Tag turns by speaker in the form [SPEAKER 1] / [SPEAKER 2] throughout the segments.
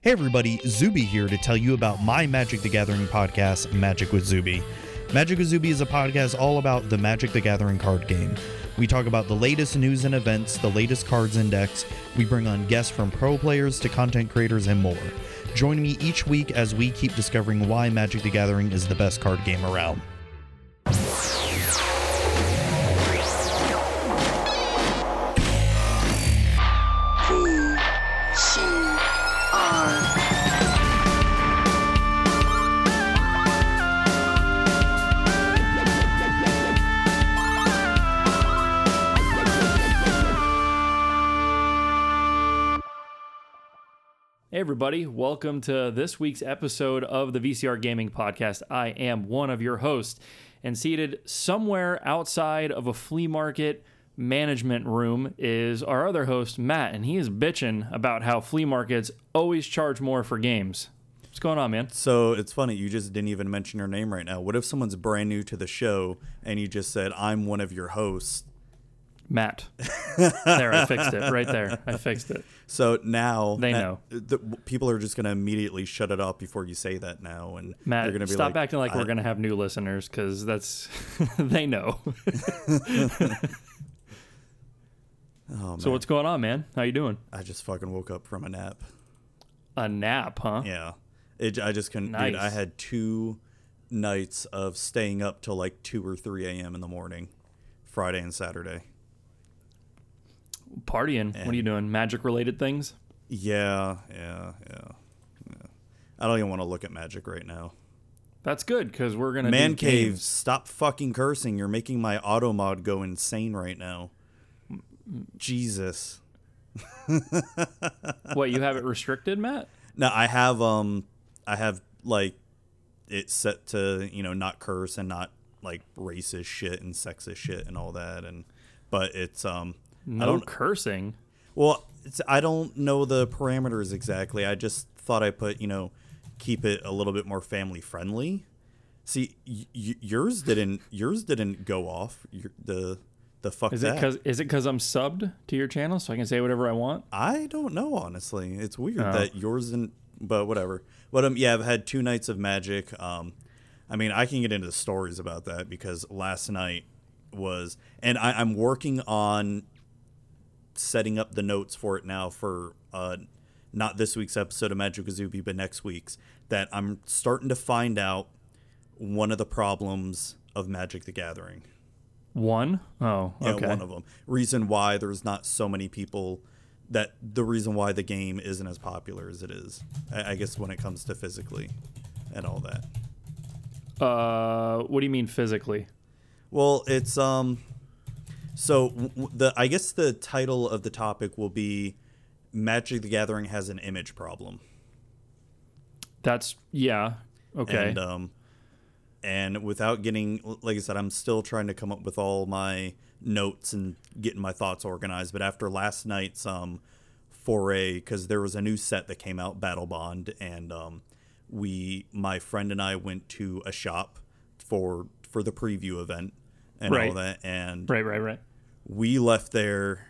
[SPEAKER 1] Hey everybody, Zuby here to tell you about my Magic the Gathering podcast, Magic with Zuby. Magic with Zuby is a podcast all about the Magic the Gathering card game. We talk about the latest news and events, the latest cards index. We bring on guests from pro players to content creators and more. Join me each week as we keep discovering why Magic the Gathering is the best card game around.
[SPEAKER 2] Everybody, welcome to this week's episode of the VCR Gaming Podcast. I am one of your hosts, and seated somewhere outside of a flea market management room is our other host, Matt, and he is bitching about how flea markets always charge more for games. What's going on, man?
[SPEAKER 3] So it's funny, you just didn't even mention your name right now. What if someone's brand new to the show and you just said, I'm one of your hosts?
[SPEAKER 2] Matt. there, I fixed it. Right there. I fixed it.
[SPEAKER 3] So now
[SPEAKER 2] They know.
[SPEAKER 3] the, people are just going to immediately shut it off before you say that now. And
[SPEAKER 2] Matt,
[SPEAKER 3] they're going to be
[SPEAKER 2] stop
[SPEAKER 3] like,
[SPEAKER 2] acting like
[SPEAKER 3] I-
[SPEAKER 2] we're going to have new listeners because that's, they know.
[SPEAKER 3] Oh, man.
[SPEAKER 2] so, what's going on, man? How you doing?
[SPEAKER 3] I just fucking woke up from a nap.
[SPEAKER 2] A nap, huh?
[SPEAKER 3] Yeah. It, I just couldn't. Dude, I had two nights of staying up till like 2 or 3 a.m. in the morning, Friday and Saturday.
[SPEAKER 2] Partying. What are you doing? Magic related things?
[SPEAKER 3] Yeah, yeah, yeah. yeah. I don't even want to look at magic right now.
[SPEAKER 2] That's good because we're gonna
[SPEAKER 3] Man
[SPEAKER 2] do
[SPEAKER 3] caves,
[SPEAKER 2] games.
[SPEAKER 3] stop fucking cursing. You're making my auto mod go insane right now. Jesus.
[SPEAKER 2] What you have it restricted, Matt?
[SPEAKER 3] No, I have um I have like it set to, you know, not curse and not like racist shit and sexist shit and all that and but it's um I
[SPEAKER 2] No
[SPEAKER 3] don't
[SPEAKER 2] cursing.
[SPEAKER 3] well, it's, I don't know the parameters exactly. I just thought I put, you know, keep it a little bit more family friendly. See, y- y- yours didn't yours didn't go off. Your, the the fuck
[SPEAKER 2] Is it because is it because I'm subbed to your channel so I can say whatever I want?
[SPEAKER 3] I don't know honestly. It's weird
[SPEAKER 2] Oh.
[SPEAKER 3] that yours didn't, but whatever. But um, yeah, I've had two nights of magic. Um, I mean, I can get into the stories about that because last night was, and I, I'm working on setting up the notes for it now for uh, not this week's episode of Magic Kazubi, but next week's. That I'm starting to find out one of the problems of Magic the Gathering.
[SPEAKER 2] One? Oh,
[SPEAKER 3] Yeah,
[SPEAKER 2] okay.
[SPEAKER 3] one of them. Reason why there's not so many people that the reason why the game isn't as popular as it is. I, I guess when it comes to physically and all that.
[SPEAKER 2] Uh, what do you mean physically?
[SPEAKER 3] Well, it's um so the I guess the title of the topic will be Magic the Gathering has an image problem.
[SPEAKER 2] That's yeah. Okay.
[SPEAKER 3] And um and without getting like I said I'm still trying to come up with all my notes and getting my thoughts organized, but after last night's um foray cuz there was a new set that came out Battlebond and um we my friend and I went to a shop for for the preview event and
[SPEAKER 2] Right.
[SPEAKER 3] all that and
[SPEAKER 2] right, right, right.
[SPEAKER 3] We left there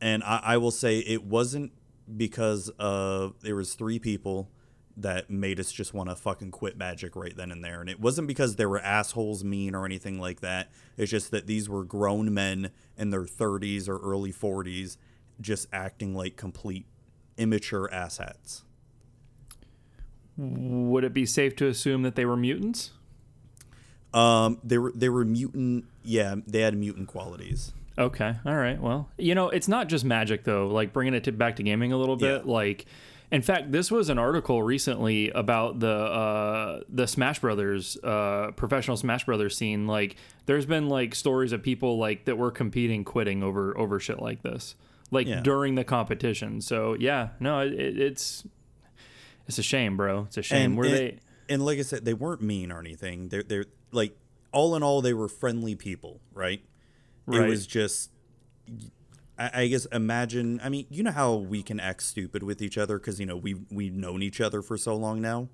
[SPEAKER 3] and I, I will say it wasn't because of there was three people that made us just want to fucking quit magic right then and there. And it wasn't because they were assholes mean or anything like that. It's just that these were grown men in their 30s or early 40s just acting like complete immature asshats.
[SPEAKER 2] Would it be safe to assume that they were mutants?
[SPEAKER 3] um they were they were mutant yeah they had mutant qualities
[SPEAKER 2] Okay. All right. Well, you know, it's not just magic though. Like bringing it to, back to gaming a little bit.
[SPEAKER 3] Yeah.
[SPEAKER 2] Like, in fact, this was an article recently about the uh, the Smash Brothers uh, professional Smash Brothers scene. Like, there's been like stories of people like that were competing quitting over over shit like this, like
[SPEAKER 3] Yeah.
[SPEAKER 2] during the competition. So yeah, no, it, it's it's a shame, bro. It's a shame.
[SPEAKER 3] And,
[SPEAKER 2] were
[SPEAKER 3] and,
[SPEAKER 2] they?
[SPEAKER 3] and like I said, they weren't mean or anything. They're they're like all in all, they were friendly people, right? It was just, I, I guess, imagine. I mean, you know how we can act stupid with each other because you know we we've known each other for so long now.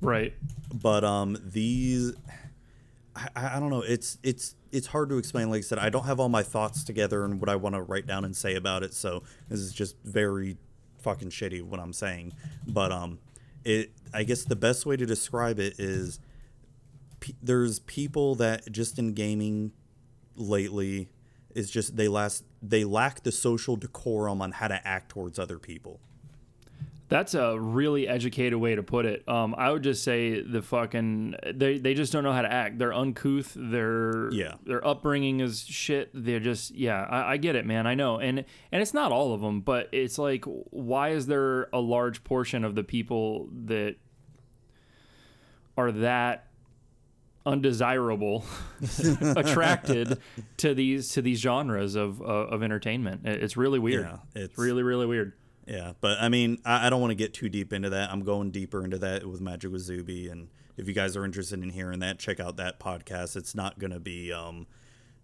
[SPEAKER 2] Right.
[SPEAKER 3] But um, these, I, I I don't know. It's it's it's hard to explain. Like I said, I don't have all my thoughts together and what I want to write down and say about it. So this is just very fucking shitty what I'm saying, but um, it I guess the best way to describe it is pe- there's people that just in gaming lately is just they last they lack the social decorum on how to act towards other people.
[SPEAKER 2] That's a really educated way to put it. Um, I would just say the fucking they, they just don't know how to act. They're uncouth. Their
[SPEAKER 3] Yeah.
[SPEAKER 2] Their upbringing is shit. They're just yeah. I, I get it, man. I know, and and it's not all of them, but it's like why is there a large portion of the people that are that undesirable attracted to these to these genres of uh, of entertainment? It's really weird.
[SPEAKER 3] Yeah,
[SPEAKER 2] it's really really weird.
[SPEAKER 3] Yeah, but I mean, I, I don't want to get too deep into that. I'm going deeper into that with Magic with Zuby, and if you guys are interested in hearing that, check out that podcast. It's not gonna be, um,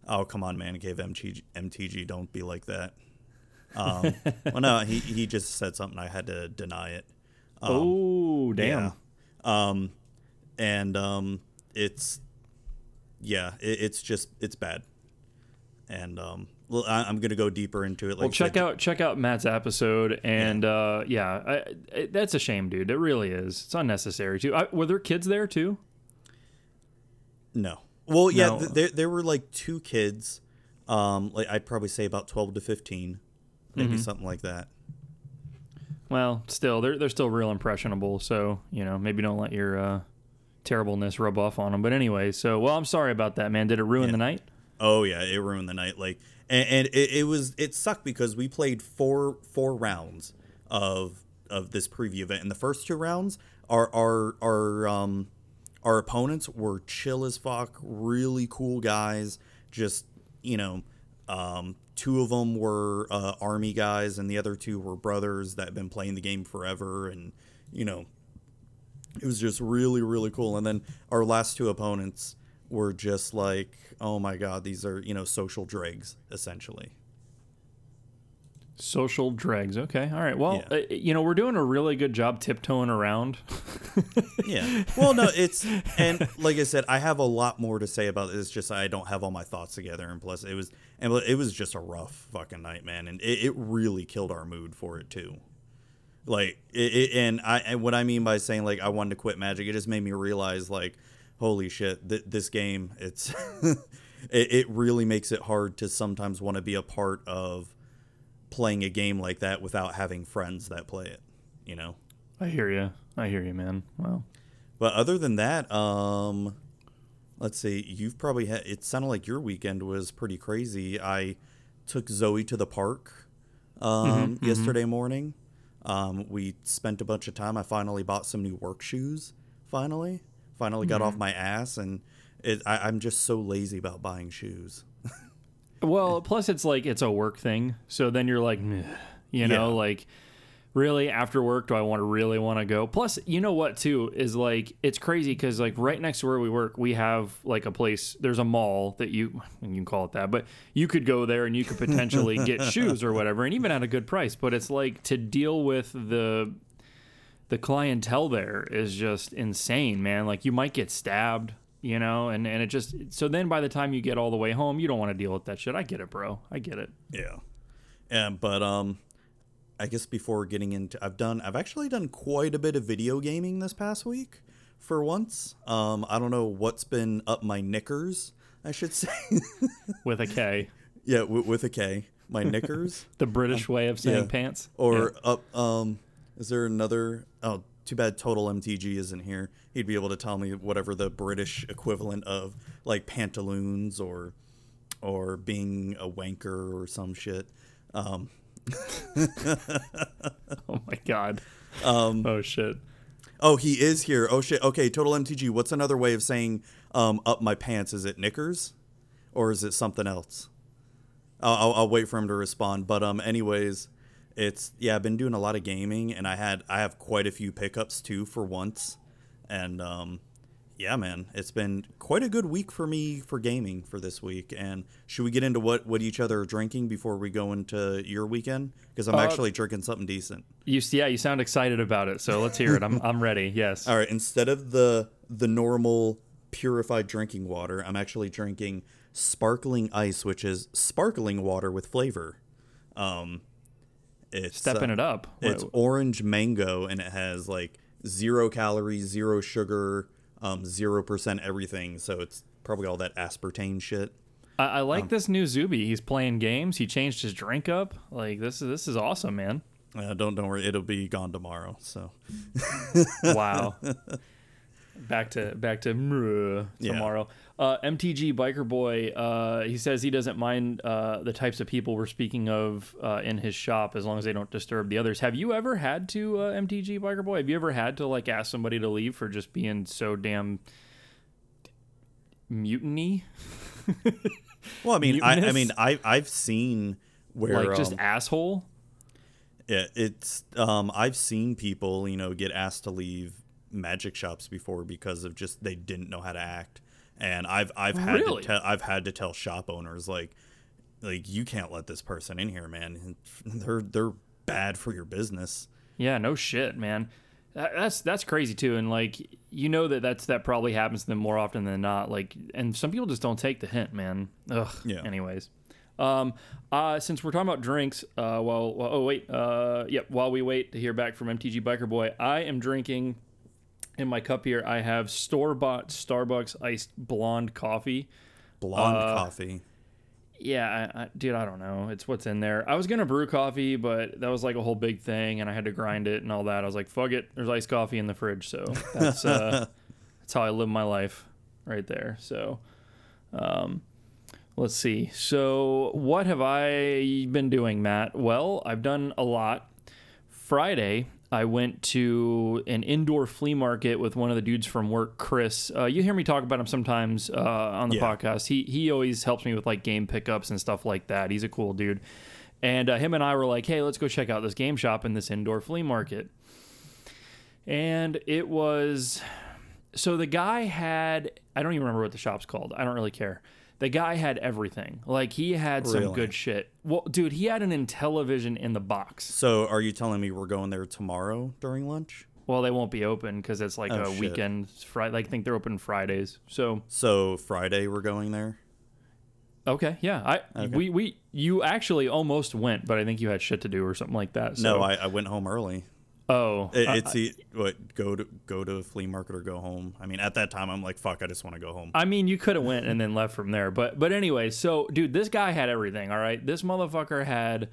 [SPEAKER 3] oh come on, man cave MTG, MTG, don't be like that. Um, well, no, he he just said something. I had to deny it.
[SPEAKER 2] oh damn.
[SPEAKER 3] Yeah. Um, and um, it's yeah, it, it's just it's bad. And um, well, I, I'm gonna go deeper into it. Like
[SPEAKER 2] Well, check
[SPEAKER 3] said,
[SPEAKER 2] out check out Matt's episode, and uh, yeah, I, it, that's a shame, dude. It really is. It's unnecessary too. I, were there kids there too?
[SPEAKER 3] No. Well, yeah,
[SPEAKER 2] No.
[SPEAKER 3] th- there there were like two kids. Um, like I'd probably say about twelve to fifteen, maybe
[SPEAKER 2] Mm-hmm.
[SPEAKER 3] something like that.
[SPEAKER 2] Well, still, they're they're still real impressionable. So you know, maybe don't let your uh, terribleness rub off on them. But anyway, so well, I'm sorry about that, man. Did it ruin the night?
[SPEAKER 3] Oh yeah, it ruined the night. Like, and, and it, it was it sucked because we played four four rounds of of this preview event. and the first two rounds, our our our um our opponents were chill as fuck, really cool guys. Just you know, um, two of them were uh, army guys, and the other two were brothers that have been playing the game forever, and you know, it was just really really cool and then our last two opponents were just like oh my god these are you know social dregs essentially
[SPEAKER 2] Social dregs. Okay, all right. Well,
[SPEAKER 3] Yeah.
[SPEAKER 2] uh, you know, we're doing a really good job tiptoeing around.
[SPEAKER 3] yeah well no it's and like i said i have a lot more to say about it it's just i don't have all my thoughts together and plus it was and it was just a rough fucking night man and it, it really killed our mood for it too like it, it and i and what i mean by saying like i wanted to quit magic it just made me realize like holy shit th- this game it's it, it really makes it hard to sometimes want to be a part of playing a game like that without having friends that play it you know
[SPEAKER 2] I hear you. I hear you, man. Well,
[SPEAKER 3] But other than that, um, let's see. You've probably had. It sounded like your weekend was pretty crazy. I took Zoe to the park um, yesterday morning. Um, we spent a bunch of time. I finally bought some new work shoes. Finally, finally got off my ass, and it, I, I'm just so lazy about buying shoes.
[SPEAKER 2] Well, plus it's like it's a work thing. So then you're like, you know,
[SPEAKER 3] Yeah.
[SPEAKER 2] like really after work do I want to really want to go? Plus, you know what too is like it's crazy cuz like right next to where we work, we have like a place, there's a mall that you you can call it that, but you could go there and you could potentially get shoes or whatever and even at a good price, but it's like to deal with the the clientele there is just insane, man. Like you might get stabbed, you know, and and it just so then by the time you get all the way home, you don't want to deal with that shit. I get it, bro. I get it.
[SPEAKER 3] Yeah. And but um I guess before getting into I've done I've actually done quite a bit of video gaming this past week for once. Um I don't know what's been up my knickers, I should say.
[SPEAKER 2] With a K,
[SPEAKER 3] yeah, w- with a K. My knickers
[SPEAKER 2] the British way of saying
[SPEAKER 3] yeah.
[SPEAKER 2] pants.
[SPEAKER 3] or up um is there another oh too bad total mtg isn't here he'd be able to tell me whatever the british equivalent of like pantaloons or or being a wanker or some shit um
[SPEAKER 2] oh my god. Um. Oh shit.
[SPEAKER 3] Oh, he is here. Oh shit. Okay, total MTG. What's another way of saying um, up my pants? Is it knickers, or is it something else? I'll, I'll, I'll wait for him to respond. But um, anyways, it's yeah. I've been doing a lot of gaming, and I had I have quite a few pickups too for once, and um, yeah, man, it's been quite a good week for me for gaming for this week. And should we get into what what each other are drinking before we go into your weekend? Because I'm
[SPEAKER 2] Uh,
[SPEAKER 3] actually drinking something decent.
[SPEAKER 2] You see yeah, you sound excited about it. So let's hear it. I'm I'm ready. Yes.
[SPEAKER 3] All right, instead of the the normal purified drinking water, I'm actually drinking sparkling ice, which is sparkling water with flavor. Um, It's
[SPEAKER 2] stepping
[SPEAKER 3] uh,
[SPEAKER 2] it up.
[SPEAKER 3] It's
[SPEAKER 2] What-
[SPEAKER 3] orange mango, and it has like zero calories, zero sugar, um, zero percent everything. So it's probably all that aspartame shit.
[SPEAKER 2] I, I
[SPEAKER 3] um,
[SPEAKER 2] like this new Zuby. He's playing games. He changed his drink up. Like this is this is awesome, man.
[SPEAKER 3] Uh, don't don't worry, it'll be gone tomorrow. So
[SPEAKER 2] Wow. back to back to mrrh
[SPEAKER 3] Yeah.
[SPEAKER 2] tomorrow. Uh, MTG Biker Boy. Uh, he says he doesn't mind uh, the types of people we're speaking of uh, in his shop as long as they don't disturb the others. Have you ever had to uh, MTG Biker Boy? Have you ever had to like ask somebody to leave for just being so damn mutiny?
[SPEAKER 3] well, I mean, I, I mean, I I've seen where
[SPEAKER 2] Like just
[SPEAKER 3] um,
[SPEAKER 2] asshole?
[SPEAKER 3] Yeah, it's um I've seen people, you know, get asked to leave magic shops before because of just they didn't know how to act. And I've I've had
[SPEAKER 2] Really?
[SPEAKER 3] to tell I've had to tell shop owners like like you can't let this person in here, man. They're they're bad for your business.
[SPEAKER 2] Yeah, no shit, man. That's that's crazy too, and like you know that that's that probably happens to them more often than not. Like, and some people just don't take the hint, man. Ugh.
[SPEAKER 3] Yeah.
[SPEAKER 2] Anyways, um, uh, since we're talking about drinks, uh, while, while oh wait, uh, yep, while we wait to hear back from MTG Biker Boy, I am drinking. In my cup here, I have store bought Starbucks iced blonde coffee.
[SPEAKER 3] Blonde
[SPEAKER 2] Uh,
[SPEAKER 3] coffee.
[SPEAKER 2] Yeah, I, I, dude, I don't know. It's what's in there. I was gonna brew coffee, but that was like a whole big thing, and I had to grind it and all that. I was like, fuck it. There's iced coffee in the fridge, so that's uh, that's how I live my life, right there. So, um, let's see. So, what have I been doing, Matt? Well, I've done a lot. Friday, I went to an indoor flea market with one of the dudes from work, Chris. Uh, you hear me talk about him sometimes uh, on the
[SPEAKER 3] Yeah.
[SPEAKER 2] podcast. He he always helps me with like game pickups and stuff like that. He's a cool dude. And uh, him and I were like, hey, let's go check out this game shop in this indoor flea market. And it was so the guy had I don't even remember what the shop's called. I don't really care. The guy had everything. Like he had some
[SPEAKER 3] Really?
[SPEAKER 2] good shit. Well, dude, he had an Intellivision in the box.
[SPEAKER 3] So are you telling me we're going there tomorrow during lunch?
[SPEAKER 2] Well, they won't be open because it's like
[SPEAKER 3] Oh,
[SPEAKER 2] a
[SPEAKER 3] shit.
[SPEAKER 2] weekend. Friday, I think they're open Fridays. So
[SPEAKER 3] So Friday we're going there?
[SPEAKER 2] okay, yeah, I we we you actually almost went, but I think you had shit to do or something like that. So,
[SPEAKER 3] No, I, I went home early.
[SPEAKER 2] Oh,
[SPEAKER 3] It,
[SPEAKER 2] uh,
[SPEAKER 3] it's e what go to go to a flea market or go home. I mean, at that time, I'm like, fuck, I just want to go home.
[SPEAKER 2] I mean, you could have went and then left from there, but but anyway, so dude, this guy had everything. All right, this motherfucker had,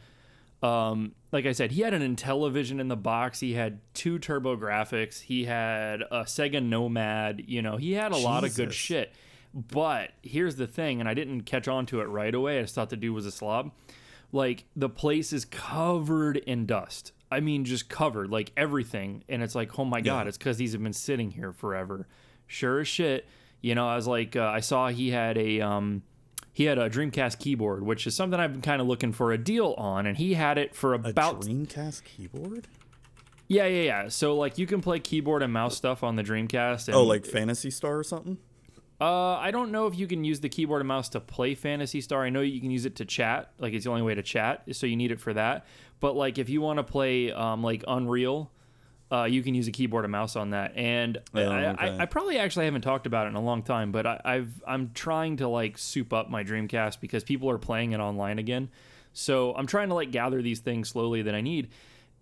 [SPEAKER 2] um, like I said, he had an Intellivision in the box. He had two TurboGrafx. He had a Sega Nomad. You know, he had a lot of good shit. But here's the thing, and I didn't catch on to it right away. I just thought the dude was a slob. Like the place is covered in dust. I mean, just covered, like everything. And it's like, oh my god, it's because these have been sitting here forever. Sure as shit. You know, I was like, uh, I saw he had a um, he had a Dreamcast keyboard, which is something I've been kind of looking for a deal on, and he had it for
[SPEAKER 3] A
[SPEAKER 2] about
[SPEAKER 3] Dreamcast keyboard?
[SPEAKER 2] yeah, yeah, yeah. So like, you can play keyboard and mouse stuff on the Dreamcast. And,
[SPEAKER 3] Oh, like Phantasy Star or something?
[SPEAKER 2] Uh, I don't know if you can use the keyboard and mouse to play Phantasy Star. I know you can use it to chat. Like it's the only way to chat, so you need it for that. But like if you want to play um, like Unreal, uh, you can use a keyboard and mouse on that. And I,
[SPEAKER 3] Oh,
[SPEAKER 2] I,
[SPEAKER 3] okay.
[SPEAKER 2] I probably actually haven't talked about it in a long time, but I, I've I'm trying to like soup up my Dreamcast because people are playing it online again. So I'm trying to like gather these things slowly that I need,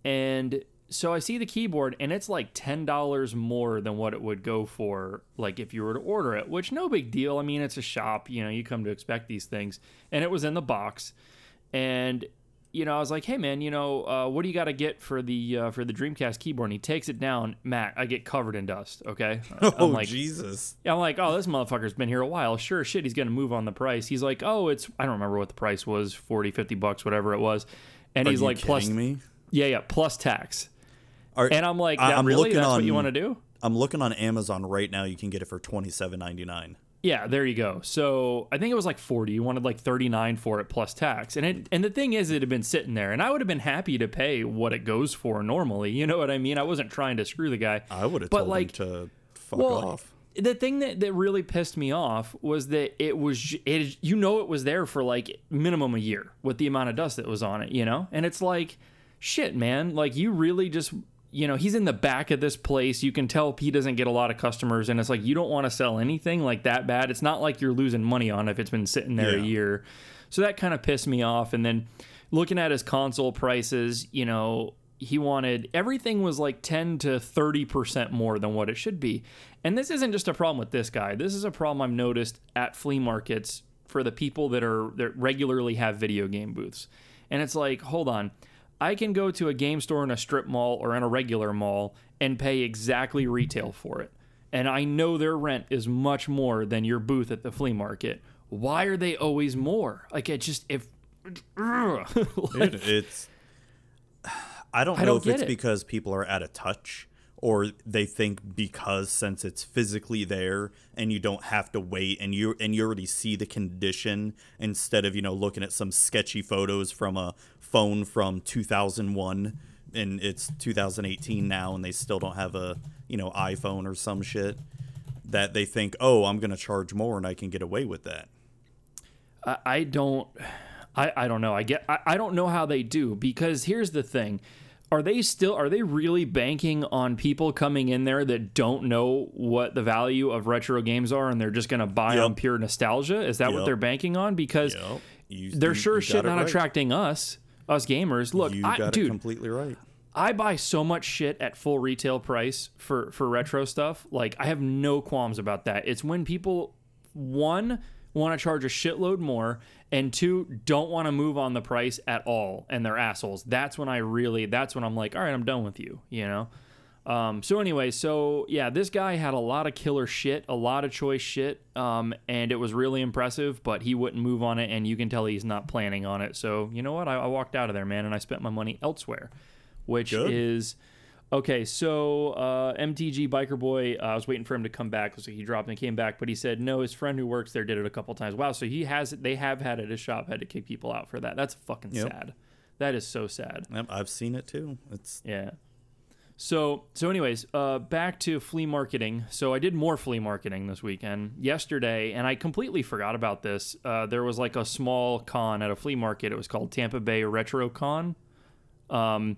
[SPEAKER 2] and so I see the keyboard and it's like ten dollars more than what it would go for like if you were to order it, which no big deal. I mean, it's a shop, you know, you come to expect these things, and it was in the box, and you know, I was like, hey man, you know, uh, what do you got to get for the uh, for the Dreamcast keyboard? And he takes it down, Matt. I get covered in dust. Okay,
[SPEAKER 3] Oh,
[SPEAKER 2] I'm like,
[SPEAKER 3] Jesus.
[SPEAKER 2] yeah, I'm like, oh, this motherfucker's been here a while. Sure, shit, he's gonna move on the price. He's like, oh, it's I don't remember what the price was, 40, 50 bucks, whatever it was. And
[SPEAKER 3] Are
[SPEAKER 2] he's like, plus,
[SPEAKER 3] me?
[SPEAKER 2] yeah, yeah, plus tax.
[SPEAKER 3] Are,
[SPEAKER 2] And I'm like, that
[SPEAKER 3] I'm
[SPEAKER 2] really?
[SPEAKER 3] looking
[SPEAKER 2] That's what you
[SPEAKER 3] on-
[SPEAKER 2] want to do?
[SPEAKER 3] I'm looking on Amazon right now. You can get it for twenty seven ninety nine.
[SPEAKER 2] Yeah, there you go. So I think it was like 40. You wanted like 39 for it plus tax. And it, and the thing is, it had been sitting there, and I would have been happy to pay what it goes for normally. You know what I mean? I wasn't trying to screw the guy.
[SPEAKER 3] I would have
[SPEAKER 2] But,
[SPEAKER 3] told
[SPEAKER 2] like,
[SPEAKER 3] him to fuck
[SPEAKER 2] well,
[SPEAKER 3] off.
[SPEAKER 2] the thing that, that really pissed me off was that it was it you know it was there for like minimum a year with the amount of dust that was on it, you know? And it's like shit, man, like you really just you know, he's in the back of this place. You can tell he doesn't get a lot of customers and it's like you don't want to sell anything like that bad. It's not like you're losing money on if it's been sitting there a year. So that kind of pissed me off and then looking at his console prices, you know, he wanted everything was like 10 to 30% more than what it should be. And this isn't just a problem with this guy. This is a problem I've noticed at flea markets for the people that are that regularly have video game booths. And it's like, hold on. I can go to a game store in a strip mall or in a regular mall and pay exactly retail for it. And I know their rent is much more than your booth at the flea market. Why are they always more? Like it just if Like,
[SPEAKER 3] Dude, it's I don't
[SPEAKER 2] I
[SPEAKER 3] know
[SPEAKER 2] don't
[SPEAKER 3] if it's
[SPEAKER 2] it.
[SPEAKER 3] because people are out of touch or they think because since it's physically there and you don't have to wait and you and you already see the condition instead of you know looking at some sketchy photos from a phone from 2001 and it's 2018 now and they still don't have a you know iPhone or some shit that they think oh I'm going to charge more and I can get away with that
[SPEAKER 2] I, I don't I, I don't know. I get I, I don't know how they do because here's the thing. Are they still are they really banking on people coming in there that don't know what the value of retro games are and they're just gonna buy
[SPEAKER 3] Yep.
[SPEAKER 2] on pure nostalgia? Is that what
[SPEAKER 3] Yep.
[SPEAKER 2] th're banking on? Because
[SPEAKER 3] Yep. You-
[SPEAKER 2] they're
[SPEAKER 3] you-
[SPEAKER 2] sure
[SPEAKER 3] you
[SPEAKER 2] shit not
[SPEAKER 3] right.
[SPEAKER 2] attracting us, us gamers. Look,
[SPEAKER 3] you
[SPEAKER 2] I,
[SPEAKER 3] got
[SPEAKER 2] dude,
[SPEAKER 3] it completely right
[SPEAKER 2] I buy so much shit at full retail price for for retro stuff. Like I have no qualms about that. It's when people one want to charge a shitload more and two don't want to move on the price at all and they're assholes. That's when I really that's when I'm like, "All right, I'm done with you," you know? Um, so anyway, so yeah, this guy had a lot of killer shit, a lot of choice shit, um, and it was really impressive. But he wouldn't move on it, and you can tell he's not planning on it. So you know what? I, I walked out of there, man, and I spent my money elsewhere, which
[SPEAKER 3] Good.
[SPEAKER 2] is okay. So uh, MTG Biker Boy, uh, I was waiting for him to come back, so he dropped and came back, but he said no. His friend who works there did it a couple times. Wow, so he has they have had it at his shop had to kick people out for that. That's fucking
[SPEAKER 3] Yep.
[SPEAKER 2] sad. That is so sad.
[SPEAKER 3] I've seen it too. It's
[SPEAKER 2] Yeah. So so anyways, uh, back to flea marketing. So I did more flea marketing this weekend. Yesterday, and I completely forgot about this. Uh, there was like a small con at a flea market. It was called Tampa Bay Retro Con. Um,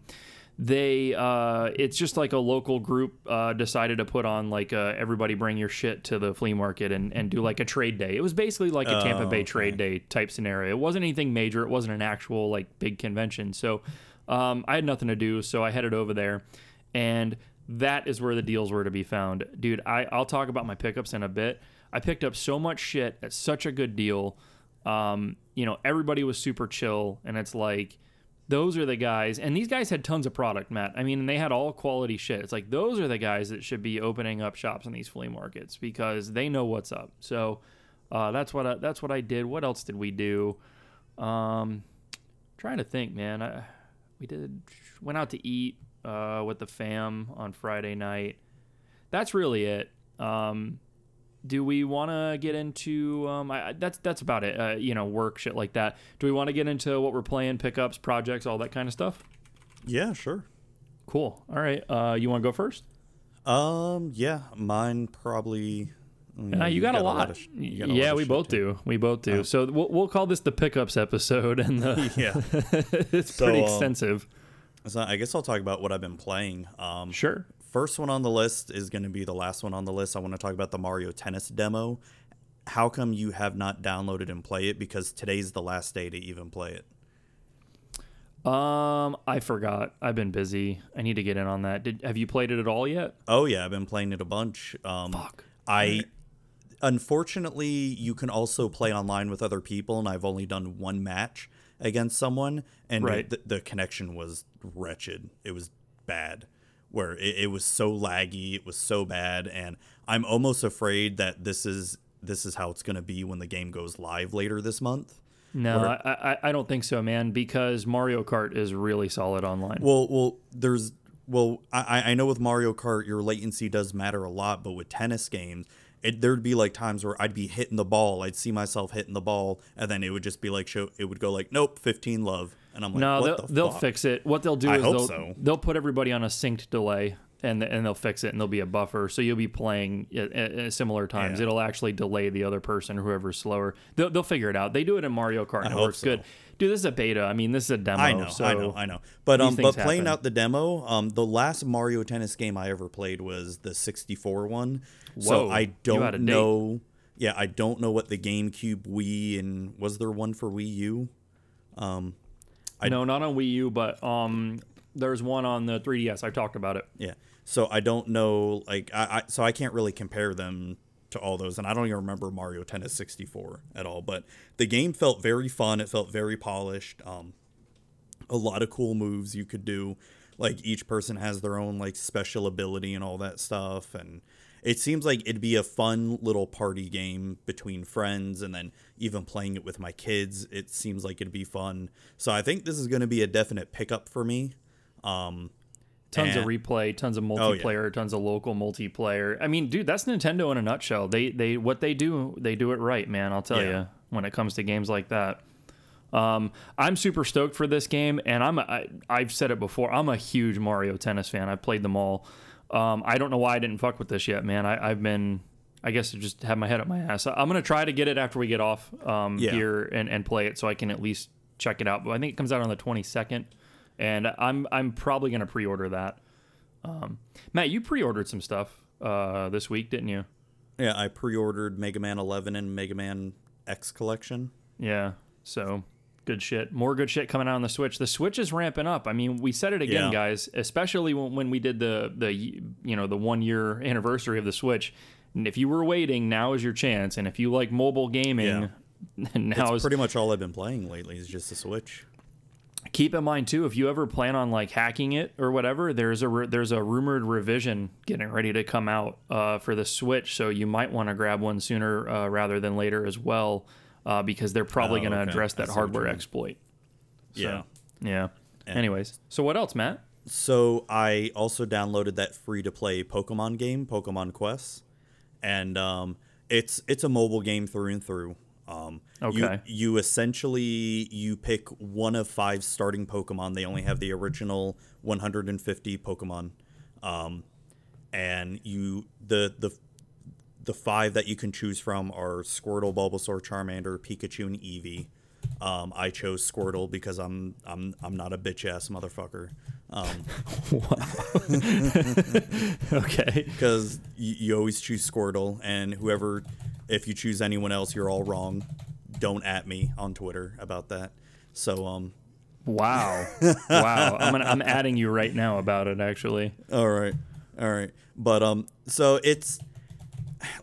[SPEAKER 2] they uh, it's just like a local group uh, decided to put on like a, everybody bring your shit to the flea market and, and do like a trade day. It was basically like a Tampa
[SPEAKER 3] Oh,
[SPEAKER 2] Bay
[SPEAKER 3] okay.
[SPEAKER 2] trade day type scenario. It wasn't anything major. It wasn't an actual like big convention. So um, I had nothing to do, so I headed over there, and that is where the deals were to be found, dude. I I'll talk about my pickups in a bit. I picked up so much shit at such a good deal. Um, you know, everybody was super chill, and it's like those are the guys and these guys had tons of product matt. I mean they had all quality shit. It's like those are the guys that should be opening up shops in these flea markets because they know what's up. So uh, that's what I, that's what i did. What else did we do? Um trying to think man. I, we did went out to eat uh, with the fam on friday night. That's really it. Um do we want to get into um I, that's that's about it uh, you know work shit like that. Do we want to get into what we're playing pickups projects all that kind of stuff?
[SPEAKER 3] Yeah, sure.
[SPEAKER 2] cool. All right uh you want to go first?
[SPEAKER 3] Um, yeah, mine probably. mm,
[SPEAKER 2] uh, you
[SPEAKER 3] you've
[SPEAKER 2] got, a lot,
[SPEAKER 3] of you got a
[SPEAKER 2] yeah
[SPEAKER 3] lot of
[SPEAKER 2] we both
[SPEAKER 3] too.
[SPEAKER 2] do. We both do. So we'll, we'll call this the pickups episode and the,
[SPEAKER 3] Yeah.
[SPEAKER 2] it's
[SPEAKER 3] So,
[SPEAKER 2] pretty
[SPEAKER 3] um,
[SPEAKER 2] extensive
[SPEAKER 3] So I guess I'll talk about what I've been playing. Um,
[SPEAKER 2] sure
[SPEAKER 3] first one on the list is going to be the last one on the list. I want to talk about the Mario Tennis demo. How come you have not downloaded and play it? Because today's the last day to even play it.
[SPEAKER 2] um i forgot i've been busy i need to get in on that did have you played it at all yet
[SPEAKER 3] Oh yeah, I've been playing it a bunch. Um,
[SPEAKER 2] Fuck.
[SPEAKER 3] I unfortunately you can also play online with other people, and I've only done one match against someone, and
[SPEAKER 2] Right.
[SPEAKER 3] the, the connection was wretched. It was bad, where it, it was so laggy, it was so bad, and I'm almost afraid that this is this is how it's going to be when the game goes live later this month.
[SPEAKER 2] no I, I i don't think so man because mario kart is really solid online
[SPEAKER 3] Well, well, there's well, I, I know with Mario Kart your latency does matter a lot, but with tennis games, it there'd be like times where I'd be hitting the ball, I'd see myself hitting the ball, and then it would just be like show, it would go like, nope, 15 love, and I'm like,
[SPEAKER 2] No, they'll,
[SPEAKER 3] the
[SPEAKER 2] they'll fix it. What they'll do
[SPEAKER 3] I
[SPEAKER 2] is they'll,
[SPEAKER 3] so.
[SPEAKER 2] they'll put everybody on a synced delay and and they'll fix it and there'll be a buffer so you'll be playing at, at, similar times.
[SPEAKER 3] Yeah.
[SPEAKER 2] It'll actually delay the other person or whoever's slower. They'll, they'll figure it out. They do it in Mario Kart and it works
[SPEAKER 3] so.
[SPEAKER 2] good. Dude, this is a beta. I mean, this is a demo.
[SPEAKER 3] I know,
[SPEAKER 2] so
[SPEAKER 3] I know, I know. But um, but playing
[SPEAKER 2] happen.
[SPEAKER 3] out the demo, um, the last Mario Tennis game I ever played was the 64 one. so I don't know. Yeah, I don't know what the GameCube, Wii, and was there one for Wii U? Um,
[SPEAKER 2] no, not on Wii U, but um, there's one on the 3DS. I've talked about it.
[SPEAKER 3] Yeah. So I don't know, like, I, I so I can't really compare them to all those, and I don't even remember Mario Tennis 64 at all. But the game felt very fun. It felt very polished. Um, a lot of cool moves you could do. Like each person has their own like special ability and all that stuff, and it seems like it'd be a fun little party game between friends, and then even playing it with my kids. It seems like it'd be fun. So I think this is going to be a definite pickup for me. Um,
[SPEAKER 2] Tons of replay, tons of
[SPEAKER 3] Oh, yeah.
[SPEAKER 2] multiplayer, tons of local multiplayer. I mean, dude, that's Nintendo in a nutshell. They they what they do, they do it right, man. I'll tell
[SPEAKER 3] Yeah.
[SPEAKER 2] you when it comes to games like that. Um, I'm super stoked for this game, and I'm a, I, I've said it before. I'm a huge Mario Tennis fan. I've played them all. Um, I don't know why I didn't fuck with this yet, man. I, I've been, I guess, I just have my head up my ass. I'm gonna try to get it after we get off um,
[SPEAKER 3] Yeah.
[SPEAKER 2] here and, and play it, so I can at least check it out. But I think it comes out on the 22nd, and I'm I'm probably gonna pre-order that. Um, Matt, you pre-ordered some stuff uh, this week, didn't you?
[SPEAKER 3] Yeah, I pre-ordered Mega Man 11 and Mega Man X Collection.
[SPEAKER 2] Yeah. So good shit. More good shit coming out on the Switch. The Switch is ramping up. I mean, we said it again,
[SPEAKER 3] Yeah.
[SPEAKER 2] guys. Especially when, when we did the the you know the one year anniversary of the Switch. And if you were waiting, now is your chance. And if you like mobile gaming, yeah. now
[SPEAKER 3] It's
[SPEAKER 2] is
[SPEAKER 3] pretty much all I've been playing lately is just the Switch.
[SPEAKER 2] Keep in mind too if you ever plan on like hacking it or whatever there's a there's a rumored revision getting ready to come out uh, for the switch so you might want to grab one sooner uh, rather than later as well uh, because they're probably
[SPEAKER 3] Oh,
[SPEAKER 2] going to
[SPEAKER 3] okay.
[SPEAKER 2] address that hardware exploit So,
[SPEAKER 3] Yeah.
[SPEAKER 2] yeah anyways so what else matt
[SPEAKER 3] So I also downloaded that free to play Pokemon game, Pokemon Quest, and um, it's it's a mobile game through and through. Um,
[SPEAKER 2] Okay.
[SPEAKER 3] You, you essentially you pick one of five starting Pokemon. They only have the original 150 Pokemon, um, and you the the the five that you can choose from are Squirtle, Bulbasaur, Charmander, Pikachu, and Eevee. Um, I chose Squirtle because I'm I'm I'm not a bitch ass motherfucker. Um,
[SPEAKER 2] okay
[SPEAKER 3] because you, you always choose Squirtle, and whoever, if you choose anyone else, you're all wrong. Don't at me on Twitter about that. So um,
[SPEAKER 2] wow wow I'm gonna, I'm adding you right now about it actually
[SPEAKER 3] all right, all right, but um, so it's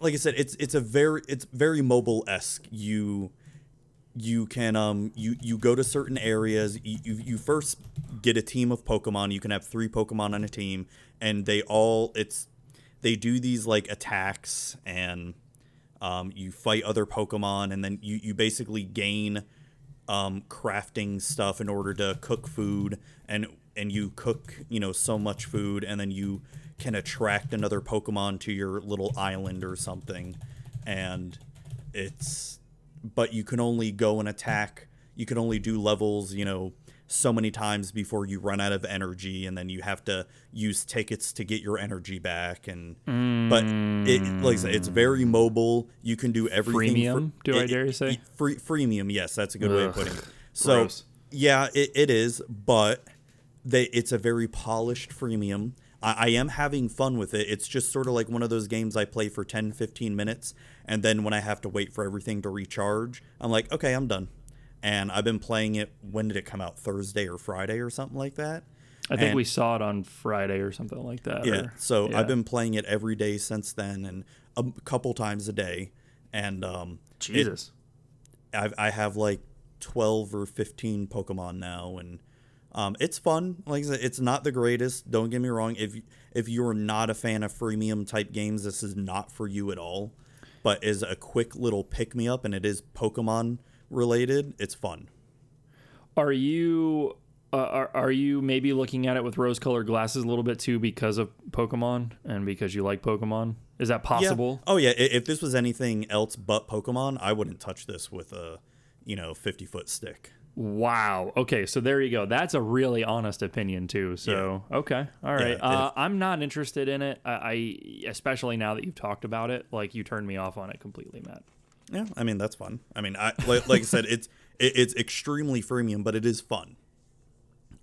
[SPEAKER 3] like I said, it's it's a very it's very mobile esque. You you can um you you go to certain areas. You, you you first get a team of Pokemon. You can have three Pokemon on a team, and they all it's they do these like attacks and um, you fight other Pokemon, and then you you basically gain um, crafting stuff in order to cook food and and you cook you know so much food and then you can attract another pokemon to your little island or something. And it's but you can only go and attack you can only do levels you know so many times before you run out of energy and then you have to use tickets to get your energy back and but it like I said, it's very mm. mobile. You can do everything
[SPEAKER 2] Freemium, do I dare you say?
[SPEAKER 3] free freemium yes that's a good way of putting it. so
[SPEAKER 2] gross.
[SPEAKER 3] yeah it, it is but they it's a very polished freemium. I, I am having fun with it. It's just sort of like one of those games i play for 10 15 minutes and then when i have to wait for everything to recharge i'm like okay i'm done and i've been playing it when did it come out thursday or friday or something like that
[SPEAKER 2] I think
[SPEAKER 3] And-
[SPEAKER 2] we saw it on Friday or something like that.
[SPEAKER 3] yeah.
[SPEAKER 2] or-
[SPEAKER 3] So
[SPEAKER 2] yeah.
[SPEAKER 3] I've been playing it every day since then, and a couple times a day. And um, it-
[SPEAKER 2] Jesus.
[SPEAKER 3] I've, I have like twelve or fifteen Pokemon now, and um, it's fun. Like I said, it's not the greatest. Don't get me wrong. If if you're not a fan of freemium type games, this is not for you at all. But is a quick little pick me up, and it is Pokemon related. It's fun.
[SPEAKER 2] Are you uh, are are you maybe looking at it with rose-colored glasses a little bit too because of Pokemon and because you like Pokemon? Is that
[SPEAKER 3] Yeah.
[SPEAKER 2] possible?
[SPEAKER 3] Oh yeah. If this was anything else but Pokemon, I wouldn't touch this with a you know fifty foot stick.
[SPEAKER 2] Wow. Okay, so there you go. That's a really honest opinion too. So okay, all right.
[SPEAKER 3] Yeah,
[SPEAKER 2] uh, I'm not interested in it. I, I especially now that you've talked about it, like you turned me off on it completely, Matt.
[SPEAKER 3] Yeah, I mean that's fun. I mean, I like, like I said, it's it, it's extremely freemium, but it is fun.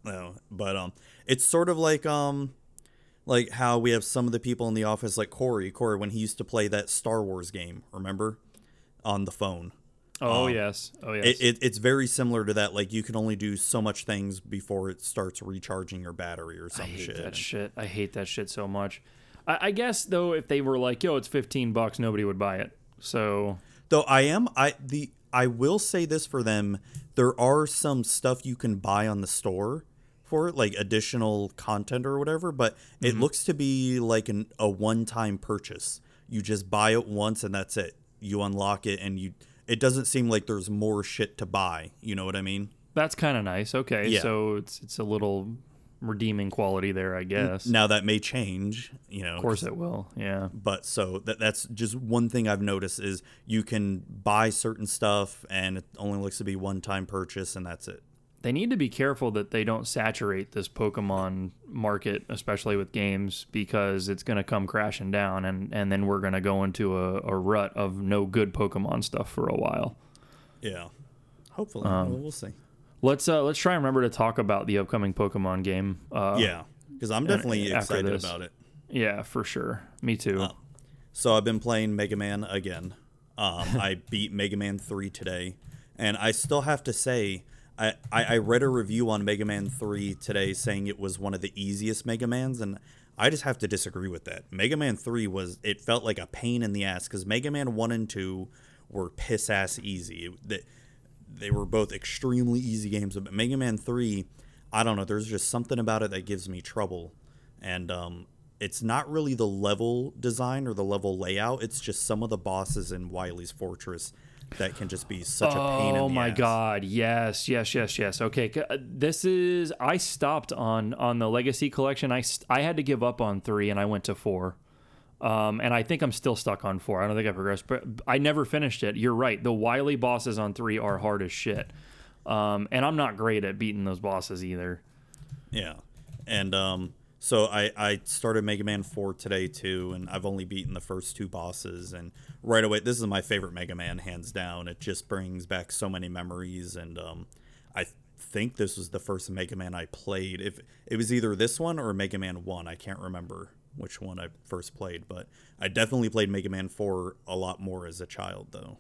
[SPEAKER 3] No, but um, it's sort of like um, like how we have some of the people in the office, like Corey, Corey when he used to play that Star Wars game, remember, on the phone.
[SPEAKER 2] Oh
[SPEAKER 3] Um,
[SPEAKER 2] yes. Oh yes.
[SPEAKER 3] It, it, it's very similar to that. Like you can only do so much things before it starts recharging your battery or
[SPEAKER 2] I
[SPEAKER 3] some
[SPEAKER 2] hate
[SPEAKER 3] shit.
[SPEAKER 2] that shit. I hate that shit so much. I, I guess though, if they were like, "Yo, it's fifteen bucks," nobody would buy it. So
[SPEAKER 3] Though I am I the I will say this for them, there are some stuff you can buy on the store for it, like additional content or whatever, but
[SPEAKER 2] Mm-hmm.
[SPEAKER 3] it looks to be like an a one-time purchase. You just buy it once and that's it. You unlock it and you it doesn't seem like there's more shit to buy. You know what I mean?
[SPEAKER 2] that's kind of nice. Okay,
[SPEAKER 3] Yeah.
[SPEAKER 2] so it's it's a little redeeming quality there, I guess.
[SPEAKER 3] Now that may change, you know.
[SPEAKER 2] of course it will. Yeah.
[SPEAKER 3] but so that that's just one thing I've noticed is you can buy certain stuff and it only looks to be one time purchase and that's it.
[SPEAKER 2] They need to be careful that they don't saturate this Pokemon market, especially with games, because it's going to come crashing down, and and then we're going to go into a, a rut of no good Pokemon stuff for a while.
[SPEAKER 3] Yeah. Hopefully.
[SPEAKER 2] Um,
[SPEAKER 3] well, we'll see.
[SPEAKER 2] Let's uh let's try and remember to talk about the upcoming Pokemon game. Uh,
[SPEAKER 3] Yeah. Because I'm definitely
[SPEAKER 2] after
[SPEAKER 3] excited
[SPEAKER 2] this.
[SPEAKER 3] about it.
[SPEAKER 2] yeah, for sure. Me too.
[SPEAKER 3] Uh, So I've been playing Mega Man again. Um, I beat Mega Man 3 today. And I still have to say, I, I, I read a review on Mega Man 3 today saying it was one of the easiest Mega Mans. And I just have to disagree with that. Mega Man 3 was, it felt like a pain in the ass because Mega Man 1 and 2 were piss ass easy. It- They, were both extremely easy games. But Mega Man 3, I don't know, there's just something about it that gives me trouble. And um, it's not really the level design or the level layout. It's just some of the bosses in Wily's Fortress that can just be such a pain in
[SPEAKER 2] Oh my
[SPEAKER 3] ass.
[SPEAKER 2] god! Yes, yes, yes, yes. Okay, uh, this is. I stopped on on the Legacy Collection. I I had to give up on three, and I went to four. Um, and I think I'm still stuck on four. I don't think I progressed, but I never finished it. You're right. The Wily bosses on three are hard as shit. Um, and I'm not great at beating those bosses either.
[SPEAKER 3] Yeah. And um, so I, I started Mega Man 4 today too, and I've only beaten the first two bosses. And right away, this is my favorite Mega Man, hands down. It just brings back so many memories. And um, I think this was the first Mega Man I played. If It was either this one or Mega Man 1. I can't remember which one I first played, but I definitely played Mega Man 4 a lot more as a child, though.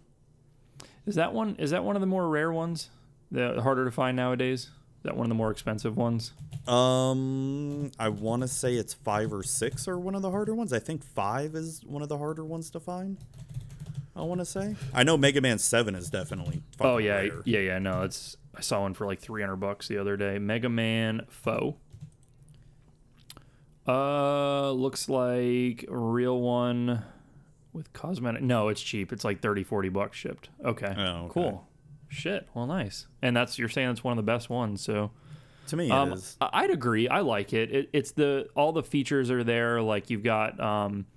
[SPEAKER 2] Is that one? Is that one of the more rare ones? The harder to find nowadays? Is that one of the more expensive ones?
[SPEAKER 3] Um, I want to say it's five or six are one of the harder ones. I think five is one of the harder ones to find. I want to say. I know Mega Man Seven is definitely.
[SPEAKER 2] Oh yeah,
[SPEAKER 3] rare.
[SPEAKER 2] yeah, yeah. No, it's I saw one for like three hundred bucks the other day. Mega Man Foe. Uh, looks like a real one with cosmetic. No, it's cheap. It's like 30, 40 bucks shipped. Okay,
[SPEAKER 3] Oh, okay.
[SPEAKER 2] cool. Shit. Well, nice. And that's you're saying it's one of the best ones. So
[SPEAKER 3] To me,
[SPEAKER 2] um,
[SPEAKER 3] it is.
[SPEAKER 2] I- I'd agree. I like it. it. It's the all the features are there. Like you've got. Um,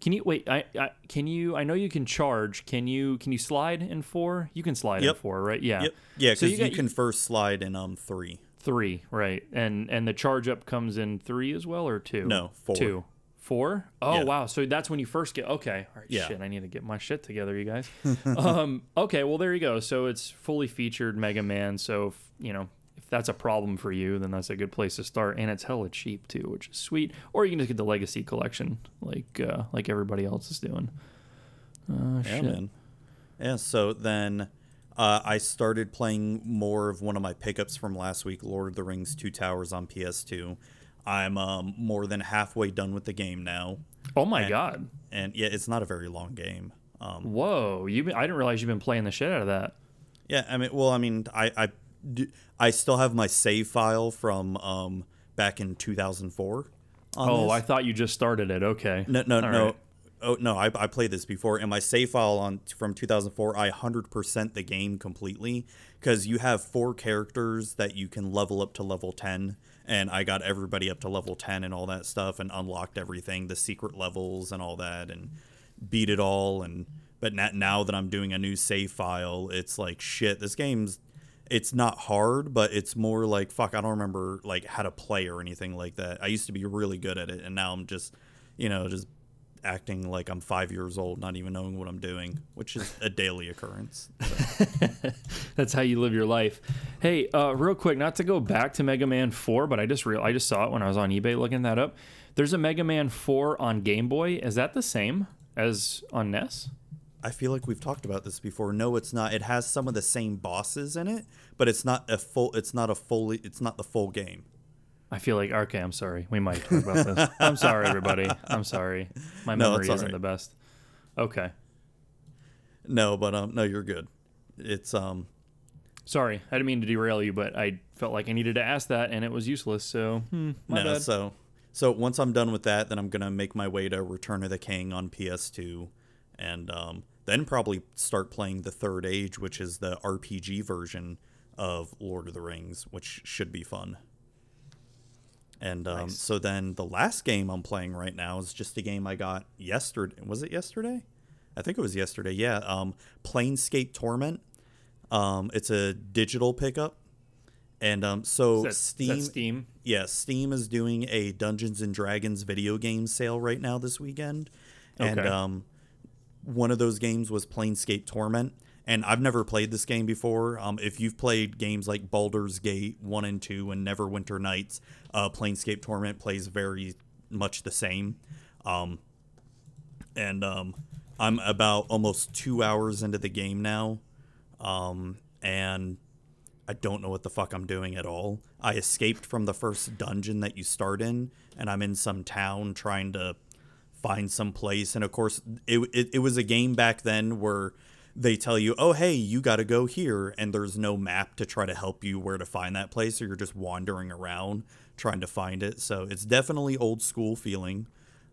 [SPEAKER 2] can you wait? I, I can you. I know you can charge. Can you? Can you slide in four? You can slide
[SPEAKER 3] Yep.
[SPEAKER 2] in four, right? Yeah.
[SPEAKER 3] Yep. Yeah,
[SPEAKER 2] So
[SPEAKER 3] because you,
[SPEAKER 2] got-
[SPEAKER 3] can first slide in um three.
[SPEAKER 2] Three, right? And and the charge up comes in three as well, or two?
[SPEAKER 3] No, four.
[SPEAKER 2] Two. Four? Oh
[SPEAKER 3] Yeah.
[SPEAKER 2] wow! So that's when you first get. Okay, all right.
[SPEAKER 3] Yeah.
[SPEAKER 2] Shit, I need to get my shit together, you guys. um. Okay. Well, there you go. So it's fully featured Mega Man. So if, you know if that's a problem for you, then that's a good place to start, and it's hella cheap too, which is sweet. Or you can just get the Legacy Collection, like uh, like everybody else is doing. Uh,
[SPEAKER 3] Yeah,
[SPEAKER 2] shit.
[SPEAKER 3] man. Yeah. So then, uh, I started playing more of one of my pickups from last week, Lord of the Rings: Two Towers on PS2. I'm um, more than halfway done with the game now,
[SPEAKER 2] Oh my god!
[SPEAKER 3] and yeah, it's not a very long game. Um,
[SPEAKER 2] Whoa! You I didn't realize you've been playing the shit out of that.
[SPEAKER 3] Yeah, I mean, well, I mean, I I, do, I still have my save file from um back in 2004. On
[SPEAKER 2] Oh,
[SPEAKER 3] this.
[SPEAKER 2] I thought you just started it. Okay.
[SPEAKER 3] no no
[SPEAKER 2] All
[SPEAKER 3] no.
[SPEAKER 2] right.
[SPEAKER 3] Oh no, I, I played this before, and my save file on from 2004, I 100% the game completely because you have four characters that you can level up to level 10, and I got everybody up to level 10 and all that stuff, and unlocked everything, the secret levels and all that, and beat it all. And but now, now that I'm doing a new save file, it's like shit. This game's it's not hard, but it's more like fuck. I don't remember like how to play or anything like that. I used to be really good at it, and now I'm just you know just acting like I'm five years old, not even knowing what I'm doing, which is a daily occurrence.
[SPEAKER 2] That's how you live your life. Hey, uh, real quick, not to go back to Mega Man 4, but I just real I just saw it when I was on eBay looking that up. There's a Mega Man 4 on Game Boy. Is that the same as on NES?
[SPEAKER 3] I feel like we've talked about this before. No, it's not. It has some of the same bosses in it, but it's not a full. It's not a fully. It's not the full game.
[SPEAKER 2] I feel like okay. I'm sorry. We might talk about this. I'm sorry, everybody. I'm sorry. My
[SPEAKER 3] No,
[SPEAKER 2] memory isn't
[SPEAKER 3] right.
[SPEAKER 2] the best. Okay.
[SPEAKER 3] No, but um, no, you're good. It's um,
[SPEAKER 2] Sorry, I didn't mean to derail you, but I felt like I needed to ask that, and it was useless. So, hmm, my
[SPEAKER 3] no.
[SPEAKER 2] bad.
[SPEAKER 3] So, so once I'm done with that, then I'm gonna make my way to Return of the King on PS2, and um, then probably start playing the Third Age, which is the RPG version of Lord of the Rings, which should be fun. And um,
[SPEAKER 2] Nice.
[SPEAKER 3] so then the last game I'm playing right now is just a game I got yesterday. Was it yesterday? I think it was yesterday. Yeah. Um, Planescape Torment. Um, it's a digital pickup, and um, so
[SPEAKER 2] that-
[SPEAKER 3] Steam.
[SPEAKER 2] Steam.
[SPEAKER 3] Yeah, Steam is doing a Dungeons and Dragons video game sale right now this weekend, and
[SPEAKER 2] Okay.
[SPEAKER 3] um, one of those games was Planescape Torment. And I've never played this game before. Um, if you've played games like Baldur's Gate one and two and Neverwinter Nights, uh, Planescape Torment plays very much the same. Um, and um, I'm about almost two hours into the game now, um, and I don't know what the fuck I'm doing at all. I escaped from the first dungeon that you start in, and I'm in some town trying to find some place. And of course, it, it, it was a game back then where they tell you, oh, hey, you got to go here. And there's no map to try to help you where to find that place. So you're just wandering around trying to find it. So it's definitely old school feeling.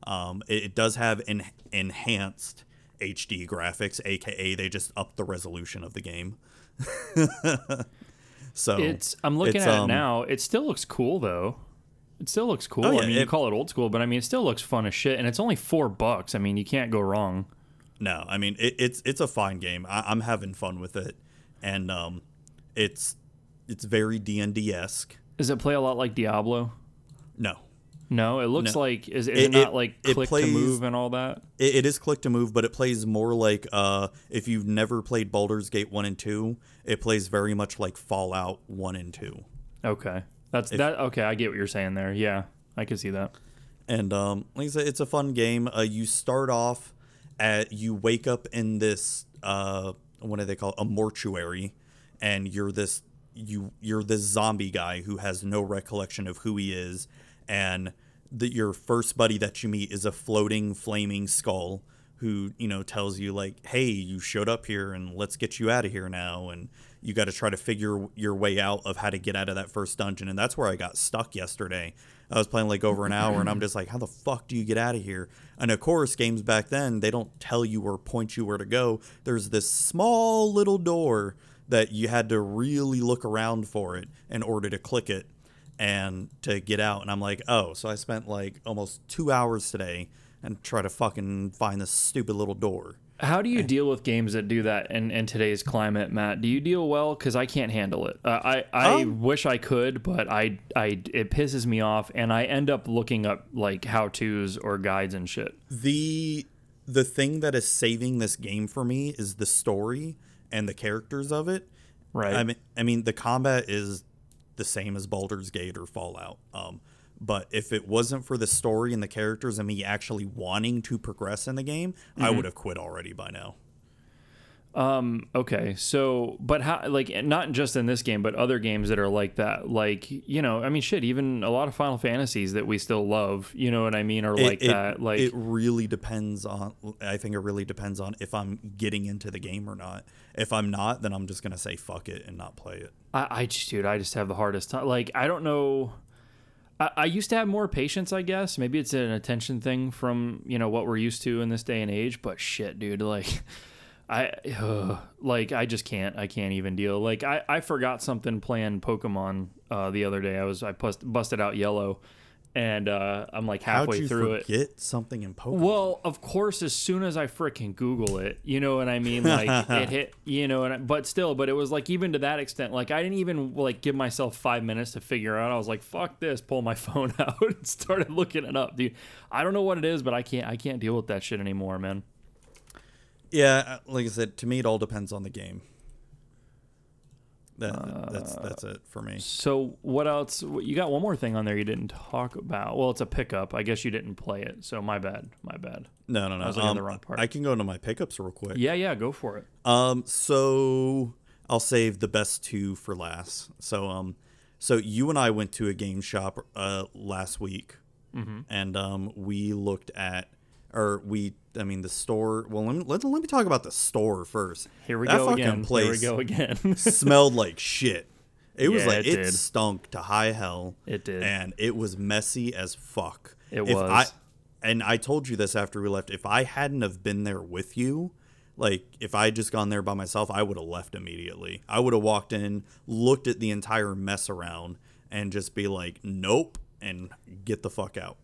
[SPEAKER 3] Um, it, it does have en- enhanced HD graphics, aka they just upped the resolution of the game. so
[SPEAKER 2] It's. I'm looking
[SPEAKER 3] it's,
[SPEAKER 2] at it
[SPEAKER 3] um,
[SPEAKER 2] now. It still looks cool though. It still looks cool.
[SPEAKER 3] Oh, yeah,
[SPEAKER 2] I mean, you
[SPEAKER 3] it-
[SPEAKER 2] call it old school, but I mean, it still looks fun as shit, and it's only four bucks. I mean, you can't go wrong.
[SPEAKER 3] No, I mean it, it's it's a fine game. I, I'm having fun with it, and um, it's it's very D and D esque.
[SPEAKER 2] Does it play a lot like Diablo?
[SPEAKER 3] No,
[SPEAKER 2] No, it looks
[SPEAKER 3] No.
[SPEAKER 2] like is, is
[SPEAKER 3] It-
[SPEAKER 2] it, not
[SPEAKER 3] it-
[SPEAKER 2] like
[SPEAKER 3] it
[SPEAKER 2] click
[SPEAKER 3] plays-
[SPEAKER 2] to move and all that?
[SPEAKER 3] it, it is click to move, but it plays more like uh, if you've never played Baldur's Gate one and two, it plays very much like Fallout one and two.
[SPEAKER 2] Okay, that's that. Okay, I get what you're saying there. Yeah, I can see that.
[SPEAKER 3] And um, like I said, it's a fun game. Uh, you start off at you wake up in this uh, what do they call it? a mortuary, and you're this you you're this zombie guy who has no recollection of who he is, and the, your first buddy that you meet is a floating flaming skull who you know tells you like hey you showed up here and let's get you out of here now and you got to try to figure your way out of how to get out of that first dungeon and that's where i got stuck yesterday i was playing like over an hour and i'm just like how the fuck do you get out of here and of course games back then they don't tell you or point you where to go. There's this small little door that you had to really look around for it in order to click it and to get out. And i'm like oh so i spent like almost two hours today and try to fucking find this stupid little door
[SPEAKER 2] How do you deal with games that do that in, in today's climate, Matt? Do you deal well? Because I can't handle it. Uh, I I
[SPEAKER 3] Um,
[SPEAKER 2] wish I could, but I I it pisses me off, and I end up looking up like how tos or guides and shit.
[SPEAKER 3] the the thing that is saving this game for me is the story and the characters of it
[SPEAKER 2] Right.
[SPEAKER 3] i mean i mean the combat is the same as Baldur's Gate or Fallout um but if it wasn't for the story and the characters and me actually wanting to progress in the game, I mm-hmm. would have quit already by now.
[SPEAKER 2] Um, okay, so but how like not just in this game, but other games that are like that. Like you know, I mean, shit. Even a lot of Final Fantasies that we still love. You know what I mean? Or
[SPEAKER 3] It-
[SPEAKER 2] like
[SPEAKER 3] it,
[SPEAKER 2] that. Like
[SPEAKER 3] it really depends on. I think it really depends on if I'm getting into the game or not. If I'm not, then I'm just gonna say fuck it and not play it.
[SPEAKER 2] I, I just, dude, I just have the hardest time. Like, I don't know. I, I used to have more patience, I guess. Maybe it's an attention thing from you know what we're used to in this day and age. But shit, dude, like, I, ugh, like, I just can't. I can't even deal. Like, I, I forgot something playing Pokemon uh, the other day. I was I bust, busted out yellow, and uh, I'm like
[SPEAKER 3] How'd
[SPEAKER 2] halfway
[SPEAKER 3] you
[SPEAKER 2] through it.
[SPEAKER 3] forget something in Pokemon?
[SPEAKER 2] Well, of course, as soon as I freaking Google it, you know what I mean? Like it hit, you know, and I, but still, but it was like even to that extent, like I didn't even like give myself five minutes to figure out. I was like, "Fuck this!" Pull my phone out and started looking it up, dude. I don't know what it is, but I can't, I can't deal with that shit anymore, man.
[SPEAKER 3] yeah, uh, like I said, to me it all depends on the game. That, that's that's it for me.
[SPEAKER 2] So what else? You got one more thing on there you didn't talk about. Well, it's a pickup. I guess you didn't play it. So my bad. My bad.
[SPEAKER 3] No, no, no.
[SPEAKER 2] I was
[SPEAKER 3] Um,
[SPEAKER 2] the wrong part.
[SPEAKER 3] I can go into my pickups real quick.
[SPEAKER 2] Yeah, yeah. Go for it.
[SPEAKER 3] Um, so I'll save the best two for last. So um, so you and I went to a game shop uh last week,
[SPEAKER 2] Mm-hmm.
[SPEAKER 3] and um, we looked at, or we, I mean, the store. Well, let me let, let me talk about the store first.
[SPEAKER 2] Here we
[SPEAKER 3] That
[SPEAKER 2] go
[SPEAKER 3] fucking
[SPEAKER 2] again. Here we
[SPEAKER 3] place
[SPEAKER 2] go again.
[SPEAKER 3] smelled like shit. It was
[SPEAKER 2] Yeah,
[SPEAKER 3] like
[SPEAKER 2] it
[SPEAKER 3] it, stunk to high hell.
[SPEAKER 2] It did.
[SPEAKER 3] and it was messy as fuck.
[SPEAKER 2] It
[SPEAKER 3] If
[SPEAKER 2] was.
[SPEAKER 3] I, and I told you this after we left. If I hadn't have been there with you, like if I had just gone there by myself, I would have left immediately. I would have walked in, looked at the entire mess around, and just be like, "Nope," and get the fuck out.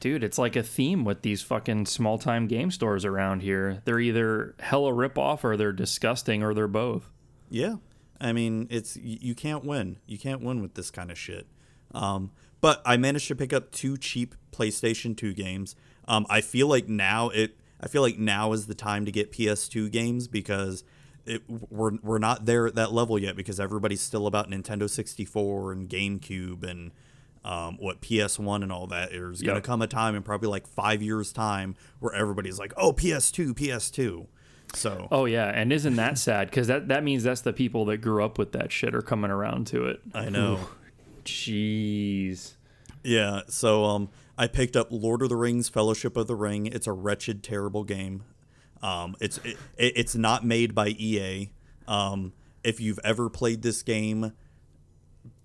[SPEAKER 2] Dude, it's like a theme with these fucking small time game stores around here. They're either hella rip off or they're disgusting or they're both.
[SPEAKER 3] Yeah, I mean, it's you can't win. You can't win with this kind of shit. Um, but I managed to pick up two cheap PlayStation 2 games. Um, I feel like now it. I feel like now is the time to get PS2 games because it, we're we're not there at that level yet because everybody's still about Nintendo 64 and GameCube and um, what PS1 and all that. There's gonna
[SPEAKER 2] Yep.
[SPEAKER 3] come a time in probably like five years time where everybody's like, "Oh, PS2, PS2." So
[SPEAKER 2] Oh yeah, and isn't that sad? Because that that means that's the people that grew up with that shit are coming around to it.
[SPEAKER 3] I know.
[SPEAKER 2] Jeez.
[SPEAKER 3] Yeah, so um, I picked up Lord of the Rings: Fellowship of the Ring. It's a wretched, terrible game. Um, it's it, it- it's not made by EA. Um, if you've ever played this game,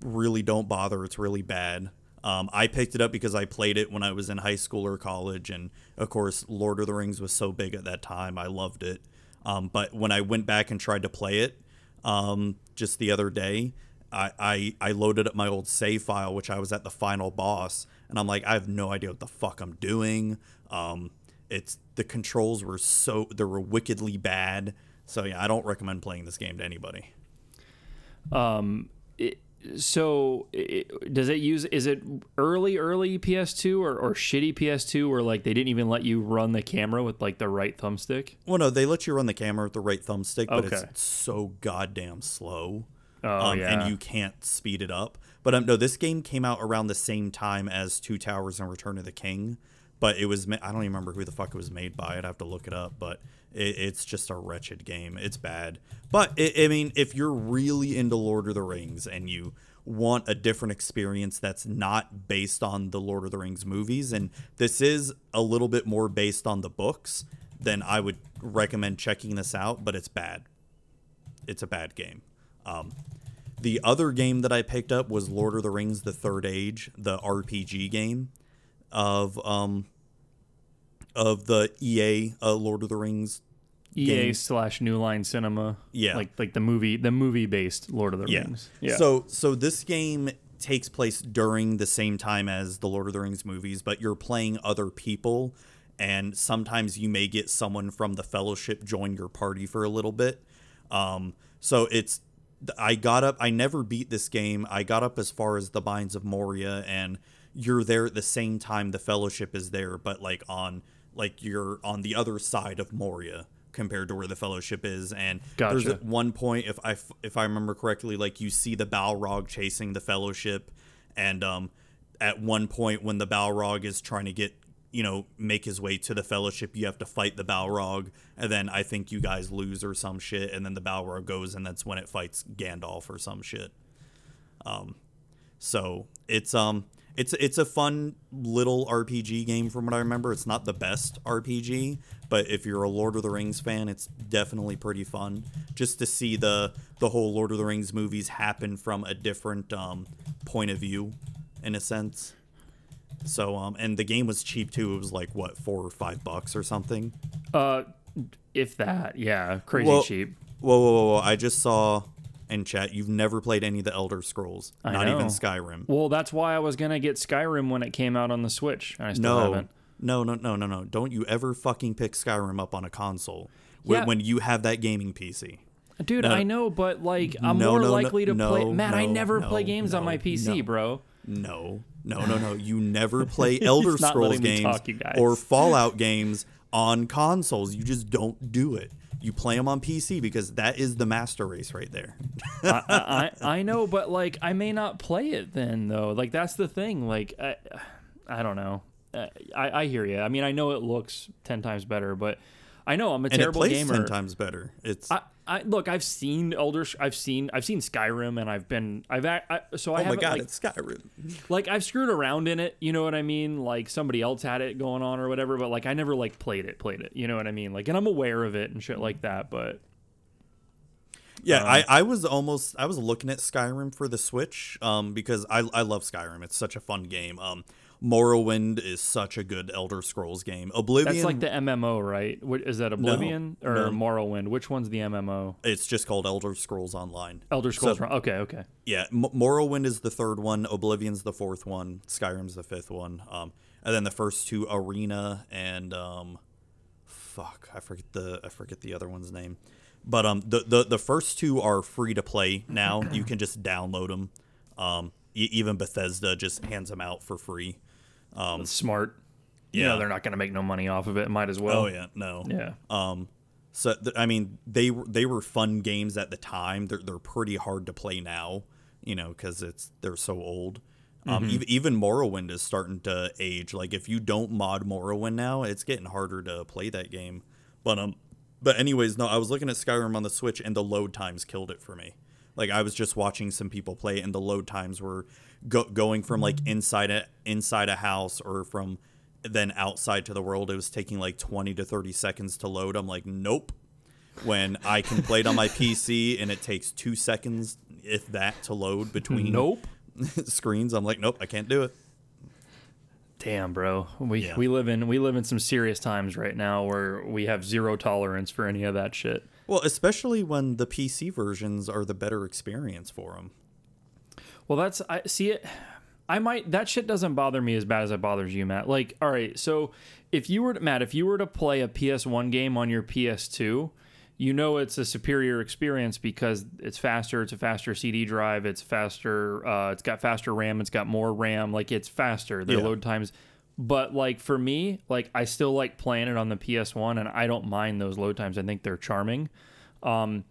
[SPEAKER 3] really don't bother. It's really bad. Um, I picked it up because I played it when I was in high school or college, and of course, Lord of the Rings was so big at that time. I loved it. Um, but when I went back and tried to play it um, just the other day, I, I I loaded up my old save file, which I was at the final boss, and I'm like, I have no idea what the fuck I'm doing. Um, it's the controls were so they were wickedly bad. So yeah, I don't recommend playing this game to anybody.
[SPEAKER 2] Um, it, so it, does it use? Is it early early PS2 or, or shitty PS2 where like they didn't even let you run the camera with like the right thumbstick?
[SPEAKER 3] Well, no, they let you run the camera with the right thumbstick, but
[SPEAKER 2] Okay.
[SPEAKER 3] it's so goddamn slow.
[SPEAKER 2] Oh
[SPEAKER 3] um,
[SPEAKER 2] yeah.
[SPEAKER 3] And you can't speed it up. But um, no, this game came out around the same time as Two Towers and Return of the King. But it was, I don't even remember who the fuck it was made by. I'd have to look it up. But it, it's just a wretched game. It's bad. But I I mean, if you're really into Lord of the Rings and you want a different experience that's not based on the Lord of the Rings movies, and this is a little bit more based on the books, then I would recommend checking this out. But it's bad. It's a bad game. Um, the other game that I picked up was Lord of the Rings: The Third Age, the RPG game of um of the EA uh, Lord of the Rings.
[SPEAKER 2] EA slash New Line Cinema.
[SPEAKER 3] Yeah.
[SPEAKER 2] Like like the movie the movie based Lord of the
[SPEAKER 3] Yeah.
[SPEAKER 2] Rings. Yeah.
[SPEAKER 3] So so this game takes place during the same time as the Lord of the Rings movies, but you're playing other people and sometimes you may get someone from the fellowship join your party for a little bit. Um so it's I got up I never beat this game. I got up as far as the Mines of Moria and you're there at the same time the fellowship is there, but like on like you're on the other side of Moria compared to where the fellowship is. And there's at one point if i if i remember correctly like you see the balrog chasing the fellowship. And um at one point when the balrog is trying to get you know make his way to the fellowship you have to fight the balrog. And then i think you guys lose or some shit. And then the balrog goes and that's when it fights gandalf or some shit. Um so it's um it's it's a fun little RPG game from what I remember. It's not the best RPG, but if you're a Lord of the Rings fan, it's definitely pretty fun just to see the the whole Lord of the Rings movies happen from a different um, point of view, in a sense. So um, and the game was cheap too. It was like what four or five bucks or something.
[SPEAKER 2] uh if that, yeah, crazy
[SPEAKER 3] Well-
[SPEAKER 2] cheap.
[SPEAKER 3] Whoa, whoa, whoa, whoa! I just saw in chat you've never played any of the Elder Scrolls,
[SPEAKER 2] I
[SPEAKER 3] not
[SPEAKER 2] know.
[SPEAKER 3] even Skyrim.
[SPEAKER 2] Well, that's why I was gonna get Skyrim when it came out on the Switch. and I still
[SPEAKER 3] No,
[SPEAKER 2] haven't.
[SPEAKER 3] no, no, no, no, no! Don't you ever fucking pick Skyrim up on a console when,
[SPEAKER 2] Yeah.
[SPEAKER 3] when you have that gaming PC.
[SPEAKER 2] Dude,
[SPEAKER 3] No.
[SPEAKER 2] I know, but like I'm
[SPEAKER 3] No,
[SPEAKER 2] more
[SPEAKER 3] no,
[SPEAKER 2] likely to play. Matt, I never play games on my PC, bro.
[SPEAKER 3] No, no, no, no! You never play Elder Scrolls games
[SPEAKER 2] talk,
[SPEAKER 3] or Fallout games on consoles. You just don't do it. You play them on PC because that is the master race right there.
[SPEAKER 2] I, I I know, but like I may not play it then though. Like that's the thing. Like I, I don't know. Uh, I I hear you. I mean, I know it looks ten times better, but I know I'm a
[SPEAKER 3] and
[SPEAKER 2] terrible gamer.
[SPEAKER 3] ten times better. It's
[SPEAKER 2] I, I look. I've seen Elder. I've seen. I've seen Skyrim, and I've been. I've. I, so I
[SPEAKER 3] oh my god,
[SPEAKER 2] like,
[SPEAKER 3] it's Skyrim.
[SPEAKER 2] like I've screwed around in it. You know what I mean? Like somebody else had it going on or whatever. But like I never like played it. Played it. You know what I mean? Like, and I'm aware of it and shit like that. But
[SPEAKER 3] Yeah,
[SPEAKER 2] Um,
[SPEAKER 3] I, I was almost I was looking at Skyrim for the Switch um, because I, I love Skyrim. It's such a fun game. Um, Morrowind is such a good Elder Scrolls game. Oblivion,
[SPEAKER 2] that's like the MMO, right? Is that Oblivion or
[SPEAKER 3] no.
[SPEAKER 2] Morrowind? Which one's the MMO?
[SPEAKER 3] it's just called Elder Scrolls Online.
[SPEAKER 2] Elder Scrolls.
[SPEAKER 3] So-
[SPEAKER 2] okay, okay.
[SPEAKER 3] Yeah, M- Morrowind is the third one. Oblivion's the fourth one. Skyrim's the fifth one. Um, and then the first two, Arena and um, fuck, I forget the I forget the other one's name. But um, the the, the first two are free to play now. you can just download them. Um, even Bethesda just hands them out for free.
[SPEAKER 2] That's smart. You
[SPEAKER 3] yeah.
[SPEAKER 2] know they're not going to make no money off of it. Might as well.
[SPEAKER 3] Oh yeah, no.
[SPEAKER 2] Yeah.
[SPEAKER 3] Um, so th- I mean, they were they were fun games at the time. They're they're pretty hard to play now, you know, because it's they're so old. Um,
[SPEAKER 2] Mm-hmm.
[SPEAKER 3] ev- even Morrowind is starting to age. Like if you don't mod Morrowind now, it's getting harder to play that game. But um, but anyways, no, I was looking at Skyrim on the Switch, and the load times killed it for me. Like I was just watching some people play, and the load times were go- going from like mm-hmm. inside a inside a house or from then outside to the world. It was taking like twenty to thirty seconds to load. I'm like, nope. When I can play it on my PC and it takes two seconds, if that, to load between
[SPEAKER 2] Nope.
[SPEAKER 3] screens, I'm like, nope, I can't do it.
[SPEAKER 2] Damn, bro. We
[SPEAKER 3] Yeah.
[SPEAKER 2] we live in we live in some serious times right now where we have zero tolerance for any of that shit.
[SPEAKER 3] Well, especially when the PC versions are the better experience for them.
[SPEAKER 2] Well, that's I see it. I might that shit doesn't bother me as bad as it bothers you, Matt. Like, all right, so if you were to, Matt, if you were to play a PS1 game on your PS2, you know it's a superior experience because it's faster. It's a faster CD drive. It's faster. Uh, it's got faster RAM. It's got more RAM. Like it's faster. Their
[SPEAKER 3] Yeah.
[SPEAKER 2] load times. But like for me, like I still like playing it on the PS1, and I don't mind those load times. I think they're charming. Um,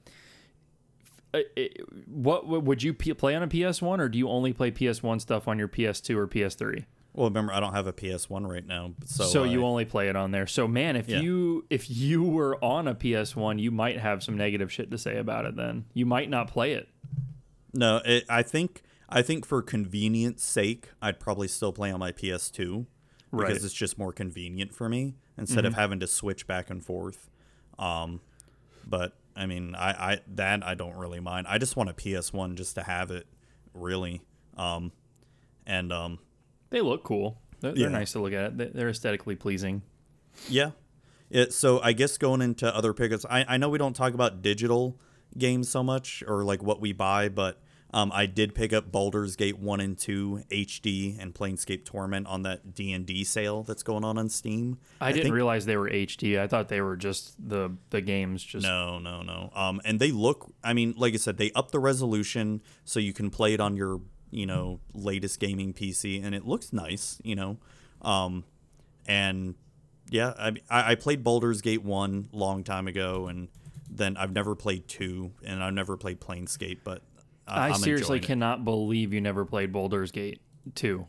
[SPEAKER 2] what what- would you play on a PS1 or do you only play PS1 stuff on your PS2 or PS3?
[SPEAKER 3] Well, remember, I don't have a PS1 right now, so
[SPEAKER 2] So, you
[SPEAKER 3] I-
[SPEAKER 2] only play it on there. So man, if
[SPEAKER 3] Yeah.
[SPEAKER 2] you if you were on a PS1, you might have some negative shit to say about it. Then you might not play it.
[SPEAKER 3] No, it, I think I think for convenience sake, I'd probably still play on my PS2 because
[SPEAKER 2] Right. Mm-hmm.
[SPEAKER 3] it's just more convenient for me instead of having to switch back and forth. Um, but I mean, I, I that I don't really mind. I just want a PS1 just to have it, really. Um, and um,
[SPEAKER 2] They look cool. They're, they're
[SPEAKER 3] Yeah.
[SPEAKER 2] nice to look at. They- They're aesthetically pleasing.
[SPEAKER 3] Yeah. It, so I guess going into other pickups, I, I know we don't talk about digital games so much or like what we buy, but um, I did pick up Baldur's Gate 1 and 2 HD and Planescape Torment on that D&D sale that's going on on Steam.
[SPEAKER 2] I, didn't
[SPEAKER 3] think-
[SPEAKER 2] realize they were HD. I thought they were just the the games. Just
[SPEAKER 3] No, no, no. Um, and they look, I mean, like I said, they up the resolution so you can play it on your, you know, latest gaming PC and it looks nice, you know. Um, and yeah, I, I I played Baldur's Gate 1 long time ago and then I've never played 2 and I've never played Planescape, but I,
[SPEAKER 2] I seriously cannot believe you never played Baldur's Gate 2.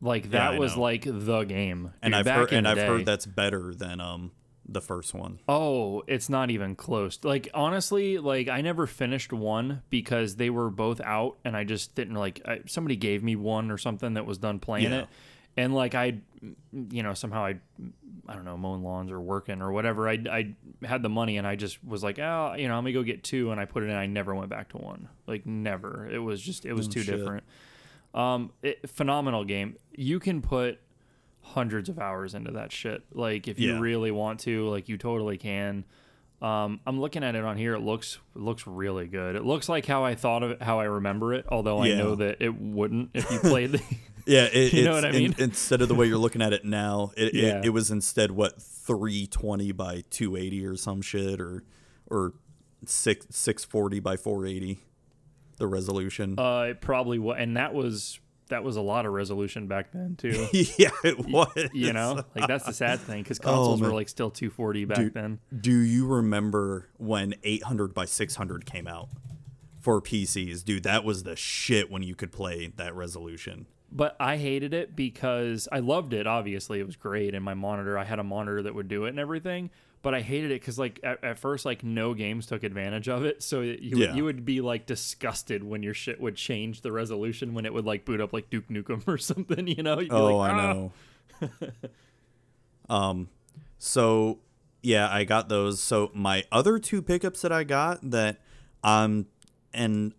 [SPEAKER 2] Like that
[SPEAKER 3] I
[SPEAKER 2] was
[SPEAKER 3] know.
[SPEAKER 2] like the game.
[SPEAKER 3] And I've heard and I've
[SPEAKER 2] day-
[SPEAKER 3] heard that's better than um the first one.
[SPEAKER 2] Oh, it's not even close. Like honestly, like I never finished one because they were both out, and I just didn't like. I, somebody gave me one or something that was done playing
[SPEAKER 3] Yeah.
[SPEAKER 2] it, and like I, you know, somehow I, I don't know, mowing lawns or working or whatever. I I had the money, and I just was like, oh, you know, I'm gonna go get two, and I put it in. I never went back to one. Like never. It was just it was too
[SPEAKER 3] shit.
[SPEAKER 2] different. Um, it, phenomenal game. You can put hundreds of hours into that shit. Like if you
[SPEAKER 3] Yeah.
[SPEAKER 2] really want to, like you totally can. Um, I'm looking at it on here. It looks it looks really good. It looks like how I thought of it, how I remember it. Although I know that it wouldn't if you played the.
[SPEAKER 3] Yeah, it,
[SPEAKER 2] You know what I
[SPEAKER 3] in-
[SPEAKER 2] mean?
[SPEAKER 3] instead of the way you're looking at it now, it,
[SPEAKER 2] Yeah.
[SPEAKER 3] it, it was instead what 320 by 280 or some shit, or or six 640 by 480. The resolution.
[SPEAKER 2] uh, it probably was, and that was that was a lot of resolution back then too.
[SPEAKER 3] yeah, it was.
[SPEAKER 2] you know, like that's the sad thing because consoles were
[SPEAKER 3] Oh, man.
[SPEAKER 2] like still 240 back
[SPEAKER 3] Dude,
[SPEAKER 2] then.
[SPEAKER 3] Do you remember when 800 by 600 came out for PCs? Dude, that was the shit when you could play that resolution.
[SPEAKER 2] But I hated it because I loved it. Obviously, it was great, and my monitor. I had a monitor that would do it and everything. But I hated it because, like, at, at first, like, no games took advantage of it. So you
[SPEAKER 3] Yeah.
[SPEAKER 2] would, you would be like disgusted when your shit would change the resolution when it would like boot up like Duke Nukem or something. You know? You'd
[SPEAKER 3] Oh,
[SPEAKER 2] like,
[SPEAKER 3] I
[SPEAKER 2] "Ah."
[SPEAKER 3] know. um, so yeah, I got those. So my other two pickups that I got that um and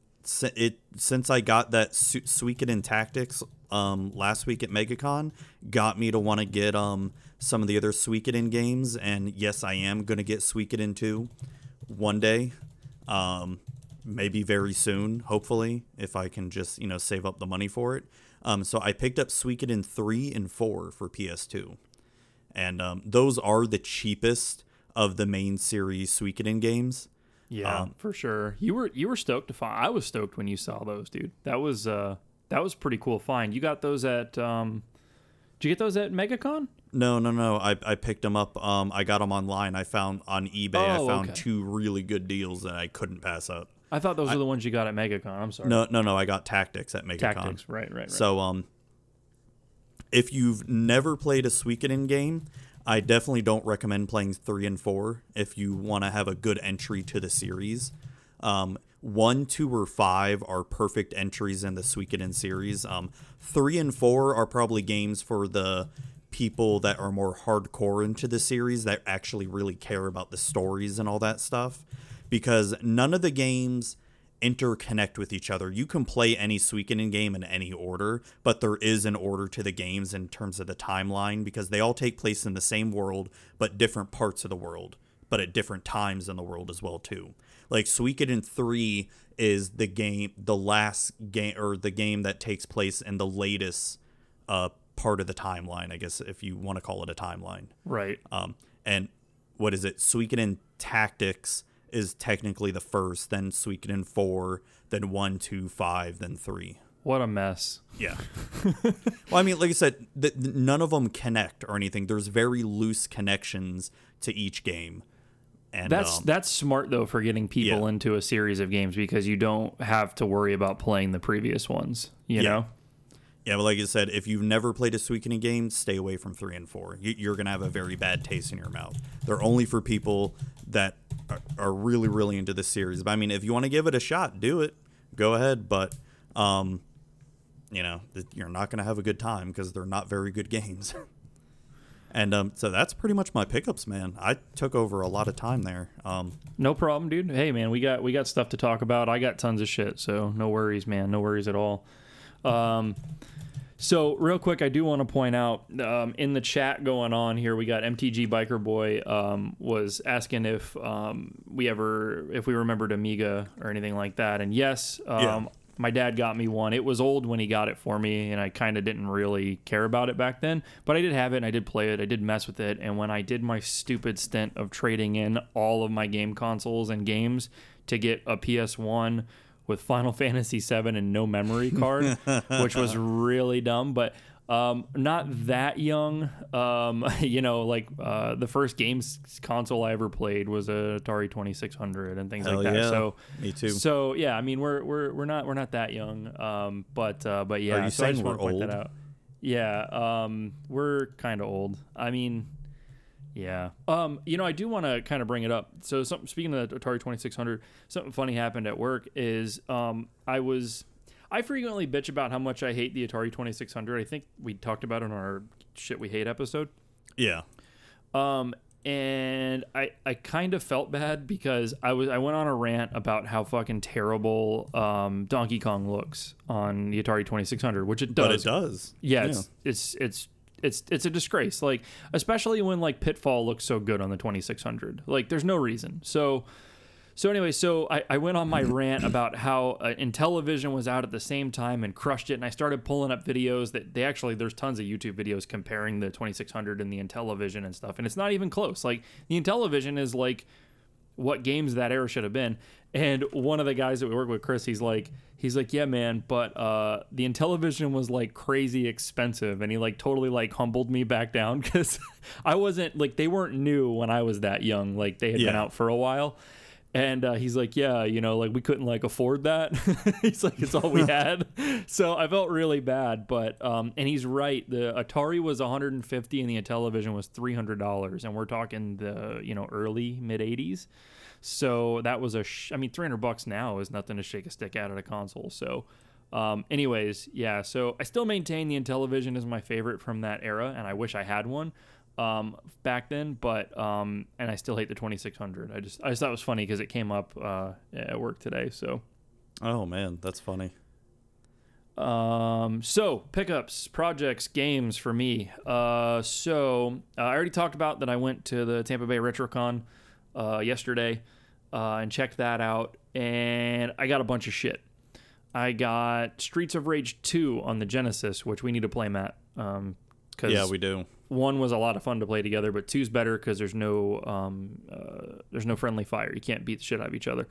[SPEAKER 3] it since I got that Su- Suikoden Tactics um last week at MegaCon got me to want to get um some of the other Suikoden games and yes, I am going to get Suikoden 2 one day. Um maybe very soon, hopefully, if I can just, you know, save up the money for it. Um, so I picked up Suikoden 3 and 4 for PS2. And um, those are the cheapest of the main series Suikoden games.
[SPEAKER 2] Yeah,
[SPEAKER 3] Um,
[SPEAKER 2] for sure. You were you were stoked to find. I was stoked when you saw those, dude. That was uh that was pretty cool find. You got those at um did you get those at MegaCon?
[SPEAKER 3] No, no, no. I, I picked them up. Um, I got them online. I found on eBay.
[SPEAKER 2] Oh,
[SPEAKER 3] I found
[SPEAKER 2] okay.
[SPEAKER 3] two really good deals that I couldn't pass up.
[SPEAKER 2] I thought those were the ones you got at MegaCon. I'm sorry.
[SPEAKER 3] No, no, no. I got Tactics at MegaCon.
[SPEAKER 2] Tactics, right, right, right.
[SPEAKER 3] So um, if you've never played a Suikoden game, I definitely don't recommend playing three and four if you want to have a good entry to the series. Um, one, two, or five are perfect entries in the Suikoden series. Um, three and four are probably games for the people that are more hardcore into the series that actually really care about the stories and all that stuff. Because none of the games interconnect with each other. You can play any Suikoden game in any order, but there is an order to the games in terms of the timeline because they all take place in the same world, but different parts of the world, but at different times in the world as well too. Like Suikoden 3 is the game the last game or the game that takes place in the latest uh part of the timeline, I guess if you want to call it a timeline.
[SPEAKER 2] right.
[SPEAKER 3] Um, and what is it? Suikoden Tactics is technically the first, then Suikoden 4, then 1, 2, 5, then 3.
[SPEAKER 2] What a mess.
[SPEAKER 3] Yeah. well, I mean, like I said, th- none of them connect or anything. There's very loose connections to each game. And
[SPEAKER 2] That's
[SPEAKER 3] um,
[SPEAKER 2] that's smart though for getting people
[SPEAKER 3] Yeah.
[SPEAKER 2] into a series of games because you don't have to worry about playing the previous ones. You
[SPEAKER 3] Yeah.
[SPEAKER 2] know?
[SPEAKER 3] yeah, but like I said, if you've never played a Suikoden game, stay away from 3 and 4. You- You're going to have a very bad taste in your mouth. They're only for people that are, really, really into the series. But I mean, if you want to give it a shot, do it. Go ahead. But, um, you know, you're not going to have a good time because they're not very good games. and um, so that's pretty much my pickups, man. I took over a lot of time there. Um,
[SPEAKER 2] No problem, dude. Hey man, we got we got stuff to talk about. I got tons of shit, so no worries, man. No worries at all. Um so real quick, I do want to point out um, in the chat going on here, we got MTG Biker Boy um, was asking if um, we ever if we remembered Amiga or anything like that, and yes, um,
[SPEAKER 3] Yeah.
[SPEAKER 2] My dad got me one. It was old when he got it for me, and I kind of didn't really care about it back then. But I did have it, and I did play it. I did mess with it. And when I did my stupid stint of trading in all of my game consoles and games to get a PS1 with Final Fantasy VII and no memory card, which was really dumb, but. Um, not that young. Um, you know, like uh, the first games console I ever played was a Atari Twenty Six Hundred and things
[SPEAKER 3] Hell
[SPEAKER 2] like that.
[SPEAKER 3] yeah.
[SPEAKER 2] So,
[SPEAKER 3] Me too.
[SPEAKER 2] so yeah, I mean we're we're we're not we're not that young, um, but uh, but yeah.
[SPEAKER 3] you
[SPEAKER 2] so I
[SPEAKER 3] saying we're
[SPEAKER 2] point that
[SPEAKER 3] old?
[SPEAKER 2] out. Yeah, um, we're kind of old. I mean, yeah. Um, you know, I do want to kind of bring it up. So, something speaking of the Atari Twenty Six Hundred, something funny happened at work. Is um, I was I frequently bitch about how much I hate the Atari Twenty Six Hundred. I think we talked about it on our shit we hate episode.
[SPEAKER 3] yeah.
[SPEAKER 2] Um, and I I kind of felt bad because I was I went on a rant about how fucking terrible um, Donkey Kong looks on the Atari Twenty Six Hundred, which it does.
[SPEAKER 3] But it does.
[SPEAKER 2] Yeah, it's it's it's it's it's a disgrace. Like especially when like Pitfall looks so good on the 2600. Like there's no reason. So so anyway, so I, I went on my rant about how uh, Intellivision was out at the same time and crushed it, and I started pulling up videos that they actually there's tons of YouTube videos comparing the 2600 and the Intellivision and stuff, and it's not even close. Like the Intellivision is like what games that era should have been. And one of the guys that we work with, Chris, he's like, he's like, yeah, man, but uh, the Intellivision was like crazy expensive, and he like totally like humbled me back down because I wasn't like they weren't new when I was that young, like they had been out for a while. And uh, he's like, yeah, you know, like we couldn't like afford that. he's like, it's all we had. so I felt really bad, but um, and he's right. The Atari was 150 and the Intellivision was 300 dollars, and we're talking the you know early mid 80s. So that was a, sh- I mean, 300 bucks now is nothing to shake a stick at at a console. So, um, anyways, yeah. So I still maintain the Intellivision is my favorite from that era, and I wish I had one um, back then. But um, and I still hate the 2600. I just I just thought it was funny because it came up uh, at work today. So.
[SPEAKER 3] Oh man, that's funny.
[SPEAKER 2] Um, so pickups, projects, games for me. Uh, so uh, I already talked about that I went to the Tampa Bay RetroCon uh, yesterday uh, and checked that out, and I got a bunch of shit. I got Streets of Rage 2 on the Genesis, which we need to play, Matt. Um, cause
[SPEAKER 3] Yeah, we do.
[SPEAKER 2] One was a lot of fun to play together, but two's better because there's no um, uh, there's no friendly fire. You can't beat the shit out of each other.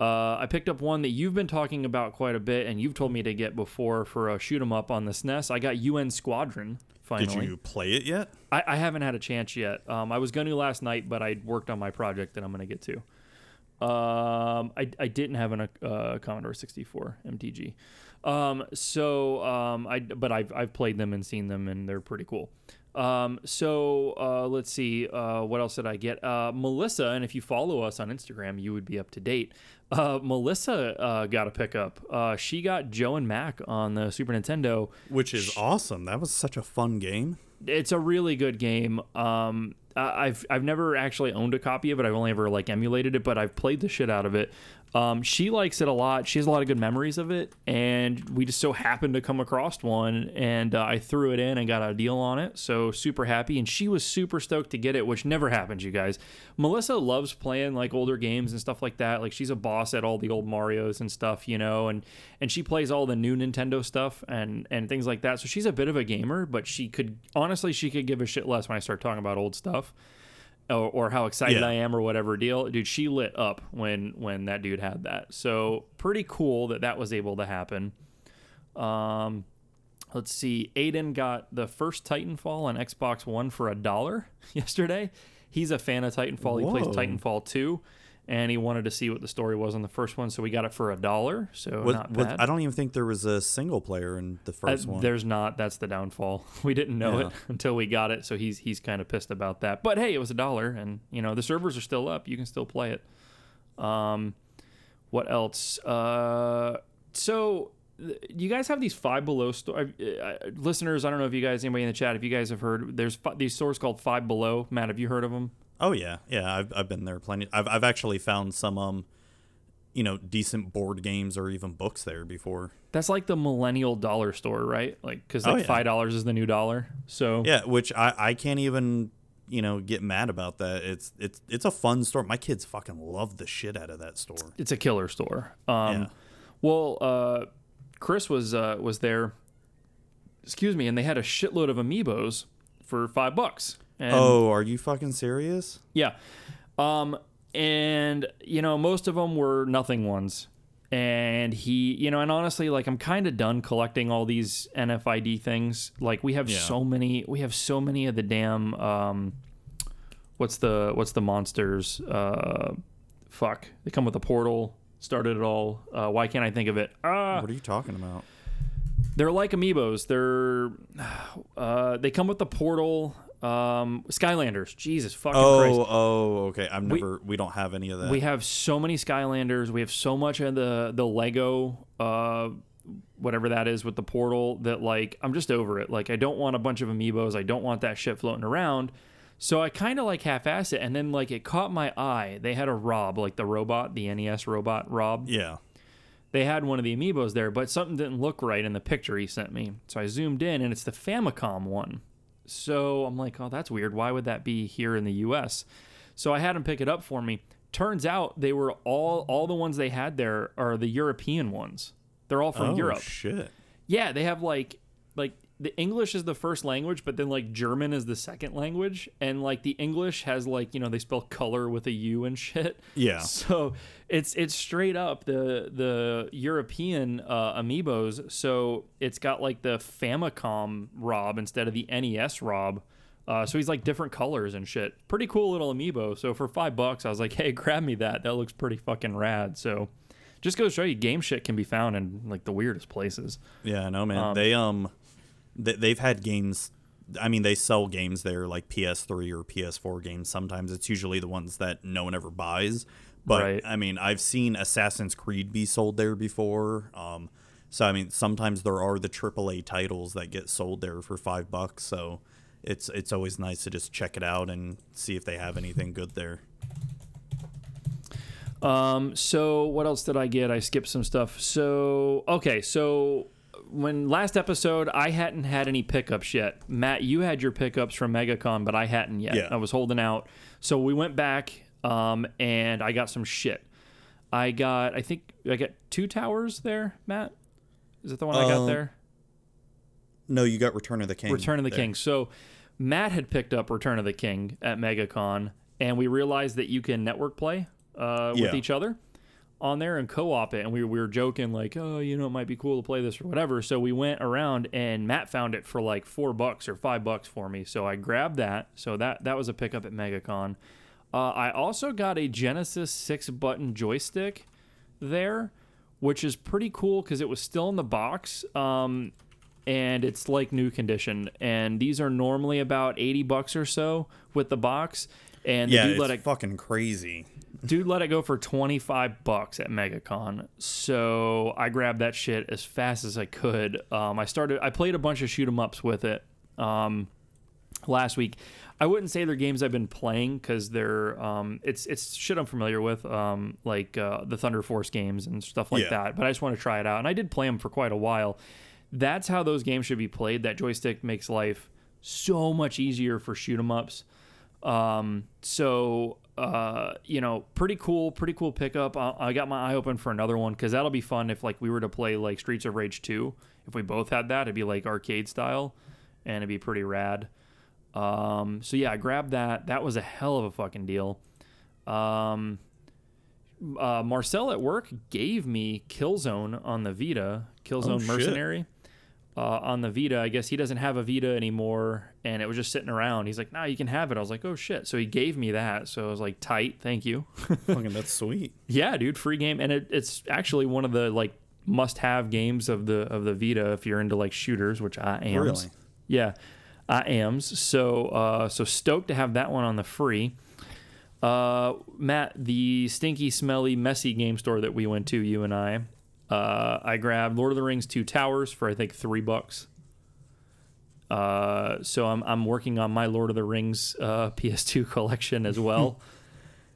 [SPEAKER 2] Uh, I picked up one that you've been talking about quite a bit, and you've told me to get before for a shoot 'em up on the SNES. I got UN Squadron finally.
[SPEAKER 3] Did you play it yet?
[SPEAKER 2] I, I haven't had a chance yet. Um, I was going to last night, but I worked on my project that I'm going to get to. Um, I, I didn't have an uh, Commodore 64 MTG. Um, so um, I but I've I've played them and seen them, and they're pretty cool. Um, so uh, let's see. Uh, what else did I get? Uh, Melissa, and if you follow us on Instagram, you would be up to date. Uh, Melissa uh, got a pickup. Uh, she got Joe and Mac on the Super Nintendo
[SPEAKER 3] Which is awesome. That was such a fun game.
[SPEAKER 2] it's a really good game. Um, I've I've never actually owned a copy of it. I've only ever like emulated it, but I've played the shit out of it. Um, she likes it a lot. She has a lot of good memories of it, and we just so happened to come across one, and uh, I threw it in and got a deal on it. So super happy, and she was super stoked to get it, which never happens, you guys. Melissa loves playing like older games and stuff like that. Like she's a boss at all the old Mario's and stuff, you know, and and she plays all the new Nintendo stuff and and things like that. So she's a bit of a gamer, but she could honestly she could give a shit less when I start talking about old stuff or, or how excited
[SPEAKER 3] Yeah.
[SPEAKER 2] I am or whatever deal. Dude, she lit up when when that dude had that. So pretty cool that that was able to happen. Um, let's see. Aiden got the first Titanfall on Xbox One for a dollar yesterday. He's a fan of Titanfall. He plays
[SPEAKER 3] Whoa.
[SPEAKER 2] Titanfall 2, and he wanted to see what the story was on the first one, so we got it for a dollar. So not bad.
[SPEAKER 3] I don't even think there was a single player in the
[SPEAKER 2] Uh,
[SPEAKER 3] first one.
[SPEAKER 2] There's not. That's the downfall. We didn't know
[SPEAKER 3] Yeah.
[SPEAKER 2] it until we got it, so he's he's kind of pissed about that. But hey, it was a dollar, and you know the servers are still up. You can still play it. Um, what else? Uh, so you guys have these Five Below store uh, listeners. I don't know if you guys, anybody in the chat, if you guys have heard. There's fi- these stores called Five Below. Matt, have you heard of them?
[SPEAKER 3] Oh yeah, yeah. I've I've been there plenty. I've I've actually found some um, you know, decent board games or even books there before.
[SPEAKER 2] That's like the millennial dollar store, right? Like because
[SPEAKER 3] Oh,
[SPEAKER 2] like
[SPEAKER 3] yeah.
[SPEAKER 2] five dollars is the new dollar. So
[SPEAKER 3] Yeah, which I I can't even you know get mad about that. It's it's it's a fun store. My kids fucking love the shit out of that store.
[SPEAKER 2] it's a killer store. Um,
[SPEAKER 3] Yeah.
[SPEAKER 2] Well, uh, Chris was uh, was there. Excuse me, and they had a shitload of amiibos for five bucks. And,
[SPEAKER 3] oh, are you fucking serious?
[SPEAKER 2] yeah, um, and you know most of them were nothing ones. And he, you know, and honestly, like I'm kind of done collecting all these NFID things. Like we have
[SPEAKER 3] Yeah.
[SPEAKER 2] so many, we have so many of the damn, um, what's the what's the monsters? Uh, fuck, they come with a portal. Started it all. Uh, why can't I think of it? Ah,
[SPEAKER 3] What are you talking about?
[SPEAKER 2] they're like amiibos. They're uh, they come with the portal. Um, Skylanders. Jesus fucking Christ.
[SPEAKER 3] Oh, oh, okay. I've
[SPEAKER 2] We-
[SPEAKER 3] never. We, don't have any of that.
[SPEAKER 2] We have so many Skylanders. We have so much of the the Lego, uh, whatever that is with the portal. That like I'm just over it. Like I don't want a bunch of amiibos. I don't want that shit floating around. So I kind of like half-ass it, and then like it caught my eye. They had a Rob, like the robot, the NES robot Rob.
[SPEAKER 3] yeah.
[SPEAKER 2] They had one of the amiibos there, but something didn't look right in the picture he sent me. So I zoomed in, and it's the Famicom one. So I'm like, oh, that's weird. Why would that be here in the U.S.? So I had him pick it up for me. Turns out they were all all the ones they had there are the European ones. They're all from Europe.
[SPEAKER 3] oh
[SPEAKER 2] Europe.
[SPEAKER 3] shit.
[SPEAKER 2] Yeah, they have like like the English is the first language, but then like German is the second language, and like the English has like you know they spell color with a U and shit.
[SPEAKER 3] Yeah.
[SPEAKER 2] So it's it's straight up the the European uh, amiibos. So it's got like the Famicom Rob instead of the NES Rob. Uh, so he's like different colors and shit. Pretty cool little amiibo. So for five bucks, I was like, hey, grab me that. That looks pretty fucking rad. So just goes to show you, game shit can be found in like the weirdest places.
[SPEAKER 3] Yeah, I know, man. they um, they, they've had games. I mean, they sell games there like PS3 or PS4 games. Sometimes it's usually the ones that no one ever buys. But
[SPEAKER 2] Right.
[SPEAKER 3] I mean, I've seen Assassin's Creed be sold there before. Um, so I mean, sometimes there are the AAA titles that get sold there for five bucks. So it's it's always nice to just check it out and see if they have anything good there.
[SPEAKER 2] Um, so what else did I get? I skipped some stuff. So okay, so when last episode I hadn't had any pickups yet. Matt, you had your pickups from MegaCon, but I hadn't yet.
[SPEAKER 3] Yeah.
[SPEAKER 2] I was holding out. So we went back, um, and I got some shit. I got, I think I got two towers there. Matt, is that the one I got
[SPEAKER 3] Um,
[SPEAKER 2] there?
[SPEAKER 3] No, you got Return of the King.
[SPEAKER 2] Return of the
[SPEAKER 3] there.
[SPEAKER 2] King. So Matt had picked up Return of the King at MegaCon, and we realized that you can network play uh, with
[SPEAKER 3] Yeah.
[SPEAKER 2] each other on there and co-op it. And we, we were joking like, oh, you know, it might be cool to play this or whatever. So we went around, and Matt found it for like four bucks or five bucks for me. So I grabbed that. So that that was a pickup at MegaCon. Uh, I also got a Genesis six button joystick there, which is pretty cool because it was still in the box. Um, and it's like new condition. And these are normally about 80 bucks or so with the box. And
[SPEAKER 3] Yeah, it's
[SPEAKER 2] let it
[SPEAKER 3] fucking crazy.
[SPEAKER 2] Dude let it go for 25 bucks at MegaCon. So I grabbed that shit as fast as I could. Um, I started I played a bunch of shoot 'em ups with it. Um, last week. I wouldn't say they're games I've been playing because they're um, it's it's shit I'm familiar with, um, like uh, the Thunder Force games and stuff like
[SPEAKER 3] Yeah.
[SPEAKER 2] that. But I just want to try it out, and I did play them for quite a while. That's how those games should be played. That joystick makes life so much easier for shoot 'em ups. Um, so uh, you know, pretty cool, pretty cool pickup. I, I got my eye open for another one because that'll be fun if like we were to play like Streets of Rage 2. If we both had that, it'd be like arcade style, and it'd be pretty rad. Um, so yeah, I grabbed that. That was a hell of a fucking deal. Um, uh, Marcel at work gave me Killzone on the Vita, Killzone
[SPEAKER 3] Oh, shit.
[SPEAKER 2] Uh, on the Vita, I guess he doesn't have a Vita anymore, and it was just sitting around. He's like, "Nah, you can have it." I was like, "Oh shit!" So he gave me that. So I was like, "Tight, thank you."
[SPEAKER 3] fucking, that's sweet.
[SPEAKER 2] Yeah, dude, free game, and it, it's actually one of the like must-have games of the of the Vita if you're into like shooters, which I am.
[SPEAKER 3] Really?
[SPEAKER 2] Yeah, I am. So uh, so stoked to have that one on the free. Uh, Matt, the stinky, smelly, messy game store that we went to, you and I. Uh, I grabbed Lord of the Rings Two Towers for I think three bucks. Uh, so I'm I'm working on my Lord of the Rings uh, PS2 collection as well.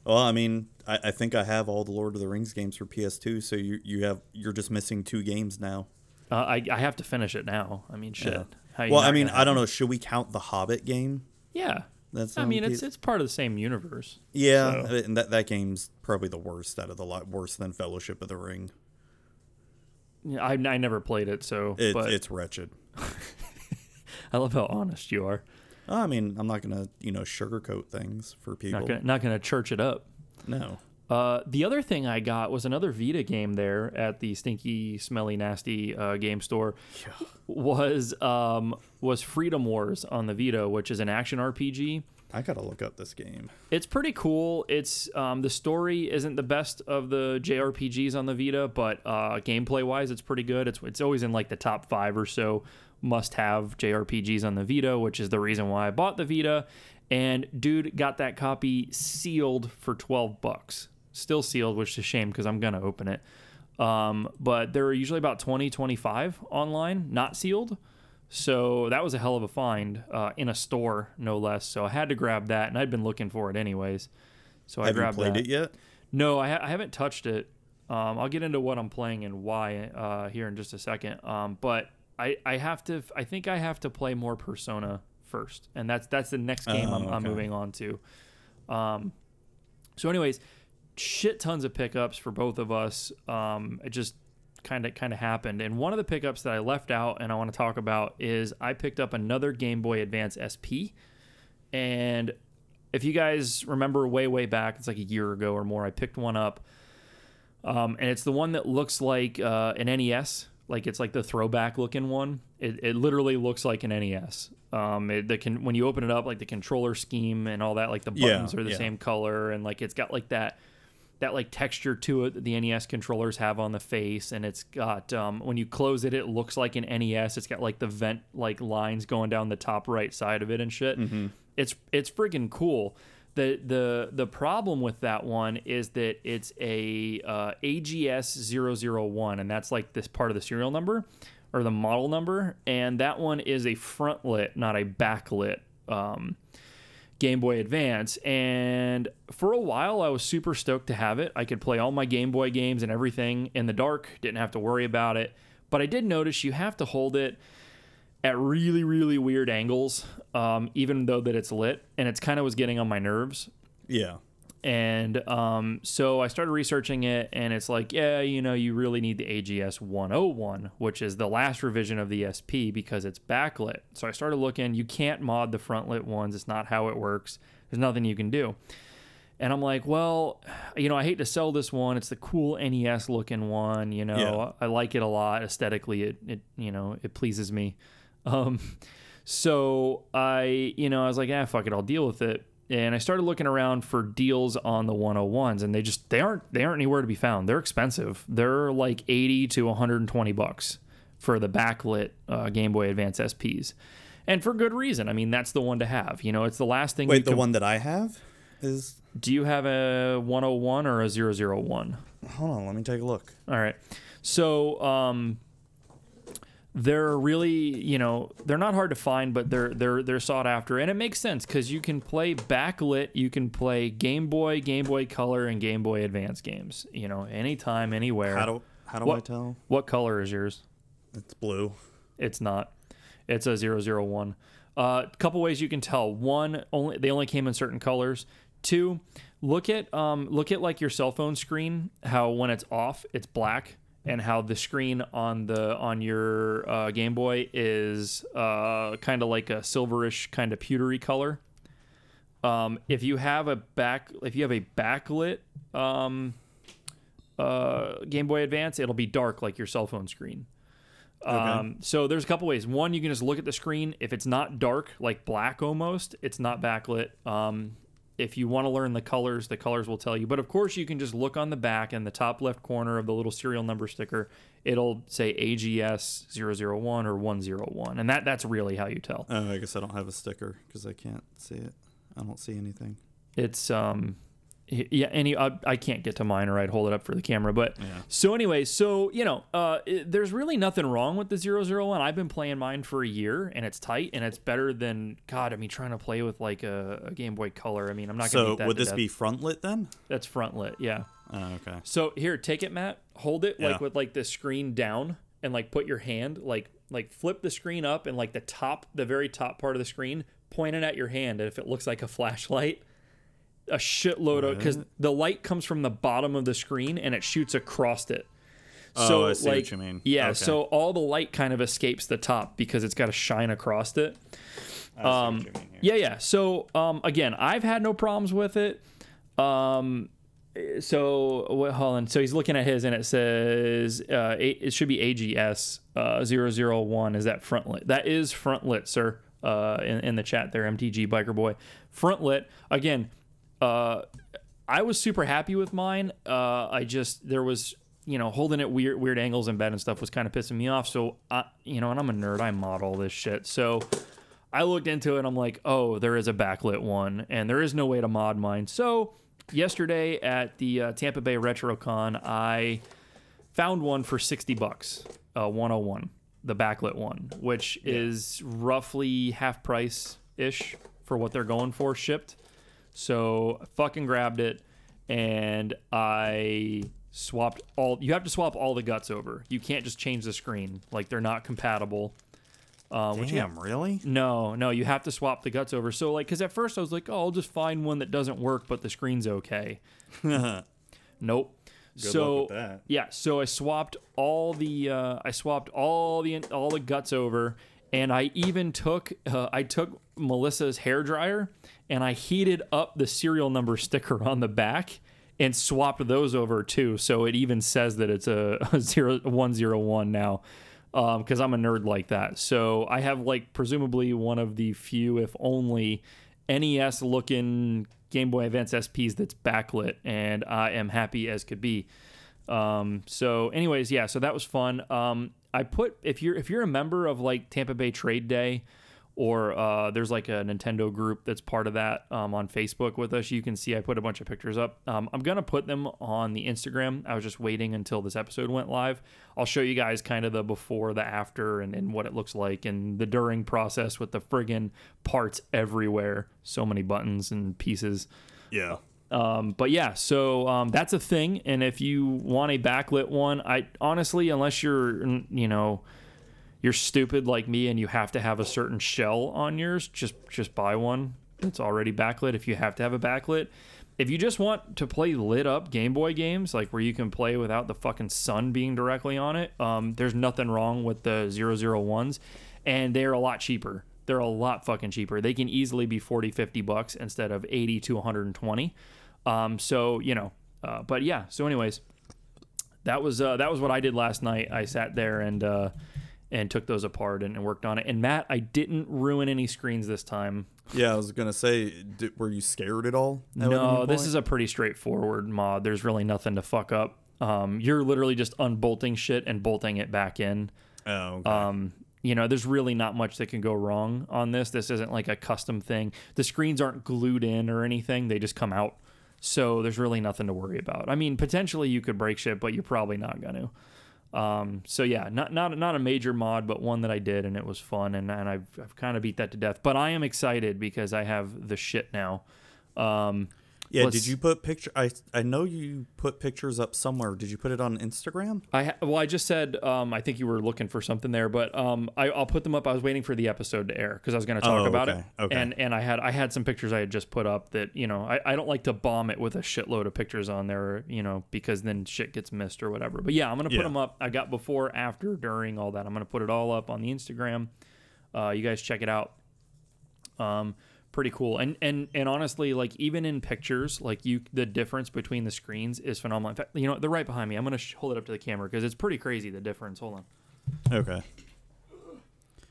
[SPEAKER 3] Well, I mean, I, I think I have all the Lord of the Rings games for PS2, so you you have you're just missing two games now.
[SPEAKER 2] Uh, I, I have to finish it now. I mean, shit.
[SPEAKER 3] Yeah. Well, I mean, I don't know. Should we count the Hobbit game?
[SPEAKER 2] Yeah.
[SPEAKER 3] That's
[SPEAKER 2] I mean, it's it's part of the same universe.
[SPEAKER 3] yeah,
[SPEAKER 2] so-
[SPEAKER 3] and that that game's probably the worst out of the lot, worse than Fellowship of the Ring.
[SPEAKER 2] Yeah, I, I never played it, so
[SPEAKER 3] It,
[SPEAKER 2] but
[SPEAKER 3] it's wretched.
[SPEAKER 2] I love how honest you are.
[SPEAKER 3] I mean, I'm not gonna you know sugarcoat things for people.
[SPEAKER 2] Not gonna not gonna church it up.
[SPEAKER 3] No.
[SPEAKER 2] Uh, the other thing I got was another Vita game there at the stinky, smelly, nasty uh, game store. Was um, was Freedom Wars on the Vita, which is an action RPG.
[SPEAKER 3] I gotta look up this game.
[SPEAKER 2] It's pretty cool. It's um, the story isn't the best of the JRPGs on the Vita, but uh, gameplay wise, it's pretty good. It's it's always in like the top five or so must have JRPGs on the Vita, which is the reason why I bought the Vita. And dude got that copy sealed for twelve bucks. Still sealed, which is a shame because I'm gonna open it. Um, but there are usually about 20, 25 online, not sealed. So that was a hell of a find uh, in a store, no less. So I had to grab that, and I'd been looking for it anyways. So I
[SPEAKER 3] have you
[SPEAKER 2] grabbed
[SPEAKER 3] played
[SPEAKER 2] that.
[SPEAKER 3] it yet?
[SPEAKER 2] No, I, ha- I haven't touched it. Um, I'll get into what I'm playing and why uh, here in just a second. Um, but I, I have to. I think I have to play more Persona first, and that's that's the next game I'm,
[SPEAKER 3] Oh,
[SPEAKER 2] I'm moving on to. Um, so, anyways, shit tons of pickups for both of us. Um, it just kind of kind of happened. And one of the pickups that I left out and I want to talk about is I picked up another Game Boy Advance SP. And if you guys remember way way back, it's like a year ago or more, I picked one up. Um, and it's the one that looks like uh, an NES, like it's like the throwback looking one. It, it literally looks like an NES. Um, it, the can when you open it up, like the controller scheme and all that, like the
[SPEAKER 3] Yeah,
[SPEAKER 2] buttons are the
[SPEAKER 3] yeah.
[SPEAKER 2] same color, and like it's got like that that like texture to it that the NES controllers have on the face, and it's got um, when you close it, it looks like an NES. It's got like the vent like lines going down the top right side of it and shit. It's it's freaking cool. The the the problem with that one is that it's a uh, AGS 001, and that's like this part of the serial number or the model number, and that one is a front lit, not a backlit. Um, Game Boy Advance. And for a while, I was super stoked to have it. I could play all my Game Boy games and everything in the dark, didn't have to worry about it. But I did notice you have to hold it at really, really weird angles, um, even though that it's lit. And it's kind of was getting on my nerves.
[SPEAKER 3] Yeah.
[SPEAKER 2] And um, so I started researching it, and it's like, yeah, you know, you really need the AGS 101, which is the last revision of the SP because it's backlit. So I started looking. You can't mod the front lit ones, it's not how it works. There's nothing you can do. And I'm like, well, you know, I hate to sell this one. It's the cool NES looking one. You know,
[SPEAKER 3] Yeah.
[SPEAKER 2] I like it a lot aesthetically. It, it you know, it pleases me. Um, so I, you know, I was like, ah, fuck it, I'll deal with it. And I started looking around for deals on the 101s, and they just they aren't they aren't anywhere to be found. They're expensive. They're like 80 to 120 bucks for the backlit uh, Game Boy Advance SPs, and for good reason. I mean, that's the one to have. You know, it's the last thing. you
[SPEAKER 3] Wait, the
[SPEAKER 2] can-
[SPEAKER 3] one that I have is.
[SPEAKER 2] Do you have a 101 or a 001?
[SPEAKER 3] Hold on, let me take a look.
[SPEAKER 2] All right. So um, they're really, you know, they're not hard to find, but they're they're they're sought after, and it makes sense because you can play backlit, you can play Game Boy, Game Boy Color, and Game Boy Advance games. You know, anytime, anywhere.
[SPEAKER 3] How do how do I
[SPEAKER 2] What-
[SPEAKER 3] tell?
[SPEAKER 2] what color is yours?
[SPEAKER 3] It's blue.
[SPEAKER 2] It's not. It's a 001. A uh, couple ways you can tell. One, only they only came in certain colors. Two, look at um, look at like your cell phone screen. How when it's off, it's black, and how the screen on the on your uh, Game Boy is uh, kind of like a silverish kind of pewtery color. Um, if you have a back, if you have a backlit um, uh, Game Boy Advance, it'll be dark like your cell phone screen. Um, so there's a couple ways. One, you can just look at the screen. If it's not dark, like black almost, it's not backlit. Um, if you want to learn the colors, the colors will tell you. But of course, you can just look on the back and the top left corner of the little serial number sticker. It'll say AGS 001 or 101. And that that's really how you tell.
[SPEAKER 3] Oh, I guess I don't have a sticker because I can't see it. I don't see anything.
[SPEAKER 2] It's um yeah any I, I can't get to mine or i'd hold it up for the camera but
[SPEAKER 3] Yeah.
[SPEAKER 2] so anyway so you know uh it, there's really nothing wrong with the 001 i've been playing mine for a year and it's tight and it's better than god i mean trying to play with like a, a game boy color i mean i'm not gonna
[SPEAKER 3] So would this
[SPEAKER 2] death.
[SPEAKER 3] be front lit then?
[SPEAKER 2] that's front lit yeah
[SPEAKER 3] Oh, okay.
[SPEAKER 2] so here take it matt hold it like with like the screen down and like put your hand like like flip the screen up and like the top the very top part of the screen point it at your hand and if it looks like a flashlight a shitload of because the light comes from the bottom of the screen and it shoots across it so
[SPEAKER 3] Oh, I see what
[SPEAKER 2] like
[SPEAKER 3] you mean.
[SPEAKER 2] yeah
[SPEAKER 3] Okay.
[SPEAKER 2] so all the light kind of escapes the top because it's got to shine across it um,
[SPEAKER 3] what you mean here.
[SPEAKER 2] yeah, yeah. So um, again, I've had no problems with it. Um, so what, hold on. So he's looking at his, and it says uh, it should be AGS uh, 001. Is that front lit? That is front lit, sir. Uh, in, in the chat there, MTG Biker Boy, front lit again. Uh, I was super happy with mine. Uh, I just there was you know holding it weird weird angles in bed and stuff was kind of pissing me off. So I you know, and I'm a nerd. I model this shit. So I looked into it. and I'm like, oh, there is a backlit one, and there is no way to mod mine. So yesterday at the uh, Tampa Bay RetroCon, I found one for 60 bucks, uh, 101, the backlit one, which is roughly half price ish for what they're going for shipped. So I fucking grabbed it and I swapped all. You have to swap all the guts over. You can't just change the screen. Like they're not compatible. Uh, which you
[SPEAKER 3] Damn, really?
[SPEAKER 2] no, no, you have to swap the guts over. So like, because at first I was like, oh, I'll just find one that doesn't work, but the screen's okay. nope.
[SPEAKER 3] Good
[SPEAKER 2] so
[SPEAKER 3] luck with that.
[SPEAKER 2] yeah, so I swapped all the uh, I swapped all the all the guts over, and I even took uh, I took Melissa's hair dryer and I heated up the serial number sticker on the back and swapped those over too. So it even says that it's a, a zero one zero one now. Because I'm a nerd like that, so I have like presumably one of the few, if only, NES looking Game Boy Advance SPs that's backlit, and I am happy as could be. Um, so, anyways, yeah, so that was fun. Um, I put if you're if you're a member of like Tampa Bay Trade Day, or uh, there's like a Nintendo group that's part of that um, on Facebook with us. You can see I put a bunch of pictures up. Um, I'm gonna put them on the Instagram. I was just waiting until this episode went live. I'll show you guys kind of the before, the after, and, and what it looks like, and the during process with the friggin' parts everywhere. So many buttons and pieces.
[SPEAKER 3] Yeah.
[SPEAKER 2] Um, but yeah, so um, that's a thing. And if you want a backlit one, I honestly, unless you're, you know, you're stupid like me and you have to have a certain shell on yours, just just buy one that's already backlit. If you have to have a backlit, if you just want to play lit up Game Boy games, like where you can play without the fucking sun being directly on it, um, there's nothing wrong with the 001s, and they're a lot cheaper. They're a lot fucking cheaper. They can easily be 40, 50 bucks instead of 80 to 120. Um, so you know, uh, but yeah. So anyways, that was uh, that was what I did last night. I sat there and uh, and took those apart and, and worked on it. And Matt, I didn't ruin any screens this time.
[SPEAKER 3] Yeah, I was gonna say, did, were you scared at all? at
[SPEAKER 2] No, this is a pretty straightforward mod. There's really nothing to fuck up. Um, you're literally just unbolting shit and bolting it back in.
[SPEAKER 3] Oh, okay.
[SPEAKER 2] Um, you know, there's really not much that can go wrong on this. This isn't like a custom thing. The screens aren't glued in or anything. They just come out. So there's really nothing to worry about. I mean, potentially you could break shit, but you're probably not going to. Um, so yeah, not not not a major mod, but one that I did and it was fun, and, and I've I've kind of beat that to death. But I am excited because I have the shit now. Um,
[SPEAKER 3] yeah. Did you put picture? I I know you put pictures up somewhere. Did you put it on Instagram?
[SPEAKER 2] I ha- well, I just said um, I think you were looking for something there, but um, I, I'll put them up. I was waiting for the episode to air because I was going to talk
[SPEAKER 3] Oh,
[SPEAKER 2] about
[SPEAKER 3] okay,
[SPEAKER 2] it,
[SPEAKER 3] okay.
[SPEAKER 2] and and I had I had some pictures I had just put up that you know I, I don't like to bomb it with a shitload of pictures on there, you know, because then shit gets missed or whatever. But yeah, I'm gonna put
[SPEAKER 3] Yeah.
[SPEAKER 2] them up. I got before, after, during, all that. I'm gonna put it all up on the Instagram. Uh, you guys check it out. Um, pretty cool. And and and honestly, like even in pictures, like you, the difference between the screens is phenomenal. In fact, you know, they're right behind me. I'm gonna sh- hold it up to the camera because it's pretty crazy the difference. Hold on.
[SPEAKER 3] Okay.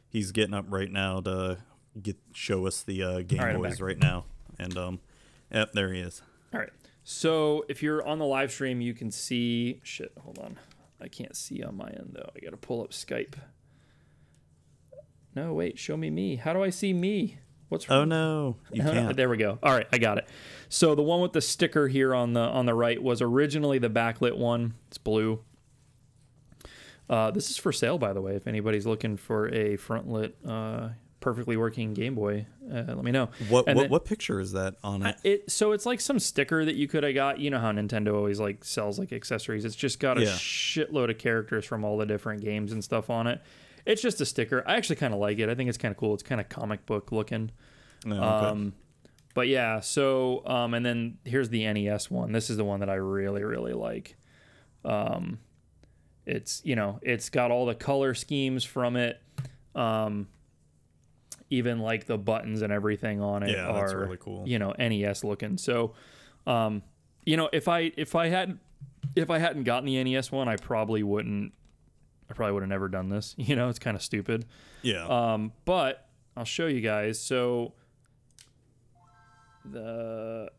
[SPEAKER 3] He's getting up right now to get show us the uh, Game
[SPEAKER 2] right,
[SPEAKER 3] Boys right now, and um, yep, there he is.
[SPEAKER 2] All right. So if you're on the live stream, you can see. Shit, hold on. I can't see on my end though. I gotta pull up Skype. No, wait. Show me me. How do I see me? What's wrong?
[SPEAKER 3] Oh no, you can't.
[SPEAKER 2] there we go. All right, I got it. So the one with the sticker here on the on the right was originally the backlit one. It's blue. Uh, this is for sale, by the way. If anybody's looking for a front lit, uh, perfectly working Game Boy, uh, let me know.
[SPEAKER 3] What what,
[SPEAKER 2] then-
[SPEAKER 3] what picture is that on it?
[SPEAKER 2] it so it's like some sticker that you could have got. You know how Nintendo always like sells like accessories. It's just got a
[SPEAKER 3] Yeah.
[SPEAKER 2] shitload of characters from all the different games and stuff on it. It's just a sticker. I actually kind of like it. I think it's kind of cool. It's kind of comic book looking.
[SPEAKER 3] No, okay.
[SPEAKER 2] Um, but yeah, so um, and then here's the NES one. This is the one that I really really like. Um, it's you know it's got all the color schemes from it. Um, even like the buttons and everything on it
[SPEAKER 3] Yeah,
[SPEAKER 2] are
[SPEAKER 3] that's really cool.
[SPEAKER 2] you know NES looking. So, um, you know if I if I hadn't if I hadn't gotten the NES one, I probably wouldn't. I probably would have never done this. You know, it's kind of stupid.
[SPEAKER 3] yeah.
[SPEAKER 2] Um, but I'll show you guys. So the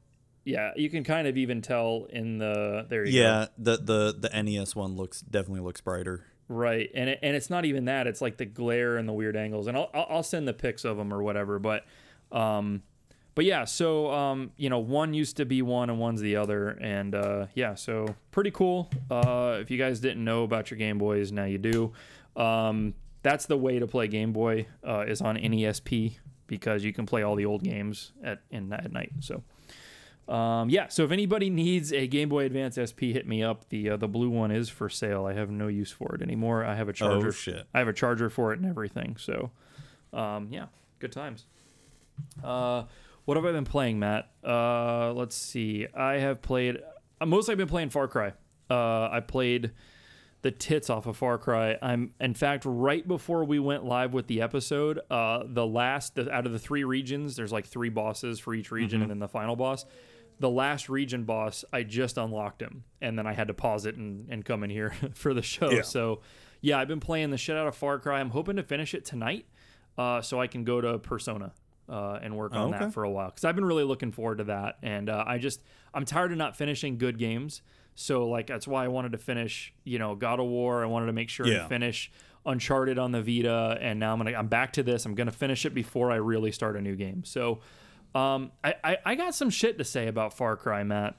[SPEAKER 2] yeah, you can kind of even tell in the there you
[SPEAKER 3] yeah, the the the NES one looks definitely looks brighter.
[SPEAKER 2] Right. And it, and it's not even that. It's like the glare and the weird angles. And I'll I'll send the pics of them or whatever, but um but yeah, so um, you know, one used to be one and one's the other, and uh, yeah, so pretty cool. Uh, if you guys didn't know about your Game Boys, now you do. Um, that's the way to play Game Boy uh, is on NESP because you can play all the old games at in, at night. So um, yeah, so if anybody needs a Game Boy Advance SP, hit me up. The uh, the blue one is for sale. I have no use for it anymore. I have a charger.
[SPEAKER 3] Oh shit.
[SPEAKER 2] I have a charger for it and everything. So, um, yeah, good times. Uh, what have I been playing, Matt? Uh, let's see. I have played. Uh, mostly, I've been playing Far Cry. Uh, I played the tits off of Far Cry. I'm in fact right before we went live with the episode, uh, the last the, out of the three regions, there's like three bosses for each region, and then the final boss. The last region boss, I just unlocked him, and then I had to pause it and, and come in here for the show.
[SPEAKER 3] Yeah.
[SPEAKER 2] So, yeah, I've been playing the shit out of Far Cry. I'm hoping to finish it tonight, uh, so I can go to Persona uh, and work on
[SPEAKER 3] okay.
[SPEAKER 2] that for a while because I've been really looking forward to that. And uh, I just I'm tired of not finishing good games. So like that's why I wanted to finish, you know, God of War. I wanted to make sure
[SPEAKER 3] Yeah.
[SPEAKER 2] and finish Uncharted on the Vita, and now I'm gonna I'm back to this. I'm gonna finish it before I really start a new game. So. Um, I, I, I got some shit to say about Far Cry, Matt.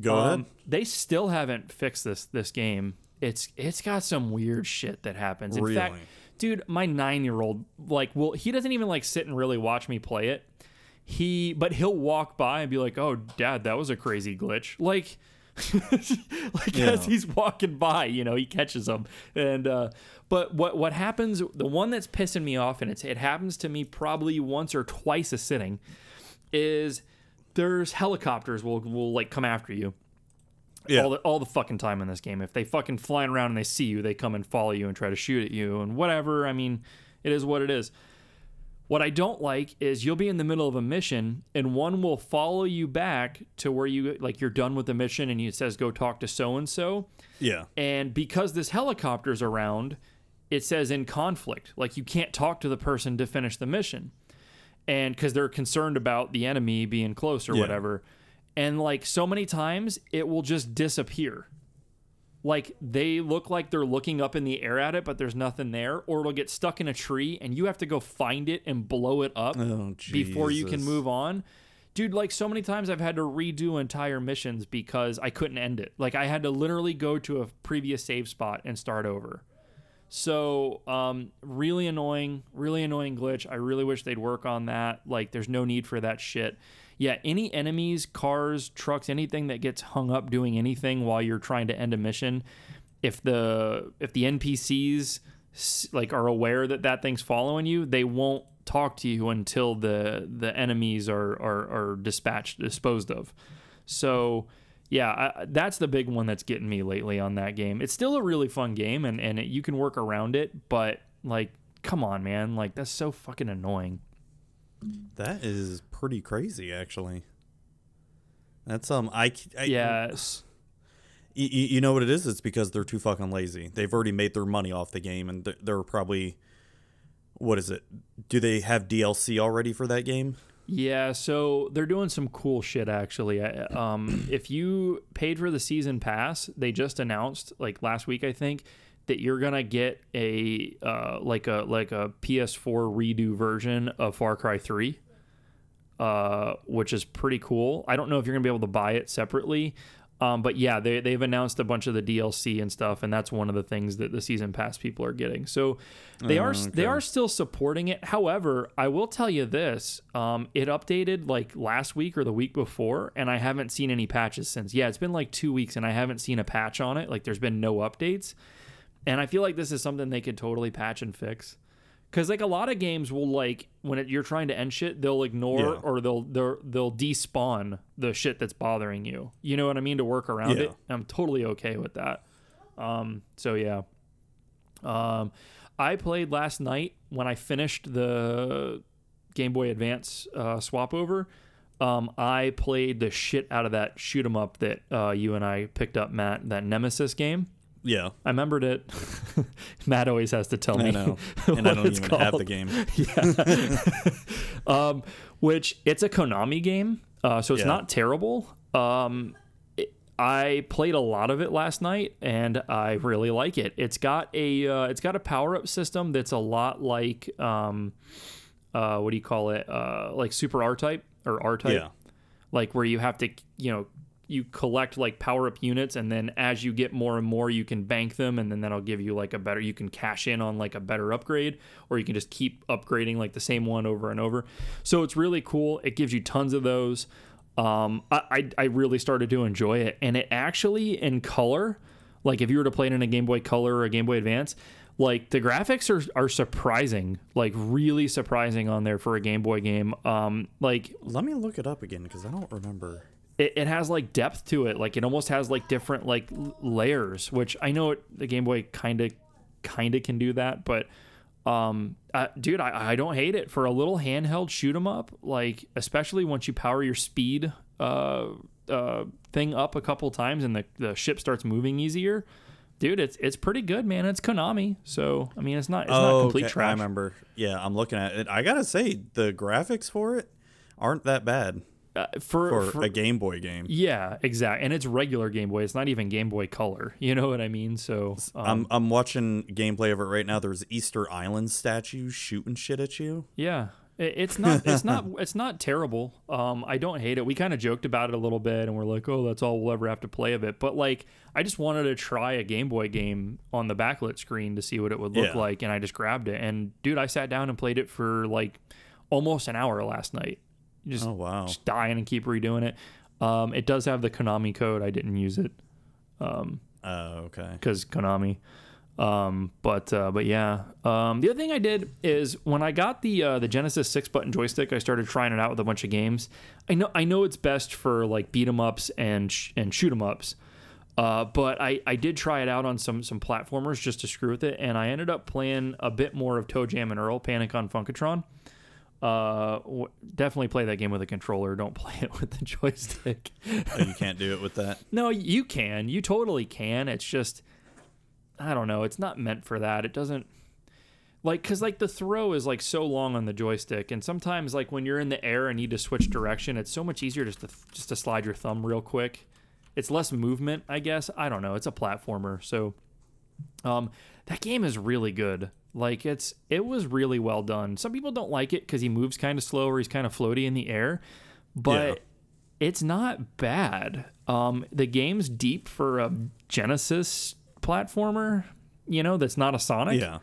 [SPEAKER 3] Go
[SPEAKER 2] Um,
[SPEAKER 3] ahead.
[SPEAKER 2] They still haven't fixed this this game. It's it's got some weird shit that happens. In fact,
[SPEAKER 3] Really?
[SPEAKER 2] Dude, my nine year old like, well, he doesn't even like sit and really watch me play it. He, but he'll walk by and be like, "Oh, Dad, that was a crazy glitch." Like, like
[SPEAKER 3] Yeah.
[SPEAKER 2] as he's walking by, you know, he catches them. And uh, but what what happens? The one that's pissing me off, and it's it happens to me probably once or twice a sitting, is there's helicopters will will like come after you
[SPEAKER 3] Yeah.
[SPEAKER 2] all the all the fucking time in this game. If they fucking flying around and they see you, they come and follow you and try to shoot at you and whatever. I mean, it is what it is. What I don't like is you'll be in the middle of a mission and one will follow you back to where you like you're done with the mission and it says go talk to so and so.
[SPEAKER 3] yeah.
[SPEAKER 2] And because this helicopter's around, it says in conflict. Like you can't talk to the person to finish the mission. And because they're concerned about the enemy being close or
[SPEAKER 3] Yeah.
[SPEAKER 2] whatever. And like so many times, it will just disappear. Like they look like they're looking up in the air at it, but there's nothing there. Or it'll get stuck in a tree and you have to go find it and blow it up
[SPEAKER 3] Oh,
[SPEAKER 2] before you can move on. Dude, like so many times I've had to redo entire missions because I couldn't end it. Like I had to literally go to a previous save spot and start over. So, um, really annoying, really annoying glitch. I really wish they'd work on that. Like, there's no need for that shit. Yeah, any enemies, cars, trucks, anything that gets hung up doing anything while you're trying to end a mission, if the if the NPCs like are aware that that thing's following you, they won't talk to you until the the enemies are are, are dispatched, disposed of. So, yeah, I, that's the big one that's getting me lately on that game. It's still a really fun game, and and it, you can work around it, but like, come on, man, like that's so fucking annoying.
[SPEAKER 3] That is pretty crazy, actually. That's um, I,
[SPEAKER 2] Yes.
[SPEAKER 3] Y- y- you know what it is? It's because they're too fucking lazy. They've already made their money off the game, and they're, they're probably, what is it? Do they have DLC already for that game?
[SPEAKER 2] Yeah, so they're doing some cool shit actually. Um, if you paid for the season pass, they just announced like last week, I think, that you're gonna get a uh, like a like a PS4 redo version of Far Cry Three, uh, which is pretty cool. I don't know if you're gonna be able to buy it separately. Um, but yeah, they, they've announced a bunch of the DLC and stuff, and that's one of the things that the season pass people are getting. So they are they are still supporting it. However, I will tell you this: um, it updated like last week or the week before, and I haven't seen any patches since. Yeah, it's been like two weeks, and I haven't seen a patch on it. Like, there's been no updates, and I feel like this is something they could totally patch and fix. Because like a lot of games will like when it, you're trying to end shit, they'll ignore
[SPEAKER 3] Yeah.
[SPEAKER 2] or they'll they'll they'll despawn the shit that's bothering you. You know what I mean to work around
[SPEAKER 3] Yeah.
[SPEAKER 2] it. I'm totally okay with that. Um, so yeah. Um, I played last night when I finished the Game Boy Advance uh, swap over. Um, I played the shit out of that shoot 'em up that uh, you and I picked up, Matt. That Nemesis game.
[SPEAKER 3] Yeah,
[SPEAKER 2] I remembered it. Matt always has to tell me.
[SPEAKER 3] I know, and I don't even have the
[SPEAKER 2] called.
[SPEAKER 3] game.
[SPEAKER 2] um, which it's a Konami game, uh, so it's
[SPEAKER 3] Yeah.
[SPEAKER 2] not terrible. Um, it- I played a lot of it last night, and I really like it. It's got a uh, it's got a power up system that's a lot like um, uh, what do you call it? Uh, like Super R Type or R Type
[SPEAKER 3] Yeah,
[SPEAKER 2] like where you have to you know you collect like power up units and then as you get more and more you can bank them and then that'll give you like a better you can cash in on like a better upgrade or you can just keep upgrading like the same one over and over. So it's really cool. It gives you tons of those. Um, I, I, I really started to enjoy it. And it actually in color like if you were to play it in a game boy color or a game boy advance like the graphics are, are surprising like really surprising on there for a game boy game. Um, like
[SPEAKER 3] let me look it up again because I don't remember.
[SPEAKER 2] It, it has like depth to it. Like it almost has like different like layers, which I know it, the Game Boy kind of kind of can do that, but um, uh, dude, I, I don't hate it for a little handheld shoot 'em up. Like especially once you power your speed uh, uh, thing up a couple times and the the ship starts moving easier. Dude, it's it's pretty good, man. It's Konami, so I mean, it's not it's not complete
[SPEAKER 3] Oh, okay,
[SPEAKER 2] trash.
[SPEAKER 3] I remember. Yeah, I'm looking at it. I gotta say, the graphics for it aren't that bad
[SPEAKER 2] Uh, for,
[SPEAKER 3] for,
[SPEAKER 2] for
[SPEAKER 3] a Game Boy game.
[SPEAKER 2] yeah, exactly. and it's regular Game Boy. It's not even Game Boy Color. You know what I mean? So um,
[SPEAKER 3] I'm I'm watching gameplay of it right now. There's Easter Island statues shooting shit at you.
[SPEAKER 2] Yeah, it's not it's not it's not terrible. Um, I don't hate it. We kind of joked about it a little bit, and we're like, oh, that's all we'll ever have to play of it. But like, I just wanted to try a Game Boy game on the backlit screen to see what it would look
[SPEAKER 3] Yeah.
[SPEAKER 2] like, and I just grabbed it. And dude, I sat down and played it for like almost an hour last night. Just,
[SPEAKER 3] Oh wow.
[SPEAKER 2] just dying and keep redoing it. Um, it does have the Konami code. I didn't use it
[SPEAKER 3] Oh okay.
[SPEAKER 2] because Konami. Um, but uh, but yeah. Um, the other thing I did is when I got the uh, the Genesis six button joystick, I started trying it out with a bunch of games. I know I know it's best for like beat 'em ups and sh- and shoot 'em ups. Uh, but I, I did try it out on some some platformers just to screw with it, and I ended up playing a bit more of ToeJam and Earl Panic on Funkotron. Uh, w- definitely play that game with a controller. Don't play it with the joystick.
[SPEAKER 3] Oh, you can't do it with that.
[SPEAKER 2] No, you can. You totally can. It's just I don't know. It's not meant for that. It doesn't like cuz like the throw is like so long on the joystick and sometimes like when you're in the air and need to switch direction, it's so much easier just to just to slide your thumb real quick. It's less movement, I guess. I don't know. It's a platformer. So um that game is really good. Like it's it was really well done. Some people don't like it cuz he moves kind of slow or he's kind of floaty in the air. But
[SPEAKER 3] Yeah.
[SPEAKER 2] it's not bad. Um, the game's deep for a Genesis platformer, you know, that's not a Sonic.
[SPEAKER 3] Yeah.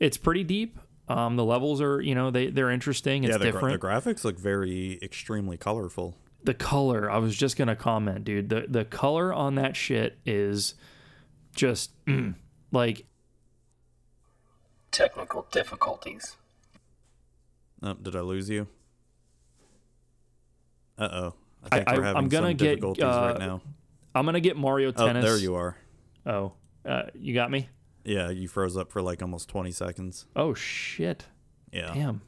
[SPEAKER 2] It's pretty deep. Um, the levels are, you know, they they're interesting. It's
[SPEAKER 3] yeah, the, gra-
[SPEAKER 2] different.
[SPEAKER 3] the graphics look very extremely colorful.
[SPEAKER 2] the color, I was just gonna comment, dude. The the color on that shit is just mm, like
[SPEAKER 4] Technical difficulties.
[SPEAKER 3] Oh, did I lose you? Uh oh. I
[SPEAKER 2] I-
[SPEAKER 3] think we're
[SPEAKER 2] I-
[SPEAKER 3] having
[SPEAKER 2] I'm gonna
[SPEAKER 3] some
[SPEAKER 2] get,
[SPEAKER 3] difficulties
[SPEAKER 2] uh,
[SPEAKER 3] right now.
[SPEAKER 2] I'm gonna get Mario Tennis.
[SPEAKER 3] Oh,
[SPEAKER 2] Tennis.
[SPEAKER 3] there you are.
[SPEAKER 2] Oh, uh, you got me.
[SPEAKER 3] Yeah, you froze up for like almost 20 seconds.
[SPEAKER 2] Oh shit!
[SPEAKER 3] Yeah,
[SPEAKER 2] Damn.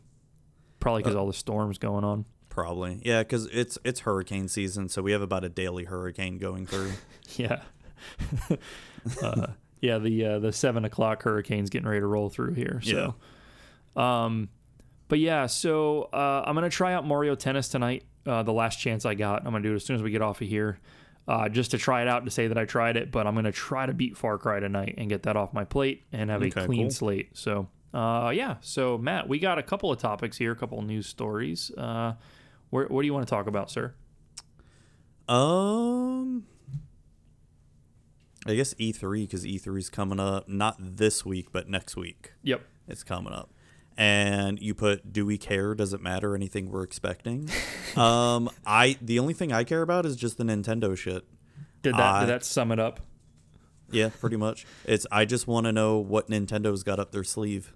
[SPEAKER 2] Probably
[SPEAKER 3] Uh,
[SPEAKER 2] because all the storms going on.
[SPEAKER 3] probably. Yeah, because it's it's hurricane season, so we have about a daily hurricane going through.
[SPEAKER 2] Yeah. uh, yeah, the uh, the seven o'clock hurricane's getting ready to roll through here. So, um, but yeah, so uh, I'm gonna try out Mario Tennis tonight. Uh, the last chance I got, I'm gonna do it as soon as we get off of here, uh, just to try it out to say that I tried it. But I'm gonna try to beat Far Cry tonight and get that off my plate and have
[SPEAKER 3] Okay,
[SPEAKER 2] a clean
[SPEAKER 3] cool.
[SPEAKER 2] slate. So, uh, yeah. So Matt, we got a couple of topics here, a couple of news stories. Uh, where, what do you want to talk about, sir?
[SPEAKER 3] Um, I guess E3 because E3 is coming up. Not this week, but next week.
[SPEAKER 2] Yep.
[SPEAKER 3] It's coming up. And you put, do we care? Does it matter? Anything we're expecting? um, I the only thing I care about is just the Nintendo shit.
[SPEAKER 2] Did that
[SPEAKER 3] I-
[SPEAKER 2] did that sum it up?
[SPEAKER 3] Yeah, pretty much. It's I just want to know what Nintendo's got up their sleeve,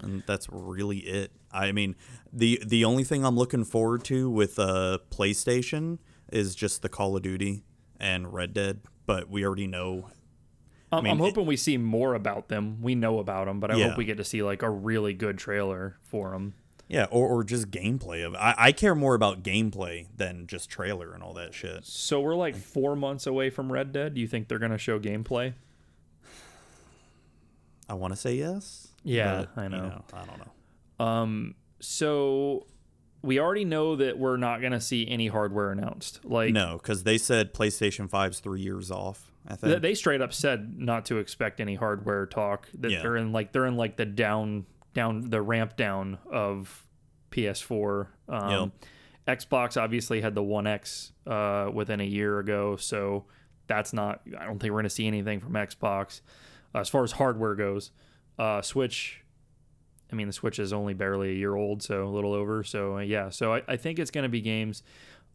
[SPEAKER 3] and that's really it. I mean, the the only thing I'm looking forward to with uh, PlayStation is just the Call of Duty and Red Dead, but we already know.
[SPEAKER 2] I'm,
[SPEAKER 3] mean,
[SPEAKER 2] I'm
[SPEAKER 3] it-
[SPEAKER 2] hoping we see more about them. We know about them, but I
[SPEAKER 3] Yeah.
[SPEAKER 2] hope we get to see like a really good trailer for them.
[SPEAKER 3] Yeah, or, or just gameplay of. I, I care more about gameplay than just trailer and all that shit.
[SPEAKER 2] So we're like four months away from Red Dead. Do you think they're gonna show gameplay?
[SPEAKER 3] I want to say yes.
[SPEAKER 2] Yeah,
[SPEAKER 3] but,
[SPEAKER 2] I
[SPEAKER 3] you
[SPEAKER 2] know.
[SPEAKER 3] I don't know.
[SPEAKER 2] Um, so we already know that we're not gonna see any hardware announced. Like
[SPEAKER 3] No, because they said PlayStation 5's three years off. I think.
[SPEAKER 2] th- they straight up said not to expect any hardware talk. That
[SPEAKER 3] Yeah.
[SPEAKER 2] they're in like they're in like the down down the ramp down of PS4. Um, Xbox obviously had the One X uh, within a year ago, so that's not. I don't think we're gonna see anything from Xbox as far as hardware goes. Uh, Switch. I mean, the Switch is only barely a year old, so a little over. So uh, yeah, so I, I think it's gonna be games.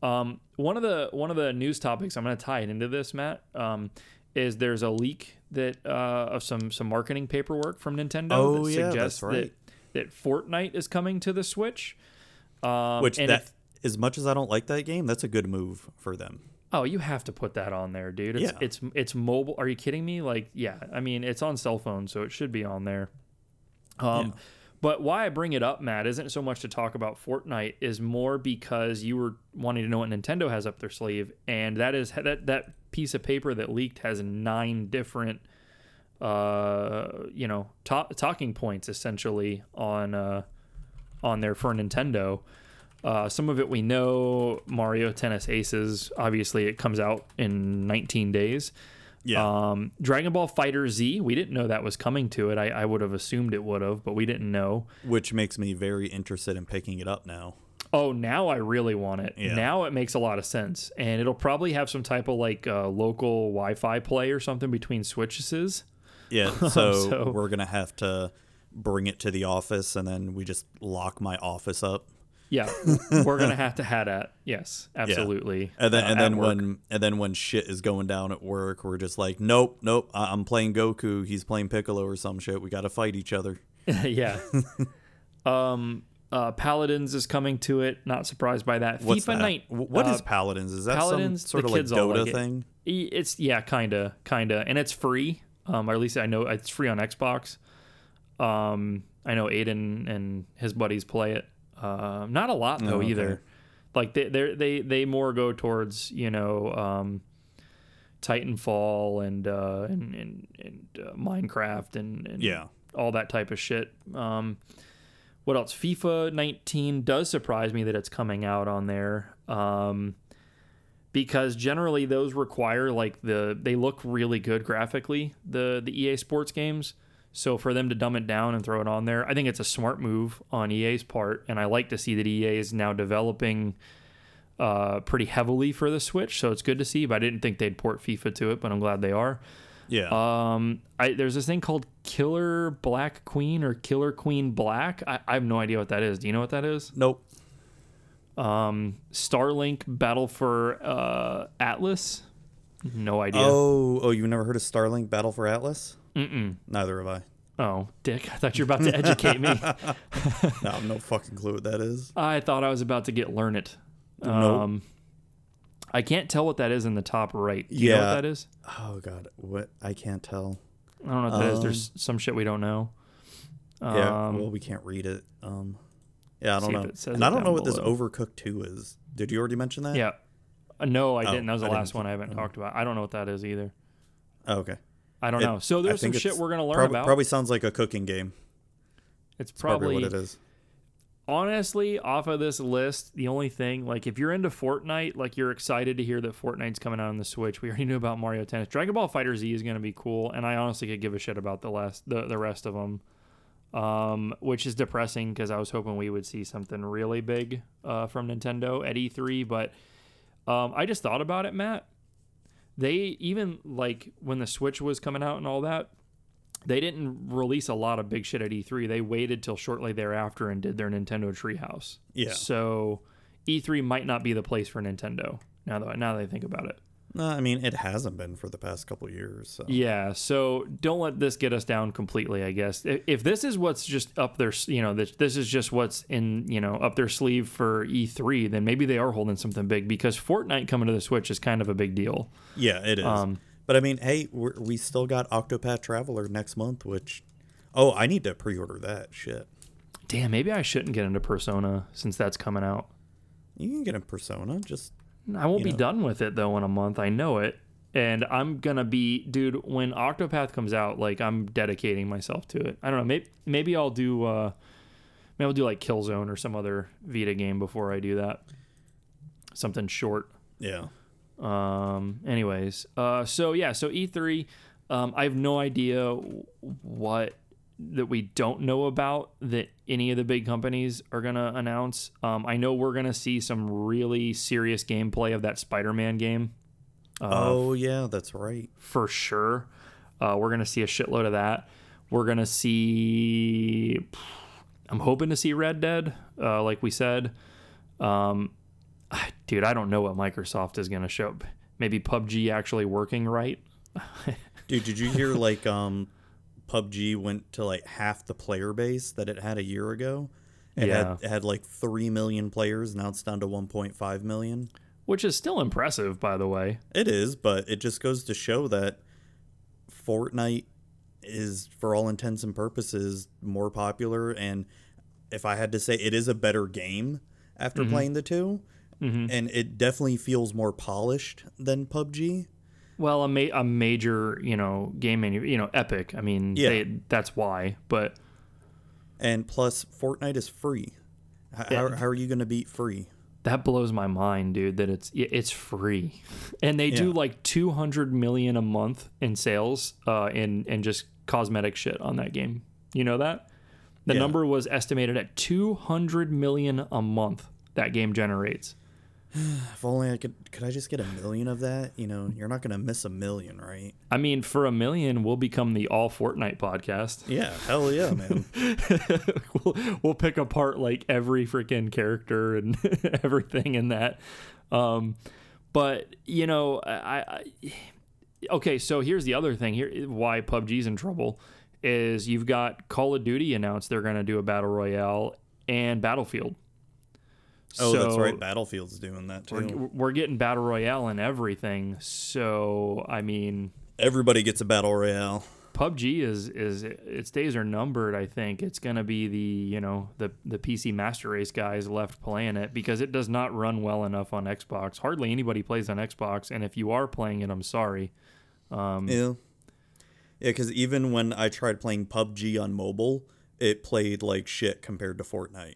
[SPEAKER 2] Um, one of the one of the news topics I'm going to tie it into this, Matt, um, is there's a leak that uh, of some some marketing paperwork from Nintendo
[SPEAKER 3] Oh,
[SPEAKER 2] that
[SPEAKER 3] yeah,
[SPEAKER 2] suggests
[SPEAKER 3] that's right.
[SPEAKER 2] that that Fortnite is coming to the Switch. Um,
[SPEAKER 3] Which that
[SPEAKER 2] if-
[SPEAKER 3] as much as I don't like that game, that's a good move for them.
[SPEAKER 2] Oh, you have to put that on there, dude. It's
[SPEAKER 3] Yeah.
[SPEAKER 2] it's it's mobile. Are you kidding me? Like, yeah. I mean, it's on cell phone, so it should be on there. Um, but why I bring it up, Matt, isn't so much to talk about Fortnite, is more because you were wanting to know what Nintendo has up their sleeve, and that is that that piece of paper that leaked has nine different, uh, you know, ta- talking points essentially on uh, on there for Nintendo. Uh, some of it we know Mario Tennis Aces. Obviously, it comes out in 19 days.
[SPEAKER 3] Yeah.
[SPEAKER 2] Um, Dragon Ball FighterZ. We didn't know that was coming to it. I, I would have assumed it would have, but we didn't know.
[SPEAKER 3] Which makes me very interested in picking it up now.
[SPEAKER 2] Oh, now I really want it.
[SPEAKER 3] Yeah.
[SPEAKER 2] Now it makes a lot of sense, and it'll probably have some type of like uh, local Wi-Fi play or something between switches.
[SPEAKER 3] Yeah, so,
[SPEAKER 2] So-
[SPEAKER 3] we're gonna have to bring it to the office, and then we just lock my office up.
[SPEAKER 2] Yeah, we're gonna have to have that. Yes, absolutely.
[SPEAKER 3] And then,
[SPEAKER 2] Uh,
[SPEAKER 3] and
[SPEAKER 2] at
[SPEAKER 3] then
[SPEAKER 2] work.
[SPEAKER 3] when and then when shit is going down at work, we're just like, nope, nope. I'm playing Goku. He's playing Piccolo or some shit. We got to fight each other.
[SPEAKER 2] yeah. um, uh, Paladins is coming to it. Not surprised by that.
[SPEAKER 3] What's
[SPEAKER 2] FIFA
[SPEAKER 3] that?
[SPEAKER 2] night.
[SPEAKER 3] Wh- What is
[SPEAKER 2] uh,
[SPEAKER 3] Paladins? Is that
[SPEAKER 2] Paladins,
[SPEAKER 3] some sort of like Dota
[SPEAKER 2] like
[SPEAKER 3] thing?
[SPEAKER 2] E- It's yeah, kinda, kinda, and it's free. Um, or at least I know it's free on Xbox. Um, I know Aiden and his buddies play it. Uh, not a lot though
[SPEAKER 3] Oh, okay.
[SPEAKER 2] either. Like they they they they more go towards you know um, Titanfall and uh, and and, and uh, Minecraft and, and
[SPEAKER 3] Yeah.
[SPEAKER 2] all that type of shit. Um, what else? FIFA 19 does surprise me that it's coming out on there. Um, because generally those require like the they look really good graphically the the EA Sports games. So for them to dumb it down and throw it on there, I think it's a smart move on EA's part, and I like to see that EA is now developing uh, pretty heavily for the Switch. So it's good to see. But I didn't think they'd port FIFA to it, but I'm glad they are.
[SPEAKER 3] Yeah.
[SPEAKER 2] Um, I, there's this thing called Killer Black Queen or Killer Queen Black. I, I have no idea what that is. Do you know what that is?
[SPEAKER 3] nope.
[SPEAKER 2] Um, Starlink Battle for uh, Atlas. No idea.
[SPEAKER 3] Oh, oh, you've never heard of Starlink Battle for Atlas?
[SPEAKER 2] Mm-mm.
[SPEAKER 3] Neither have I.
[SPEAKER 2] Oh, Dick, I thought you were about to educate me.
[SPEAKER 3] No, I have no fucking clue what that is.
[SPEAKER 2] I thought I was about to get learned.
[SPEAKER 3] Nope.
[SPEAKER 2] Um, I can't tell what that is in the top right. Do you know
[SPEAKER 3] Yeah.
[SPEAKER 2] what that is?
[SPEAKER 3] Oh god, what? I can't tell.
[SPEAKER 2] I don't know what that is. There's some shit we don't know.
[SPEAKER 3] Yeah,
[SPEAKER 2] Um,
[SPEAKER 3] well, we can't read it. Um, yeah, I don't know. And I don't know what this. Overcooked Two is. Did you already mention that?
[SPEAKER 2] yeah. Uh, no, I
[SPEAKER 3] Oh,
[SPEAKER 2] didn't. That was the
[SPEAKER 3] I
[SPEAKER 2] last one I haven't talked about. I don't know what that is either.
[SPEAKER 3] Oh, okay.
[SPEAKER 2] I don't
[SPEAKER 3] It-
[SPEAKER 2] know. So there's some shit we're gonna learn
[SPEAKER 3] prob-
[SPEAKER 2] about.
[SPEAKER 3] Probably sounds like a cooking game.
[SPEAKER 2] it's
[SPEAKER 3] probably,
[SPEAKER 2] probably,
[SPEAKER 3] what it is.
[SPEAKER 2] honestly off of this list. The only thing, like, if you're into Fortnite, like, you're excited to hear that Fortnite's coming out on the Switch. We already knew about Mario Tennis. Dragon Ball FighterZ is gonna be cool, and I honestly could give a shit about the last the the rest of them. Um, which is depressing because I was hoping we would see something really big uh, from Nintendo at E3, but um, I just thought about it, Matt. They even like when the Switch was coming out and all that, they didn't release a lot of big shit at E3. They waited till shortly thereafter and did their Nintendo Treehouse.
[SPEAKER 3] Yeah.
[SPEAKER 2] So E3 might not be the place for Nintendo now that now that I think about it.
[SPEAKER 3] No, I mean it hasn't been for the past couple years. So.
[SPEAKER 2] Yeah. So don't let this get us down completely. I guess if, if this is what's just up their, you know, this, this is just what's in, you know, up their sleeve for E3, then maybe they are holding something big because Fortnite coming to the Switch is kind of a big deal.
[SPEAKER 3] Yeah, it is.
[SPEAKER 2] Um,
[SPEAKER 3] but I mean, hey, we're, we still got Octopath Traveler next month, which. Oh, I need to pre-order that shit.
[SPEAKER 2] Damn, maybe I shouldn't get into Persona since that's coming out.
[SPEAKER 3] You can get a Persona. Just
[SPEAKER 2] I won't
[SPEAKER 3] you
[SPEAKER 2] be
[SPEAKER 3] know.
[SPEAKER 2] done with it though in a month. I know it. And I'm gonna be, dude. When Octopath comes out, like I'm dedicating myself to it. I don't know. Maybe maybe I'll do. uh Maybe I'll do like Killzone or some other Vita game before I do that. Something short.
[SPEAKER 3] yeah.
[SPEAKER 2] Um. Anyways. Uh. So yeah. So E3. Um. I have no idea what that we don't know about that any of the big companies are gonna announce. Um. I know we're gonna see some really serious gameplay of that Spider-Man game. Uh,
[SPEAKER 3] oh yeah, that's right.
[SPEAKER 2] for sure. Uh, we're gonna see a shitload of that. We're gonna see. I'm hoping to see Red Dead, uh, like we said. Um, dude, I don't know what Microsoft is gonna show. Maybe PUBG actually working right.
[SPEAKER 3] Dude, did you hear like um PUBG went to like half the player base that it had a year ago? It
[SPEAKER 2] Yeah.
[SPEAKER 3] had it had like three million players. Now it's down to 1.5 million.
[SPEAKER 2] which is still impressive, by the way.
[SPEAKER 3] It is, but it just goes to show that Fortnite is, for all intents and purposes, more popular. And if I had to say, it is a better game after mm-hmm. playing the 2 mm-hmm. and it definitely feels more polished than PUBG.
[SPEAKER 2] Well, a, ma- a major, you know, game manu- you know, Epic. I mean,
[SPEAKER 3] Yeah.
[SPEAKER 2] they, that's why. But
[SPEAKER 3] And plus, Fortnite is free. How, how are you going to beat free?
[SPEAKER 2] that blows my mind, dude. That it's it's free, and they do like two hundred million a month in sales, uh, in and just cosmetic shit on that game. You know that the
[SPEAKER 3] Yeah.
[SPEAKER 2] number was estimated at two hundred million a month that game generates.
[SPEAKER 3] If only I could. Could I just get a million of that? You know, you're not going to miss a million, right?
[SPEAKER 2] I mean, for a million, we'll become the all Fortnite podcast.
[SPEAKER 3] Yeah, hell yeah, man.
[SPEAKER 2] we'll, we'll pick apart like every freaking character and everything in that. Um, but you know, I, I okay. So here's the other thing. Here, why PUBG's in trouble is you've got Call of Duty announced they're going to do a battle royale and Battlefield.
[SPEAKER 3] Oh, that's right. Battlefield's doing that too.
[SPEAKER 2] We're, we're getting battle royale and everything. So I mean,
[SPEAKER 3] Everybody gets a battle royale.
[SPEAKER 2] PUBG is is its days are numbered. I think it's going to be the you know the the PC Master Race guys left playing it because it does not run well enough on Xbox. Hardly anybody plays on Xbox, and if you are playing it, I'm sorry. Um,
[SPEAKER 3] Yeah. Yeah, because even when I tried playing PUBG on mobile, it played like shit compared to Fortnite.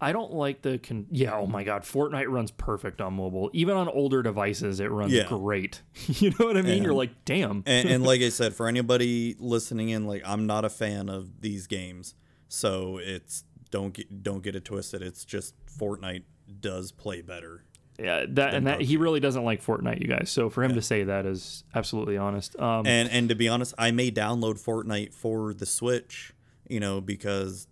[SPEAKER 2] I don't like the con- yeah. Oh my god, Fortnite runs perfect on mobile. Even on older devices, it runs
[SPEAKER 3] Yeah.
[SPEAKER 2] great. you know what I mean? You're like, damn.
[SPEAKER 3] And, and like I said, for anybody listening in, like I'm not a fan of these games, so it's don't get don't get it twisted. It's just Fortnite does play better.
[SPEAKER 2] Yeah, that and that he really doesn't like Fortnite, you guys. So for him to say that is absolutely honest. Um,
[SPEAKER 3] And and to be honest, I may download Fortnite for the Switch, you know, because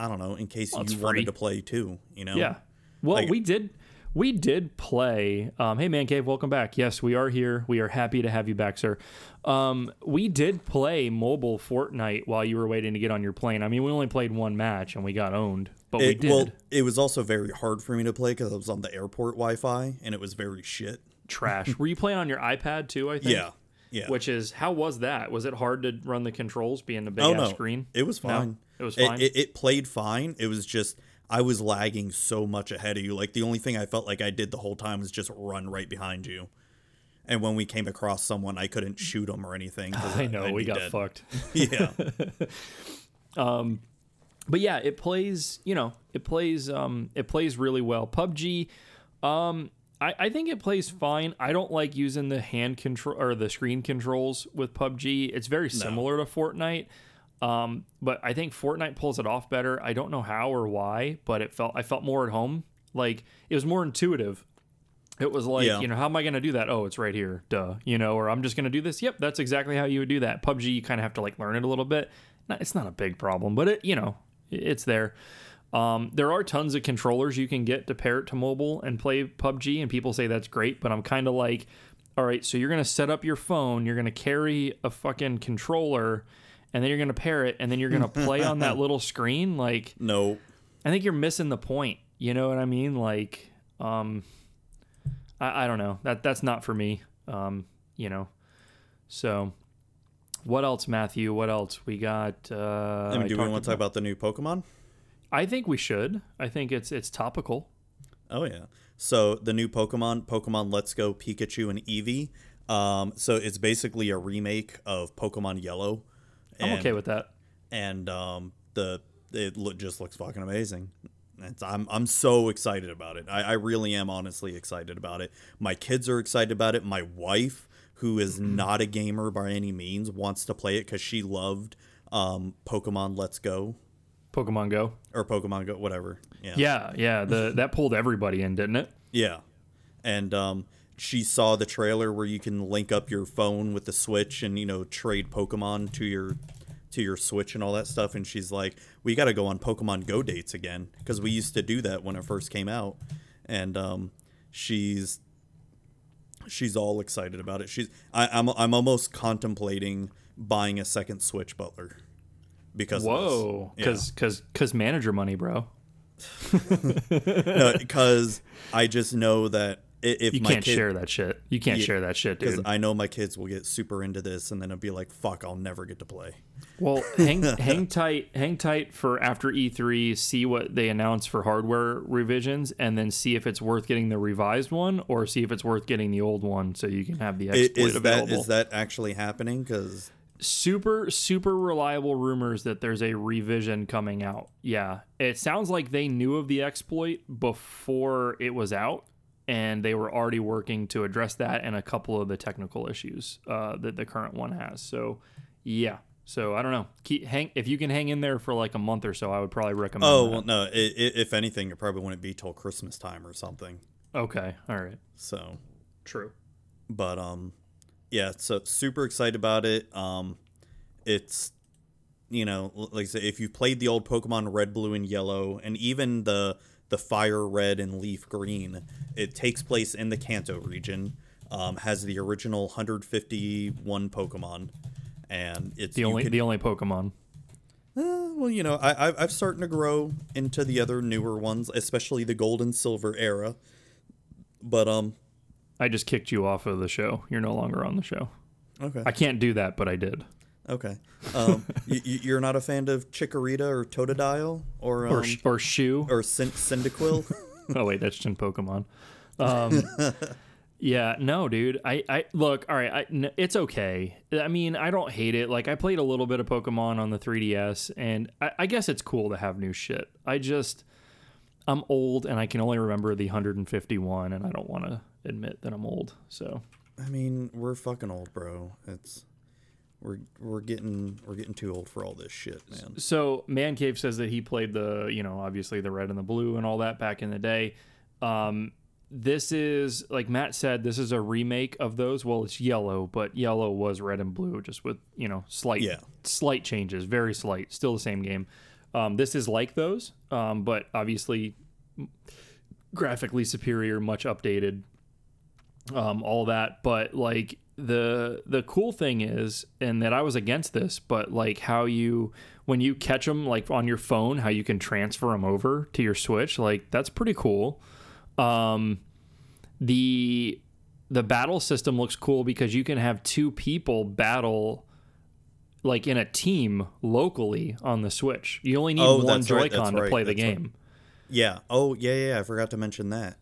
[SPEAKER 3] I don't know, in case
[SPEAKER 2] it's
[SPEAKER 3] you
[SPEAKER 2] free.
[SPEAKER 3] wanted to play too, you know.
[SPEAKER 2] Yeah. Well,
[SPEAKER 3] Like-
[SPEAKER 2] we did we did play um hey man cave welcome back yes we are here we are happy to have you back sir um we did play mobile fortnite while you were waiting to get on your plane i mean we only played one match and we got owned but we
[SPEAKER 3] It,
[SPEAKER 2] did
[SPEAKER 3] well, it was also very hard for me to play because I was on the airport Wi-Fi and it was very shit.
[SPEAKER 2] trash were you playing on your ipad too i think
[SPEAKER 3] Yeah, yeah.
[SPEAKER 2] which is how was that was it hard to run the controls being a big
[SPEAKER 3] oh
[SPEAKER 2] ass
[SPEAKER 3] no,
[SPEAKER 2] screen
[SPEAKER 3] it was
[SPEAKER 2] No? It was fine
[SPEAKER 3] it, it played fine. It was just I was lagging so much ahead of you. Like the only thing I felt like I did the whole time was just run right behind you. And when we came across someone, I couldn't shoot them or anything.
[SPEAKER 2] i know
[SPEAKER 3] I'd
[SPEAKER 2] we got
[SPEAKER 3] dead.
[SPEAKER 2] fucked
[SPEAKER 3] Yeah, um,
[SPEAKER 2] but yeah, it plays. You know, it plays. Um, it plays really well. PUBG. Um, I, I think it plays fine. I don't like using the hand control or the screen controls with PUBG. It's very similar to Fortnite. Um, but I think Fortnite pulls it off better. I don't know how or why, but it felt I felt more at home. Like it was more intuitive. It was like,
[SPEAKER 3] Yeah.
[SPEAKER 2] you know, how am I going to do that? Oh, it's right here. Duh. You know, or I'm just going to do this. Yep, that's exactly how you would do that. PUBG, you kind of have to like learn it a little bit. It's not a big problem, but it, you know, it's there. Um, there are tons of controllers you can get to pair it to mobile and play PUBG, and people say that's great, but I'm kind of like, all right, so you're going to set up your phone, you're going to carry a fucking controller, and then you're going to pair it, and then you're going to play on that little screen. Like,
[SPEAKER 3] no,
[SPEAKER 2] I think you're missing the point. You know what I mean? Like, um, I, I don't know. That that's not for me. Um, you know. So, what else, Matthew? What else we got? Uh,
[SPEAKER 3] I mean,
[SPEAKER 2] I
[SPEAKER 3] do we want to talk about the new Pokemon?
[SPEAKER 2] I think we should. I think it's it's topical.
[SPEAKER 3] Oh yeah. So the new Pokemon, Pokemon Let's Go Pikachu and Eevee. Um, so it's basically a remake of Pokemon Yellow.
[SPEAKER 2] I'm okay with that.
[SPEAKER 3] and um, the it look, just looks fucking amazing. It's, I'm I'm so excited about it. I, I really am honestly excited about it. My kids are excited about it. My wife, who is
[SPEAKER 2] Mm-hmm.
[SPEAKER 3] not a gamer by any means, wants to play it because she loved um, Pokemon Let's Go
[SPEAKER 2] Pokemon Go.
[SPEAKER 3] or Pokemon Go, whatever. Yeah,
[SPEAKER 2] Yeah, yeah. The that pulled everybody in, didn't it?
[SPEAKER 3] yeah. And um, she saw the trailer where you can link up your phone with the Switch and you know trade Pokemon to your to your Switch and all that stuff. And she's like, "We got to go on Pokemon Go dates again because we used to do that when it first came out." And um, she's she's all excited about it. She's I, I'm I'm almost contemplating buying a second Switch Butler because.
[SPEAKER 2] Whoa, because because because manager money, bro.
[SPEAKER 3] no, because I just know that if
[SPEAKER 2] You can't
[SPEAKER 3] kid,
[SPEAKER 2] share that shit. You can't
[SPEAKER 3] Yeah,
[SPEAKER 2] share that shit, dude. because.
[SPEAKER 3] I know my kids will get super into this, and then it'll be like, "Fuck, I'll never get to play."
[SPEAKER 2] Well, hang hang tight, hang tight for after E3. See what they announce for hardware revisions, and then see if it's worth getting the revised one, or see if it's worth getting the old one, so you can have the exploit
[SPEAKER 3] Is
[SPEAKER 2] available.
[SPEAKER 3] is that actually happening? Because
[SPEAKER 2] super super reliable rumors that there's a revision coming out. Yeah, it sounds like they knew of the exploit before it was out, and they were already working to address that and a couple of the technical issues uh, that the current one has. So, yeah. So I don't know. Keep hang if you can hang in there for like a month or so. I would probably recommend.
[SPEAKER 3] oh
[SPEAKER 2] that.
[SPEAKER 3] well, no. i i if anything, it probably wouldn't be till Christmas time or something.
[SPEAKER 2] okay, all right,
[SPEAKER 3] So,
[SPEAKER 2] true.
[SPEAKER 3] but um, yeah. So super excited about it. Um, it's you know, like I said, if you've played the old Pokemon Red, Blue, and Yellow, and even the the Fire Red and Leaf Green, it takes place in the Kanto region. Um, has the original 151 Pokemon, and it's
[SPEAKER 2] The only
[SPEAKER 3] can-
[SPEAKER 2] the only Pokemon.
[SPEAKER 3] Uh, well, you know, I, I I've starting to grow into the other newer ones, especially the Gold and Silver era. But um,
[SPEAKER 2] I just kicked you off of the show. You're no longer on the show.
[SPEAKER 3] okay,
[SPEAKER 2] I can't do that, but I did.
[SPEAKER 3] Okay. Um, you, you're not a fan of Chikorita or Totodile or um,
[SPEAKER 2] Or or shoe.
[SPEAKER 3] or Cyn- Cyndaquil?
[SPEAKER 2] Oh wait, that's Jin Pokemon. Um, yeah, no, dude. I, I look. All right, I, n- it's okay. I mean, I don't hate it. Like I played a little bit of Pokemon on the 3DS, and I, I guess it's cool to have new shit. I just, I'm old, and I can only remember the 151, and I don't want to admit that I'm old. So
[SPEAKER 3] I mean, we're fucking old, bro. It's we're we're getting we're getting too old for all this shit, man.
[SPEAKER 2] So Man Cave says that he played the, you know, obviously the red and the blue and all that back in the day. Um, this is like Matt said, this is a remake of those. Well, it's yellow, but yellow was red and blue, just with you know slight
[SPEAKER 3] Yeah.
[SPEAKER 2] slight changes, very slight, still the same game. Um, this is like those, um, but obviously graphically superior, much updated, um, all that. But like the the cool thing is, and that I was against this, but like how you when you catch them like on your phone, how you can transfer them over to your Switch, like that's pretty cool. Um, the the battle system looks cool because you can have two people battle like in a team locally on the Switch. You only need
[SPEAKER 3] Oh,
[SPEAKER 2] one Joy-Con
[SPEAKER 3] that's
[SPEAKER 2] to
[SPEAKER 3] right,
[SPEAKER 2] play the
[SPEAKER 3] that's right.
[SPEAKER 2] game.
[SPEAKER 3] Yeah. Oh, yeah, yeah. I forgot to mention that.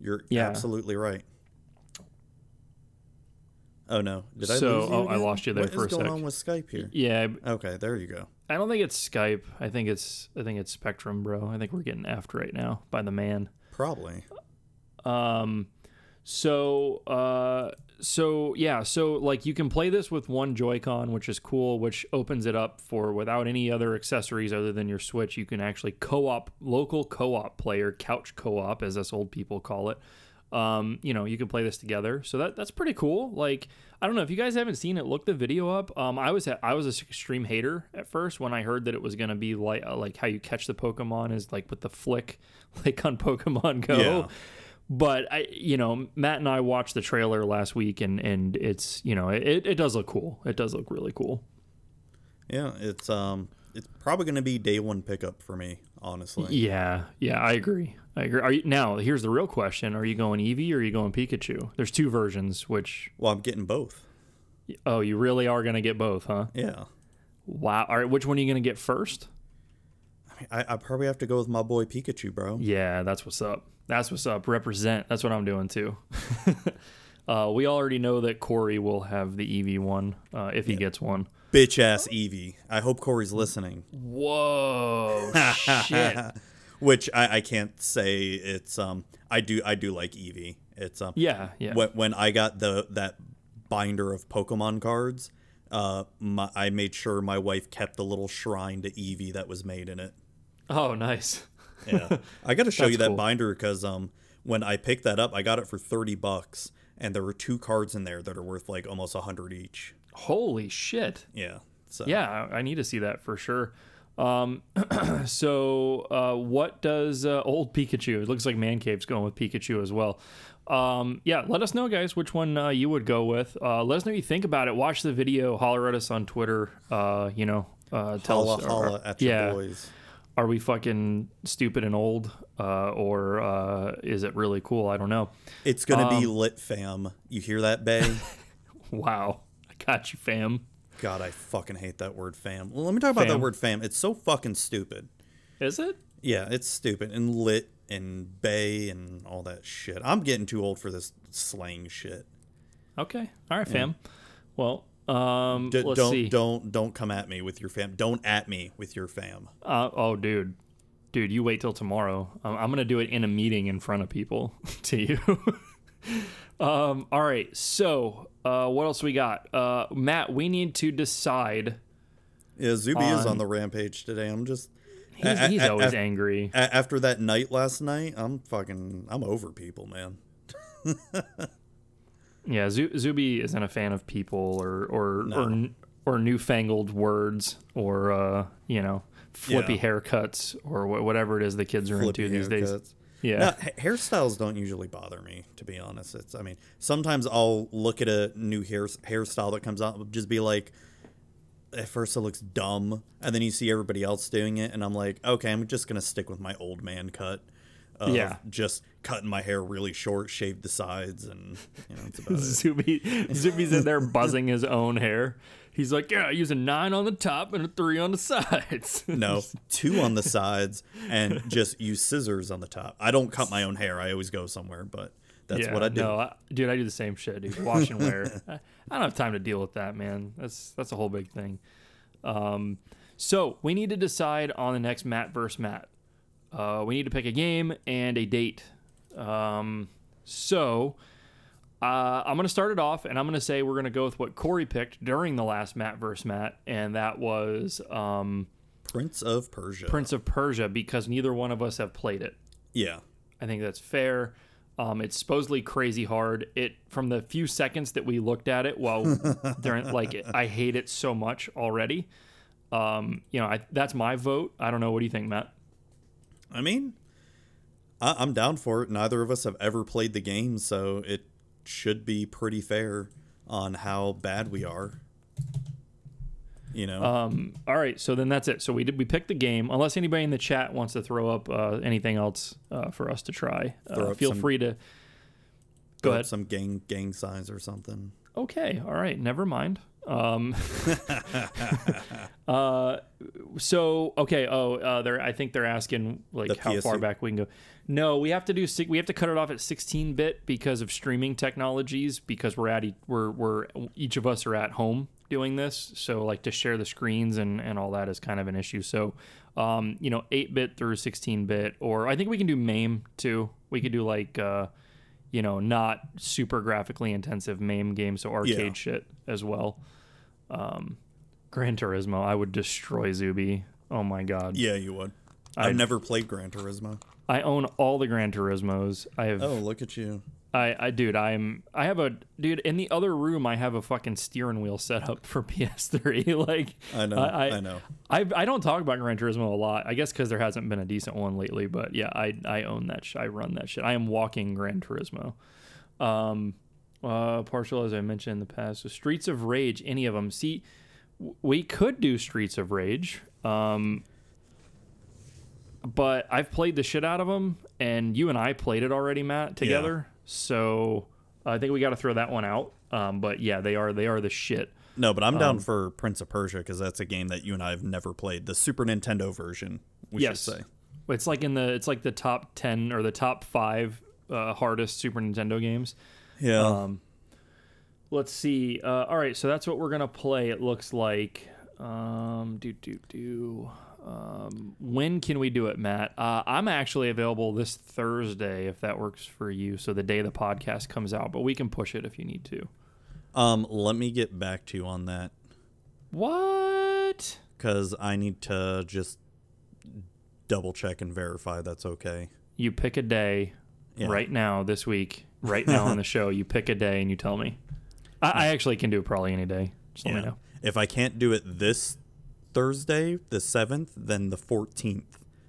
[SPEAKER 3] You're
[SPEAKER 2] Yeah.
[SPEAKER 3] absolutely right. Oh no! Did I
[SPEAKER 2] So-
[SPEAKER 3] lose you
[SPEAKER 2] oh, I lost you there
[SPEAKER 3] What
[SPEAKER 2] for
[SPEAKER 3] is
[SPEAKER 2] a
[SPEAKER 3] going
[SPEAKER 2] sec.
[SPEAKER 3] on with Skype here?
[SPEAKER 2] Yeah,
[SPEAKER 3] Okay, there you go.
[SPEAKER 2] I don't think it's Skype. I think it's I think it's Spectrum, bro. I think we're getting effed right now by the man.
[SPEAKER 3] Probably.
[SPEAKER 2] Um, so uh, so yeah, so like you can play this with one Joy-Con, which is cool, which opens it up for without any other accessories other than your Switch. You can actually co-op, local co-op player, couch co-op, as us old people call it. Um, you know, you can play this together, so that that's pretty cool. Like, I don't know if you guys haven't seen it, look the video up. Um, I was I was a extreme hater at first when I heard that it was gonna be like uh, like how you catch the Pokemon is like with the flick, like on Pokemon Go
[SPEAKER 3] Yeah.
[SPEAKER 2] but I, you know, Matt and I watched the trailer last week, and and it's you know it, it does look cool. It does look really cool.
[SPEAKER 3] Yeah, it's um, it's probably gonna be day one pickup for me, honestly.
[SPEAKER 2] Yeah, yeah, I agree. I agree. Are you now? Here's the real question: Are you going Eevee or are you going Pikachu? There's two versions. Which
[SPEAKER 3] Well, I'm getting both.
[SPEAKER 2] oh, you really are gonna get both, huh?
[SPEAKER 3] Yeah.
[SPEAKER 2] Wow. All right, which one are you gonna get first?
[SPEAKER 3] I, I probably have to go with my boy Pikachu, bro.
[SPEAKER 2] Yeah, that's what's up. That's what's up. Represent. That's what I'm doing too. uh, we already know that Corey will have the Eevee one uh, if he gets one.
[SPEAKER 3] Bitch ass Eevee. I hope Corey's listening.
[SPEAKER 2] Whoa, shit.
[SPEAKER 3] Which I, I can't say it's um I do I do like Eevee. It's um
[SPEAKER 2] Yeah, yeah.
[SPEAKER 3] when, when I got the that binder of Pokemon cards, uh my, I made sure my wife kept the little shrine to Eevee that was made in it.
[SPEAKER 2] Oh, nice.
[SPEAKER 3] Yeah. I got to show you that
[SPEAKER 2] cool.
[SPEAKER 3] binder cuz um when I picked that up, I got it for 30 bucks and there were two cards in there that are worth like almost a 100 each.
[SPEAKER 2] Holy shit.
[SPEAKER 3] Yeah. So
[SPEAKER 2] Yeah, I need to see that for sure. Um, so uh, what does uh, old Pikachu? It looks like Man Cave's going with Pikachu as well. Um, yeah, let us know, guys, which one uh, you would go with. Uh, let us know what you think about it. Watch the video. Holler at us on Twitter. Uh, you know, uh, tell
[SPEAKER 3] holla
[SPEAKER 2] us.
[SPEAKER 3] holla your
[SPEAKER 2] yeah.
[SPEAKER 3] boys.
[SPEAKER 2] are we fucking stupid and old, uh, or uh, is it really cool? I don't know.
[SPEAKER 3] It's gonna be
[SPEAKER 2] Um,
[SPEAKER 3] lit, fam. You hear that, bae?
[SPEAKER 2] Wow, got you, fam.
[SPEAKER 3] God, I fucking hate that word, fam. Well, let me talk about that word, fam. It's so fucking stupid.
[SPEAKER 2] Is it?
[SPEAKER 3] Yeah, it's stupid and lit and bae and all that shit. I'm getting too old for this slang shit.
[SPEAKER 2] Okay. All right, fam. Well, um,
[SPEAKER 3] D-
[SPEAKER 2] let's
[SPEAKER 3] don't
[SPEAKER 2] see.
[SPEAKER 3] don't don't come at me with your fam. Don't at me with your fam.
[SPEAKER 2] Uh, oh, dude, dude, you wait till tomorrow. Um, I'm gonna do it in a meeting in front of people to you. um, all right. So, uh, what else we got? Uh, Matt, we need to decide.
[SPEAKER 3] Yeah, Zuby is
[SPEAKER 2] On-
[SPEAKER 3] on the rampage today. I'm just
[SPEAKER 2] He's, he's
[SPEAKER 3] a-
[SPEAKER 2] always
[SPEAKER 3] a-
[SPEAKER 2] angry.
[SPEAKER 3] a- after that night last night. I'm fucking. I'm over people, man.
[SPEAKER 2] Yeah, Zu- Zuby isn't a fan of people or or or, or newfangled words or uh, you know flippy
[SPEAKER 3] Yeah.
[SPEAKER 2] haircuts or wha- whatever it is the kids are
[SPEAKER 3] Flippy
[SPEAKER 2] into these days. Yeah.
[SPEAKER 3] No, ha- hairstyles don't usually bother me, to be honest. It's, I mean, sometimes I'll look at a new hair hairstyle that comes out, and just be like, at first it looks dumb, and then you see everybody else doing it, and I'm like, okay, I'm just gonna stick with my old man cut. Of
[SPEAKER 2] Yeah.
[SPEAKER 3] just cutting my hair really short, shaved the sides, and you know, that's about.
[SPEAKER 2] Zuby Zuby's in there buzzing his own hair. He's like, yeah, I use a nine on the top and a three on the sides.
[SPEAKER 3] No, two on the sides, and just use scissors on the top. I don't cut my own hair. I always go somewhere, but that's
[SPEAKER 2] yeah,
[SPEAKER 3] what I do.
[SPEAKER 2] No, I, dude, I do the same shit, dude. Wash and wear. I, I don't have time to deal with that, man. That's that's a whole big thing. Um, so we need to decide on the next Matt versus Matt. Uh, we need to pick a game and a date. Um, so uh, I'm gonna start it off, and I'm gonna say we're gonna go with what Corey picked during the last Matt versus Matt, and that was um,
[SPEAKER 3] Prince of Persia.
[SPEAKER 2] Prince of Persia because neither one of us have played it.
[SPEAKER 3] Yeah.
[SPEAKER 2] I think that's fair. Um, it's supposedly crazy hard. It from the few seconds that we looked at it, while during like I hate it so much already. Um, you know, I, that's my vote. I don't know. What do you think, Matt?
[SPEAKER 3] I mean, I, I'm down for it. Neither of us have ever played the game, so it should be pretty fair on how bad we are. You know,
[SPEAKER 2] Um, all right, so then that's it. So we did we picked the game. Unless anybody in the chat wants to throw up uh, anything else uh, for us to try, uh, feel
[SPEAKER 3] some-
[SPEAKER 2] free to. Go ahead.
[SPEAKER 3] some gang gang signs or something.
[SPEAKER 2] Okay, all right, never mind. Um, uh, so okay, oh, uh, they're I think they're asking like
[SPEAKER 3] The
[SPEAKER 2] how far back we can go. No, we have to do we have to cut it off at 16 bit because of streaming technologies because we're at e- we're we're each of us are at home doing this, so like to share the screens and and all that is kind of an issue. So, um, you know, 8 bit through 16 bit, or I think we can do MAME too. We could do like. Uh, you know, not super graphically intensive MAME games, so arcade
[SPEAKER 3] Yeah.
[SPEAKER 2] shit as well. Um, Gran Turismo, I would destroy Zuby. Oh my god.
[SPEAKER 3] Yeah, you would.
[SPEAKER 2] I'd-
[SPEAKER 3] I've never played Gran Turismo.
[SPEAKER 2] I own all the Gran Turismos. I have
[SPEAKER 3] Oh, look at you.
[SPEAKER 2] I, I dude, I'm I have a dude in the other room I have a fucking steering wheel set up for PS3. like
[SPEAKER 3] I know.
[SPEAKER 2] I,
[SPEAKER 3] I, know.
[SPEAKER 2] I I don't talk about Gran Turismo a lot. I guess because there hasn't been a decent one lately. But yeah, I I own that. Sh- I run that shit. I am walking Gran Turismo. Um, uh, partial as I mentioned in the past. So Streets of Rage, any of them? See, w- we could do Streets of Rage. Um, but I've played the shit out of them, and you and I played it already, Matt, together. So I think we got to throw that one out. Um, but yeah, they are they are the shit.
[SPEAKER 3] No, but I'm down
[SPEAKER 2] Um,
[SPEAKER 3] for Prince of Persia because that's a game that you and I have never played. The Super Nintendo version, we
[SPEAKER 2] yes,
[SPEAKER 3] should say.
[SPEAKER 2] it's like in the it's like the top ten or the top five uh, hardest Super Nintendo games.
[SPEAKER 3] Yeah.
[SPEAKER 2] Um, let's see. Uh, all right, so that's what we're gonna play. It looks like. Um, do do do. Um, when can we do it, Matt? Uh, I'm actually available this Thursday if that works for you. So the day the podcast comes out, but we can push it if you need to.
[SPEAKER 3] um, let me get back to you on that
[SPEAKER 2] What?
[SPEAKER 3] because I need to just double check and verify that's okay.
[SPEAKER 2] You pick a day
[SPEAKER 3] Yeah.
[SPEAKER 2] right now this week, right now on the show. You pick a day and you tell me. I, I actually can do it probably any day. Just let me know.
[SPEAKER 3] If I can't do it this Thursday, the 7th, then the 14th,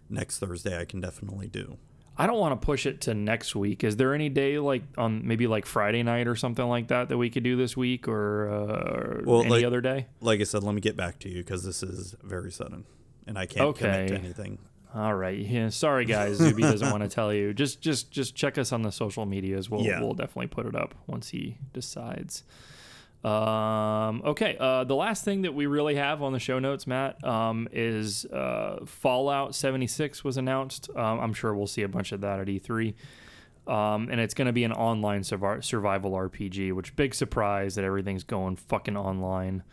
[SPEAKER 3] next Thursday, I can definitely do.
[SPEAKER 2] I don't want to push it to next week. Is there any day like on maybe like Friday night or something like that that we could do this week or, uh, or
[SPEAKER 3] Well,
[SPEAKER 2] any
[SPEAKER 3] like-
[SPEAKER 2] other day?
[SPEAKER 3] Like I said, let me get back to you because this is very sudden and I can't commit to anything.
[SPEAKER 2] All right. Yeah, sorry guys, Zuby doesn't want to tell you. Just just just check us on the social medias. We'll
[SPEAKER 3] Yeah.
[SPEAKER 2] we'll definitely put it up once he decides. Um, okay. Uh, the last thing that we really have on the show notes, Matt, um, is uh, Fallout 76 was announced. Um, I'm sure we'll see a bunch of that at E3. Um, and it's going to be an online survi- survival RPG, which big surprise that everything's going fucking online.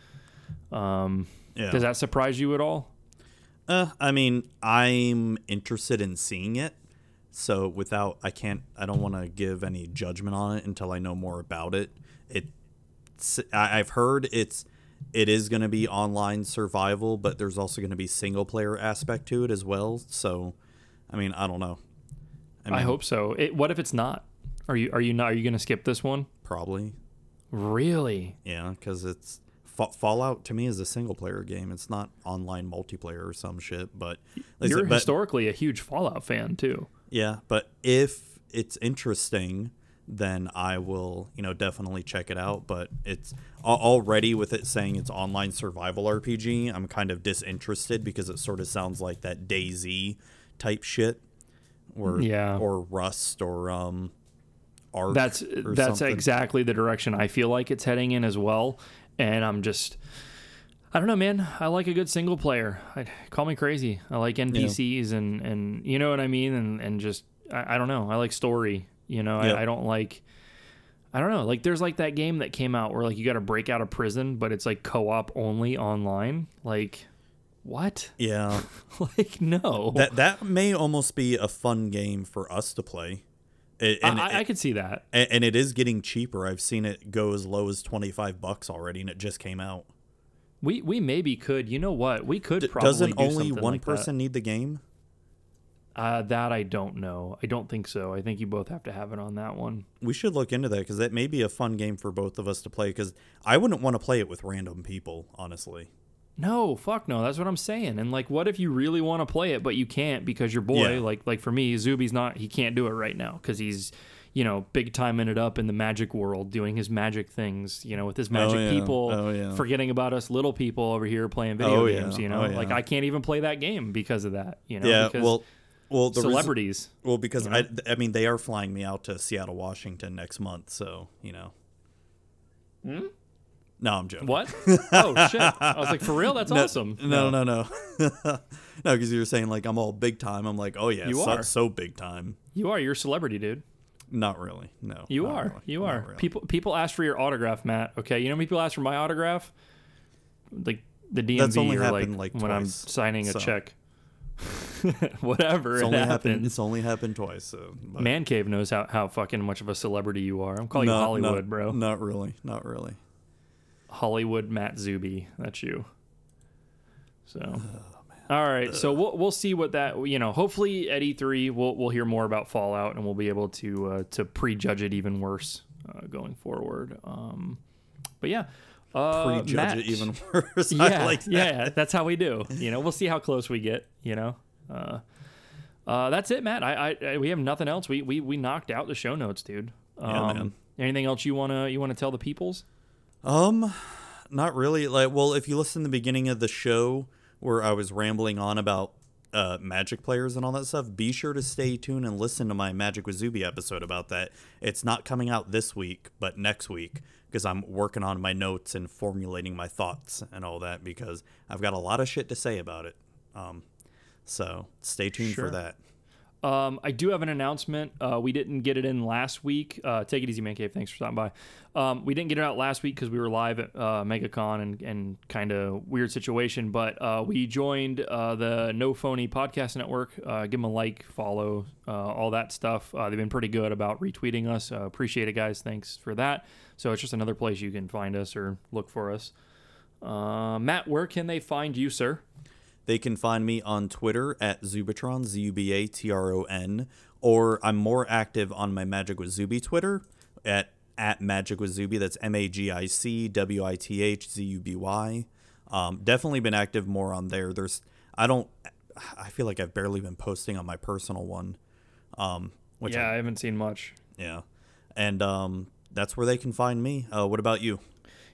[SPEAKER 2] Um,
[SPEAKER 3] Yeah.
[SPEAKER 2] Does that surprise you at all?
[SPEAKER 3] Uh, I mean, I'm interested in seeing it. So without, I can't, I don't want to give any judgment on it until I know more about it. It's, I- I've heard it's, it is going to be online survival, but there's also going to be single player aspect to it as well. So, I mean, I don't know. I,
[SPEAKER 2] I hope so. It, what if it's not? Are you are you not? Are you going to skip this one?
[SPEAKER 3] probably.
[SPEAKER 2] Really?
[SPEAKER 3] Yeah, because it's Fa- Fallout to me is a single player game. It's not online multiplayer or some shit. But like
[SPEAKER 2] You're
[SPEAKER 3] said, but-
[SPEAKER 2] historically a huge Fallout fan too.
[SPEAKER 3] Yeah, but if it's interesting, then I will, you know, definitely check it out. But it's already with it saying it's online survival RPG. I'm kind of disinterested because it sort of sounds like that DayZ type shit, or
[SPEAKER 2] Yeah.
[SPEAKER 3] or Rust or um, Ark.
[SPEAKER 2] That's that's
[SPEAKER 3] something.
[SPEAKER 2] exactly the direction I feel like it's heading in as well. And I'm just, I don't know, man. I like a good single player. I, call me crazy. I like NPCs and and you know what I mean. And and just I, I don't know. I like story. You know,
[SPEAKER 3] Yep.
[SPEAKER 2] I, I don't like. I don't know. Like, there's like that game that came out where like you got to break out of prison, but it's like co-op only online. Like, what?
[SPEAKER 3] Yeah,
[SPEAKER 2] like, no.
[SPEAKER 3] that that may almost be a fun game for us to play. It, and,
[SPEAKER 2] I, I, could see that.
[SPEAKER 3] and, and it is getting cheaper. I've seen it go as low as twenty five bucks already, and it just came out.
[SPEAKER 2] We we maybe could. You know what? We could
[SPEAKER 3] D-
[SPEAKER 2] probably
[SPEAKER 3] doesn't
[SPEAKER 2] do
[SPEAKER 3] only one
[SPEAKER 2] like that.
[SPEAKER 3] person need the game?
[SPEAKER 2] Uh, that I don't know. I don't think so. I think you both have to have it on that one.
[SPEAKER 3] We should look into that because that may be a fun game for both of us to play. Because I wouldn't want to play it with random people, honestly.
[SPEAKER 2] No, fuck no. That's what I'm saying. And like, what if you really want to play it, but you can't because your boy,
[SPEAKER 3] Yeah.
[SPEAKER 2] like, like for me, Zuby's not. He can't do it right now because he's, you know, big time in it up in the magic world, doing his magic things. You know, with his oh, magic
[SPEAKER 3] yeah.
[SPEAKER 2] people,
[SPEAKER 3] Oh, yeah.
[SPEAKER 2] forgetting about us little people over here playing video
[SPEAKER 3] Oh,
[SPEAKER 2] games. You know,
[SPEAKER 3] Oh,
[SPEAKER 2] like I can't even play that game because of that. You know,
[SPEAKER 3] yeah.
[SPEAKER 2] because
[SPEAKER 3] Well, well, the
[SPEAKER 2] celebrities.
[SPEAKER 3] well, because I, I mean, they are flying me out to Seattle, Washington next month, so you know. Hmm? No, I'm joking.
[SPEAKER 2] What? oh shit! I was like, for real? That's
[SPEAKER 3] No,
[SPEAKER 2] awesome.
[SPEAKER 3] No, no, no, no, because you were saying like I'm all big time. I'm like, oh yeah,
[SPEAKER 2] You
[SPEAKER 3] so,
[SPEAKER 2] are.
[SPEAKER 3] so big time.
[SPEAKER 2] You are. You're a celebrity, dude.
[SPEAKER 3] Not really. No.
[SPEAKER 2] You are.
[SPEAKER 3] really,
[SPEAKER 2] You are.
[SPEAKER 3] really.
[SPEAKER 2] People people ask for your autograph, Matt. Okay, you know people ask for my autograph? Like the DMV
[SPEAKER 3] That's only
[SPEAKER 2] or like,
[SPEAKER 3] like,
[SPEAKER 2] when I'm
[SPEAKER 3] twice,
[SPEAKER 2] signing a
[SPEAKER 3] so.
[SPEAKER 2] check. Whatever.
[SPEAKER 3] It's
[SPEAKER 2] it
[SPEAKER 3] only happened. It's only happened twice. So but-
[SPEAKER 2] Man Cave knows how, how fucking much of a celebrity you are. I'm calling you Hollywood,
[SPEAKER 3] not-
[SPEAKER 2] bro.
[SPEAKER 3] Not really. Not really.
[SPEAKER 2] Hollywood Matt Zuby. That's you. So.
[SPEAKER 3] Oh,
[SPEAKER 2] All right, so we'll we'll see what that you know. Hopefully at E3 we'll we'll hear more about Fallout and we'll be able to uh, to prejudge it even worse uh, going forward. Um, but yeah, uh,
[SPEAKER 3] Prejudge
[SPEAKER 2] Matt,
[SPEAKER 3] it even worse.
[SPEAKER 2] Yeah,
[SPEAKER 3] like that.
[SPEAKER 2] yeah, that's how we do. You know, we'll see how close we get. You know, uh, uh, that's it, Matt. I, I, I we have nothing else. We we we knocked out the show notes, dude. Um,
[SPEAKER 3] Yeah, man.
[SPEAKER 2] Anything else you wanna you wanna tell the peoples?
[SPEAKER 3] Um, not really. Like, well, if you listen to the beginning of the show where I was rambling on about uh, Magic players and all that stuff, be sure to stay tuned and listen to my Magic with Zuby episode about that. It's not coming out this week, but next week because I'm working on my notes and formulating my thoughts and all that because I've got a lot of shit to say about it. Um, so stay tuned
[SPEAKER 2] Sure.
[SPEAKER 3] for that.
[SPEAKER 2] Um, I do have an announcement. Uh, we didn't get it in last week. Uh, take it easy, Man Cave. Thanks for stopping by. Um, we didn't get it out last week because we were live at uh, MegaCon and, and kind of weird situation. But uh, we joined uh, the No Phony Podcast Network. Uh, give them a like, follow, all that stuff. They've been pretty good about retweeting us. Appreciate it, guys. Thanks for that. So it's just another place you can find us or look for us. Matt, where can they find you, sir?
[SPEAKER 3] They can find me on Twitter at Zubatron, Z U B A T R O N, or I'm more active on my Magic with Zuby Twitter at at Magic with Zuby. That's M A G I C W I T H Z U B Y. Um, definitely been active more on there. There's I don't I feel like I've barely been posting on my personal one. Um, which
[SPEAKER 2] yeah,
[SPEAKER 3] I,
[SPEAKER 2] I haven't seen much.
[SPEAKER 3] yeah, and um, that's where they can find me. Uh, what about you?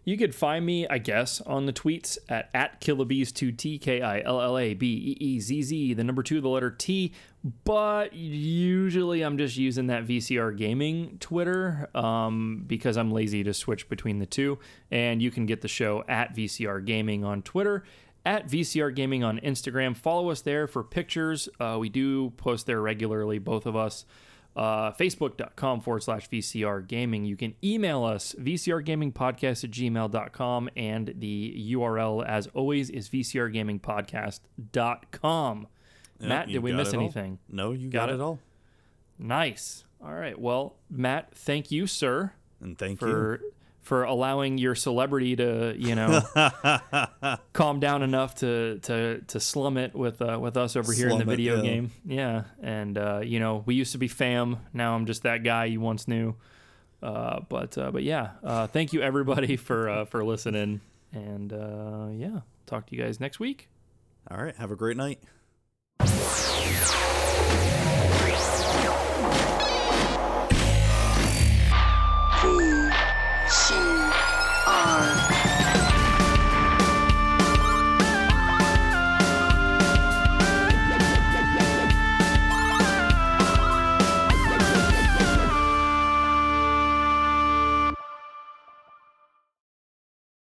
[SPEAKER 2] You could find me, I guess, on the tweets at, at Killabeez2, T K I L L A B E E Z Z, the number two, the letter T. But usually I'm just using that VCR Gaming Twitter um, because I'm lazy to switch between the two. And you can get the show at VCR Gaming on Twitter at VCR Gaming on Instagram. Follow us there for pictures. Uh, we do post there regularly, both of us. Uh, Facebook.com forward slash VCR Gaming. You can email us, VCRGamingPodcast at gmail.com. And the URL, as always, is VCRGamingPodcast.com. Matt, did we miss
[SPEAKER 3] all.
[SPEAKER 2] anything?
[SPEAKER 3] No, you
[SPEAKER 2] Got
[SPEAKER 3] got,
[SPEAKER 2] it?
[SPEAKER 3] it all.
[SPEAKER 2] Nice. All right. Well, Matt, thank you, sir,
[SPEAKER 3] And thank you
[SPEAKER 2] for for allowing your celebrity to, you know, calm down enough to to to slum it with uh, with us over here in the
[SPEAKER 3] Slum it,
[SPEAKER 2] video
[SPEAKER 3] yeah.
[SPEAKER 2] game. Yeah. And uh, you know, we used to be fam. Now I'm just that guy you once knew. Uh, but uh, but yeah, uh, thank you everybody for uh, for listening. And uh, yeah, talk to you guys next week.
[SPEAKER 3] All right. Have a great night.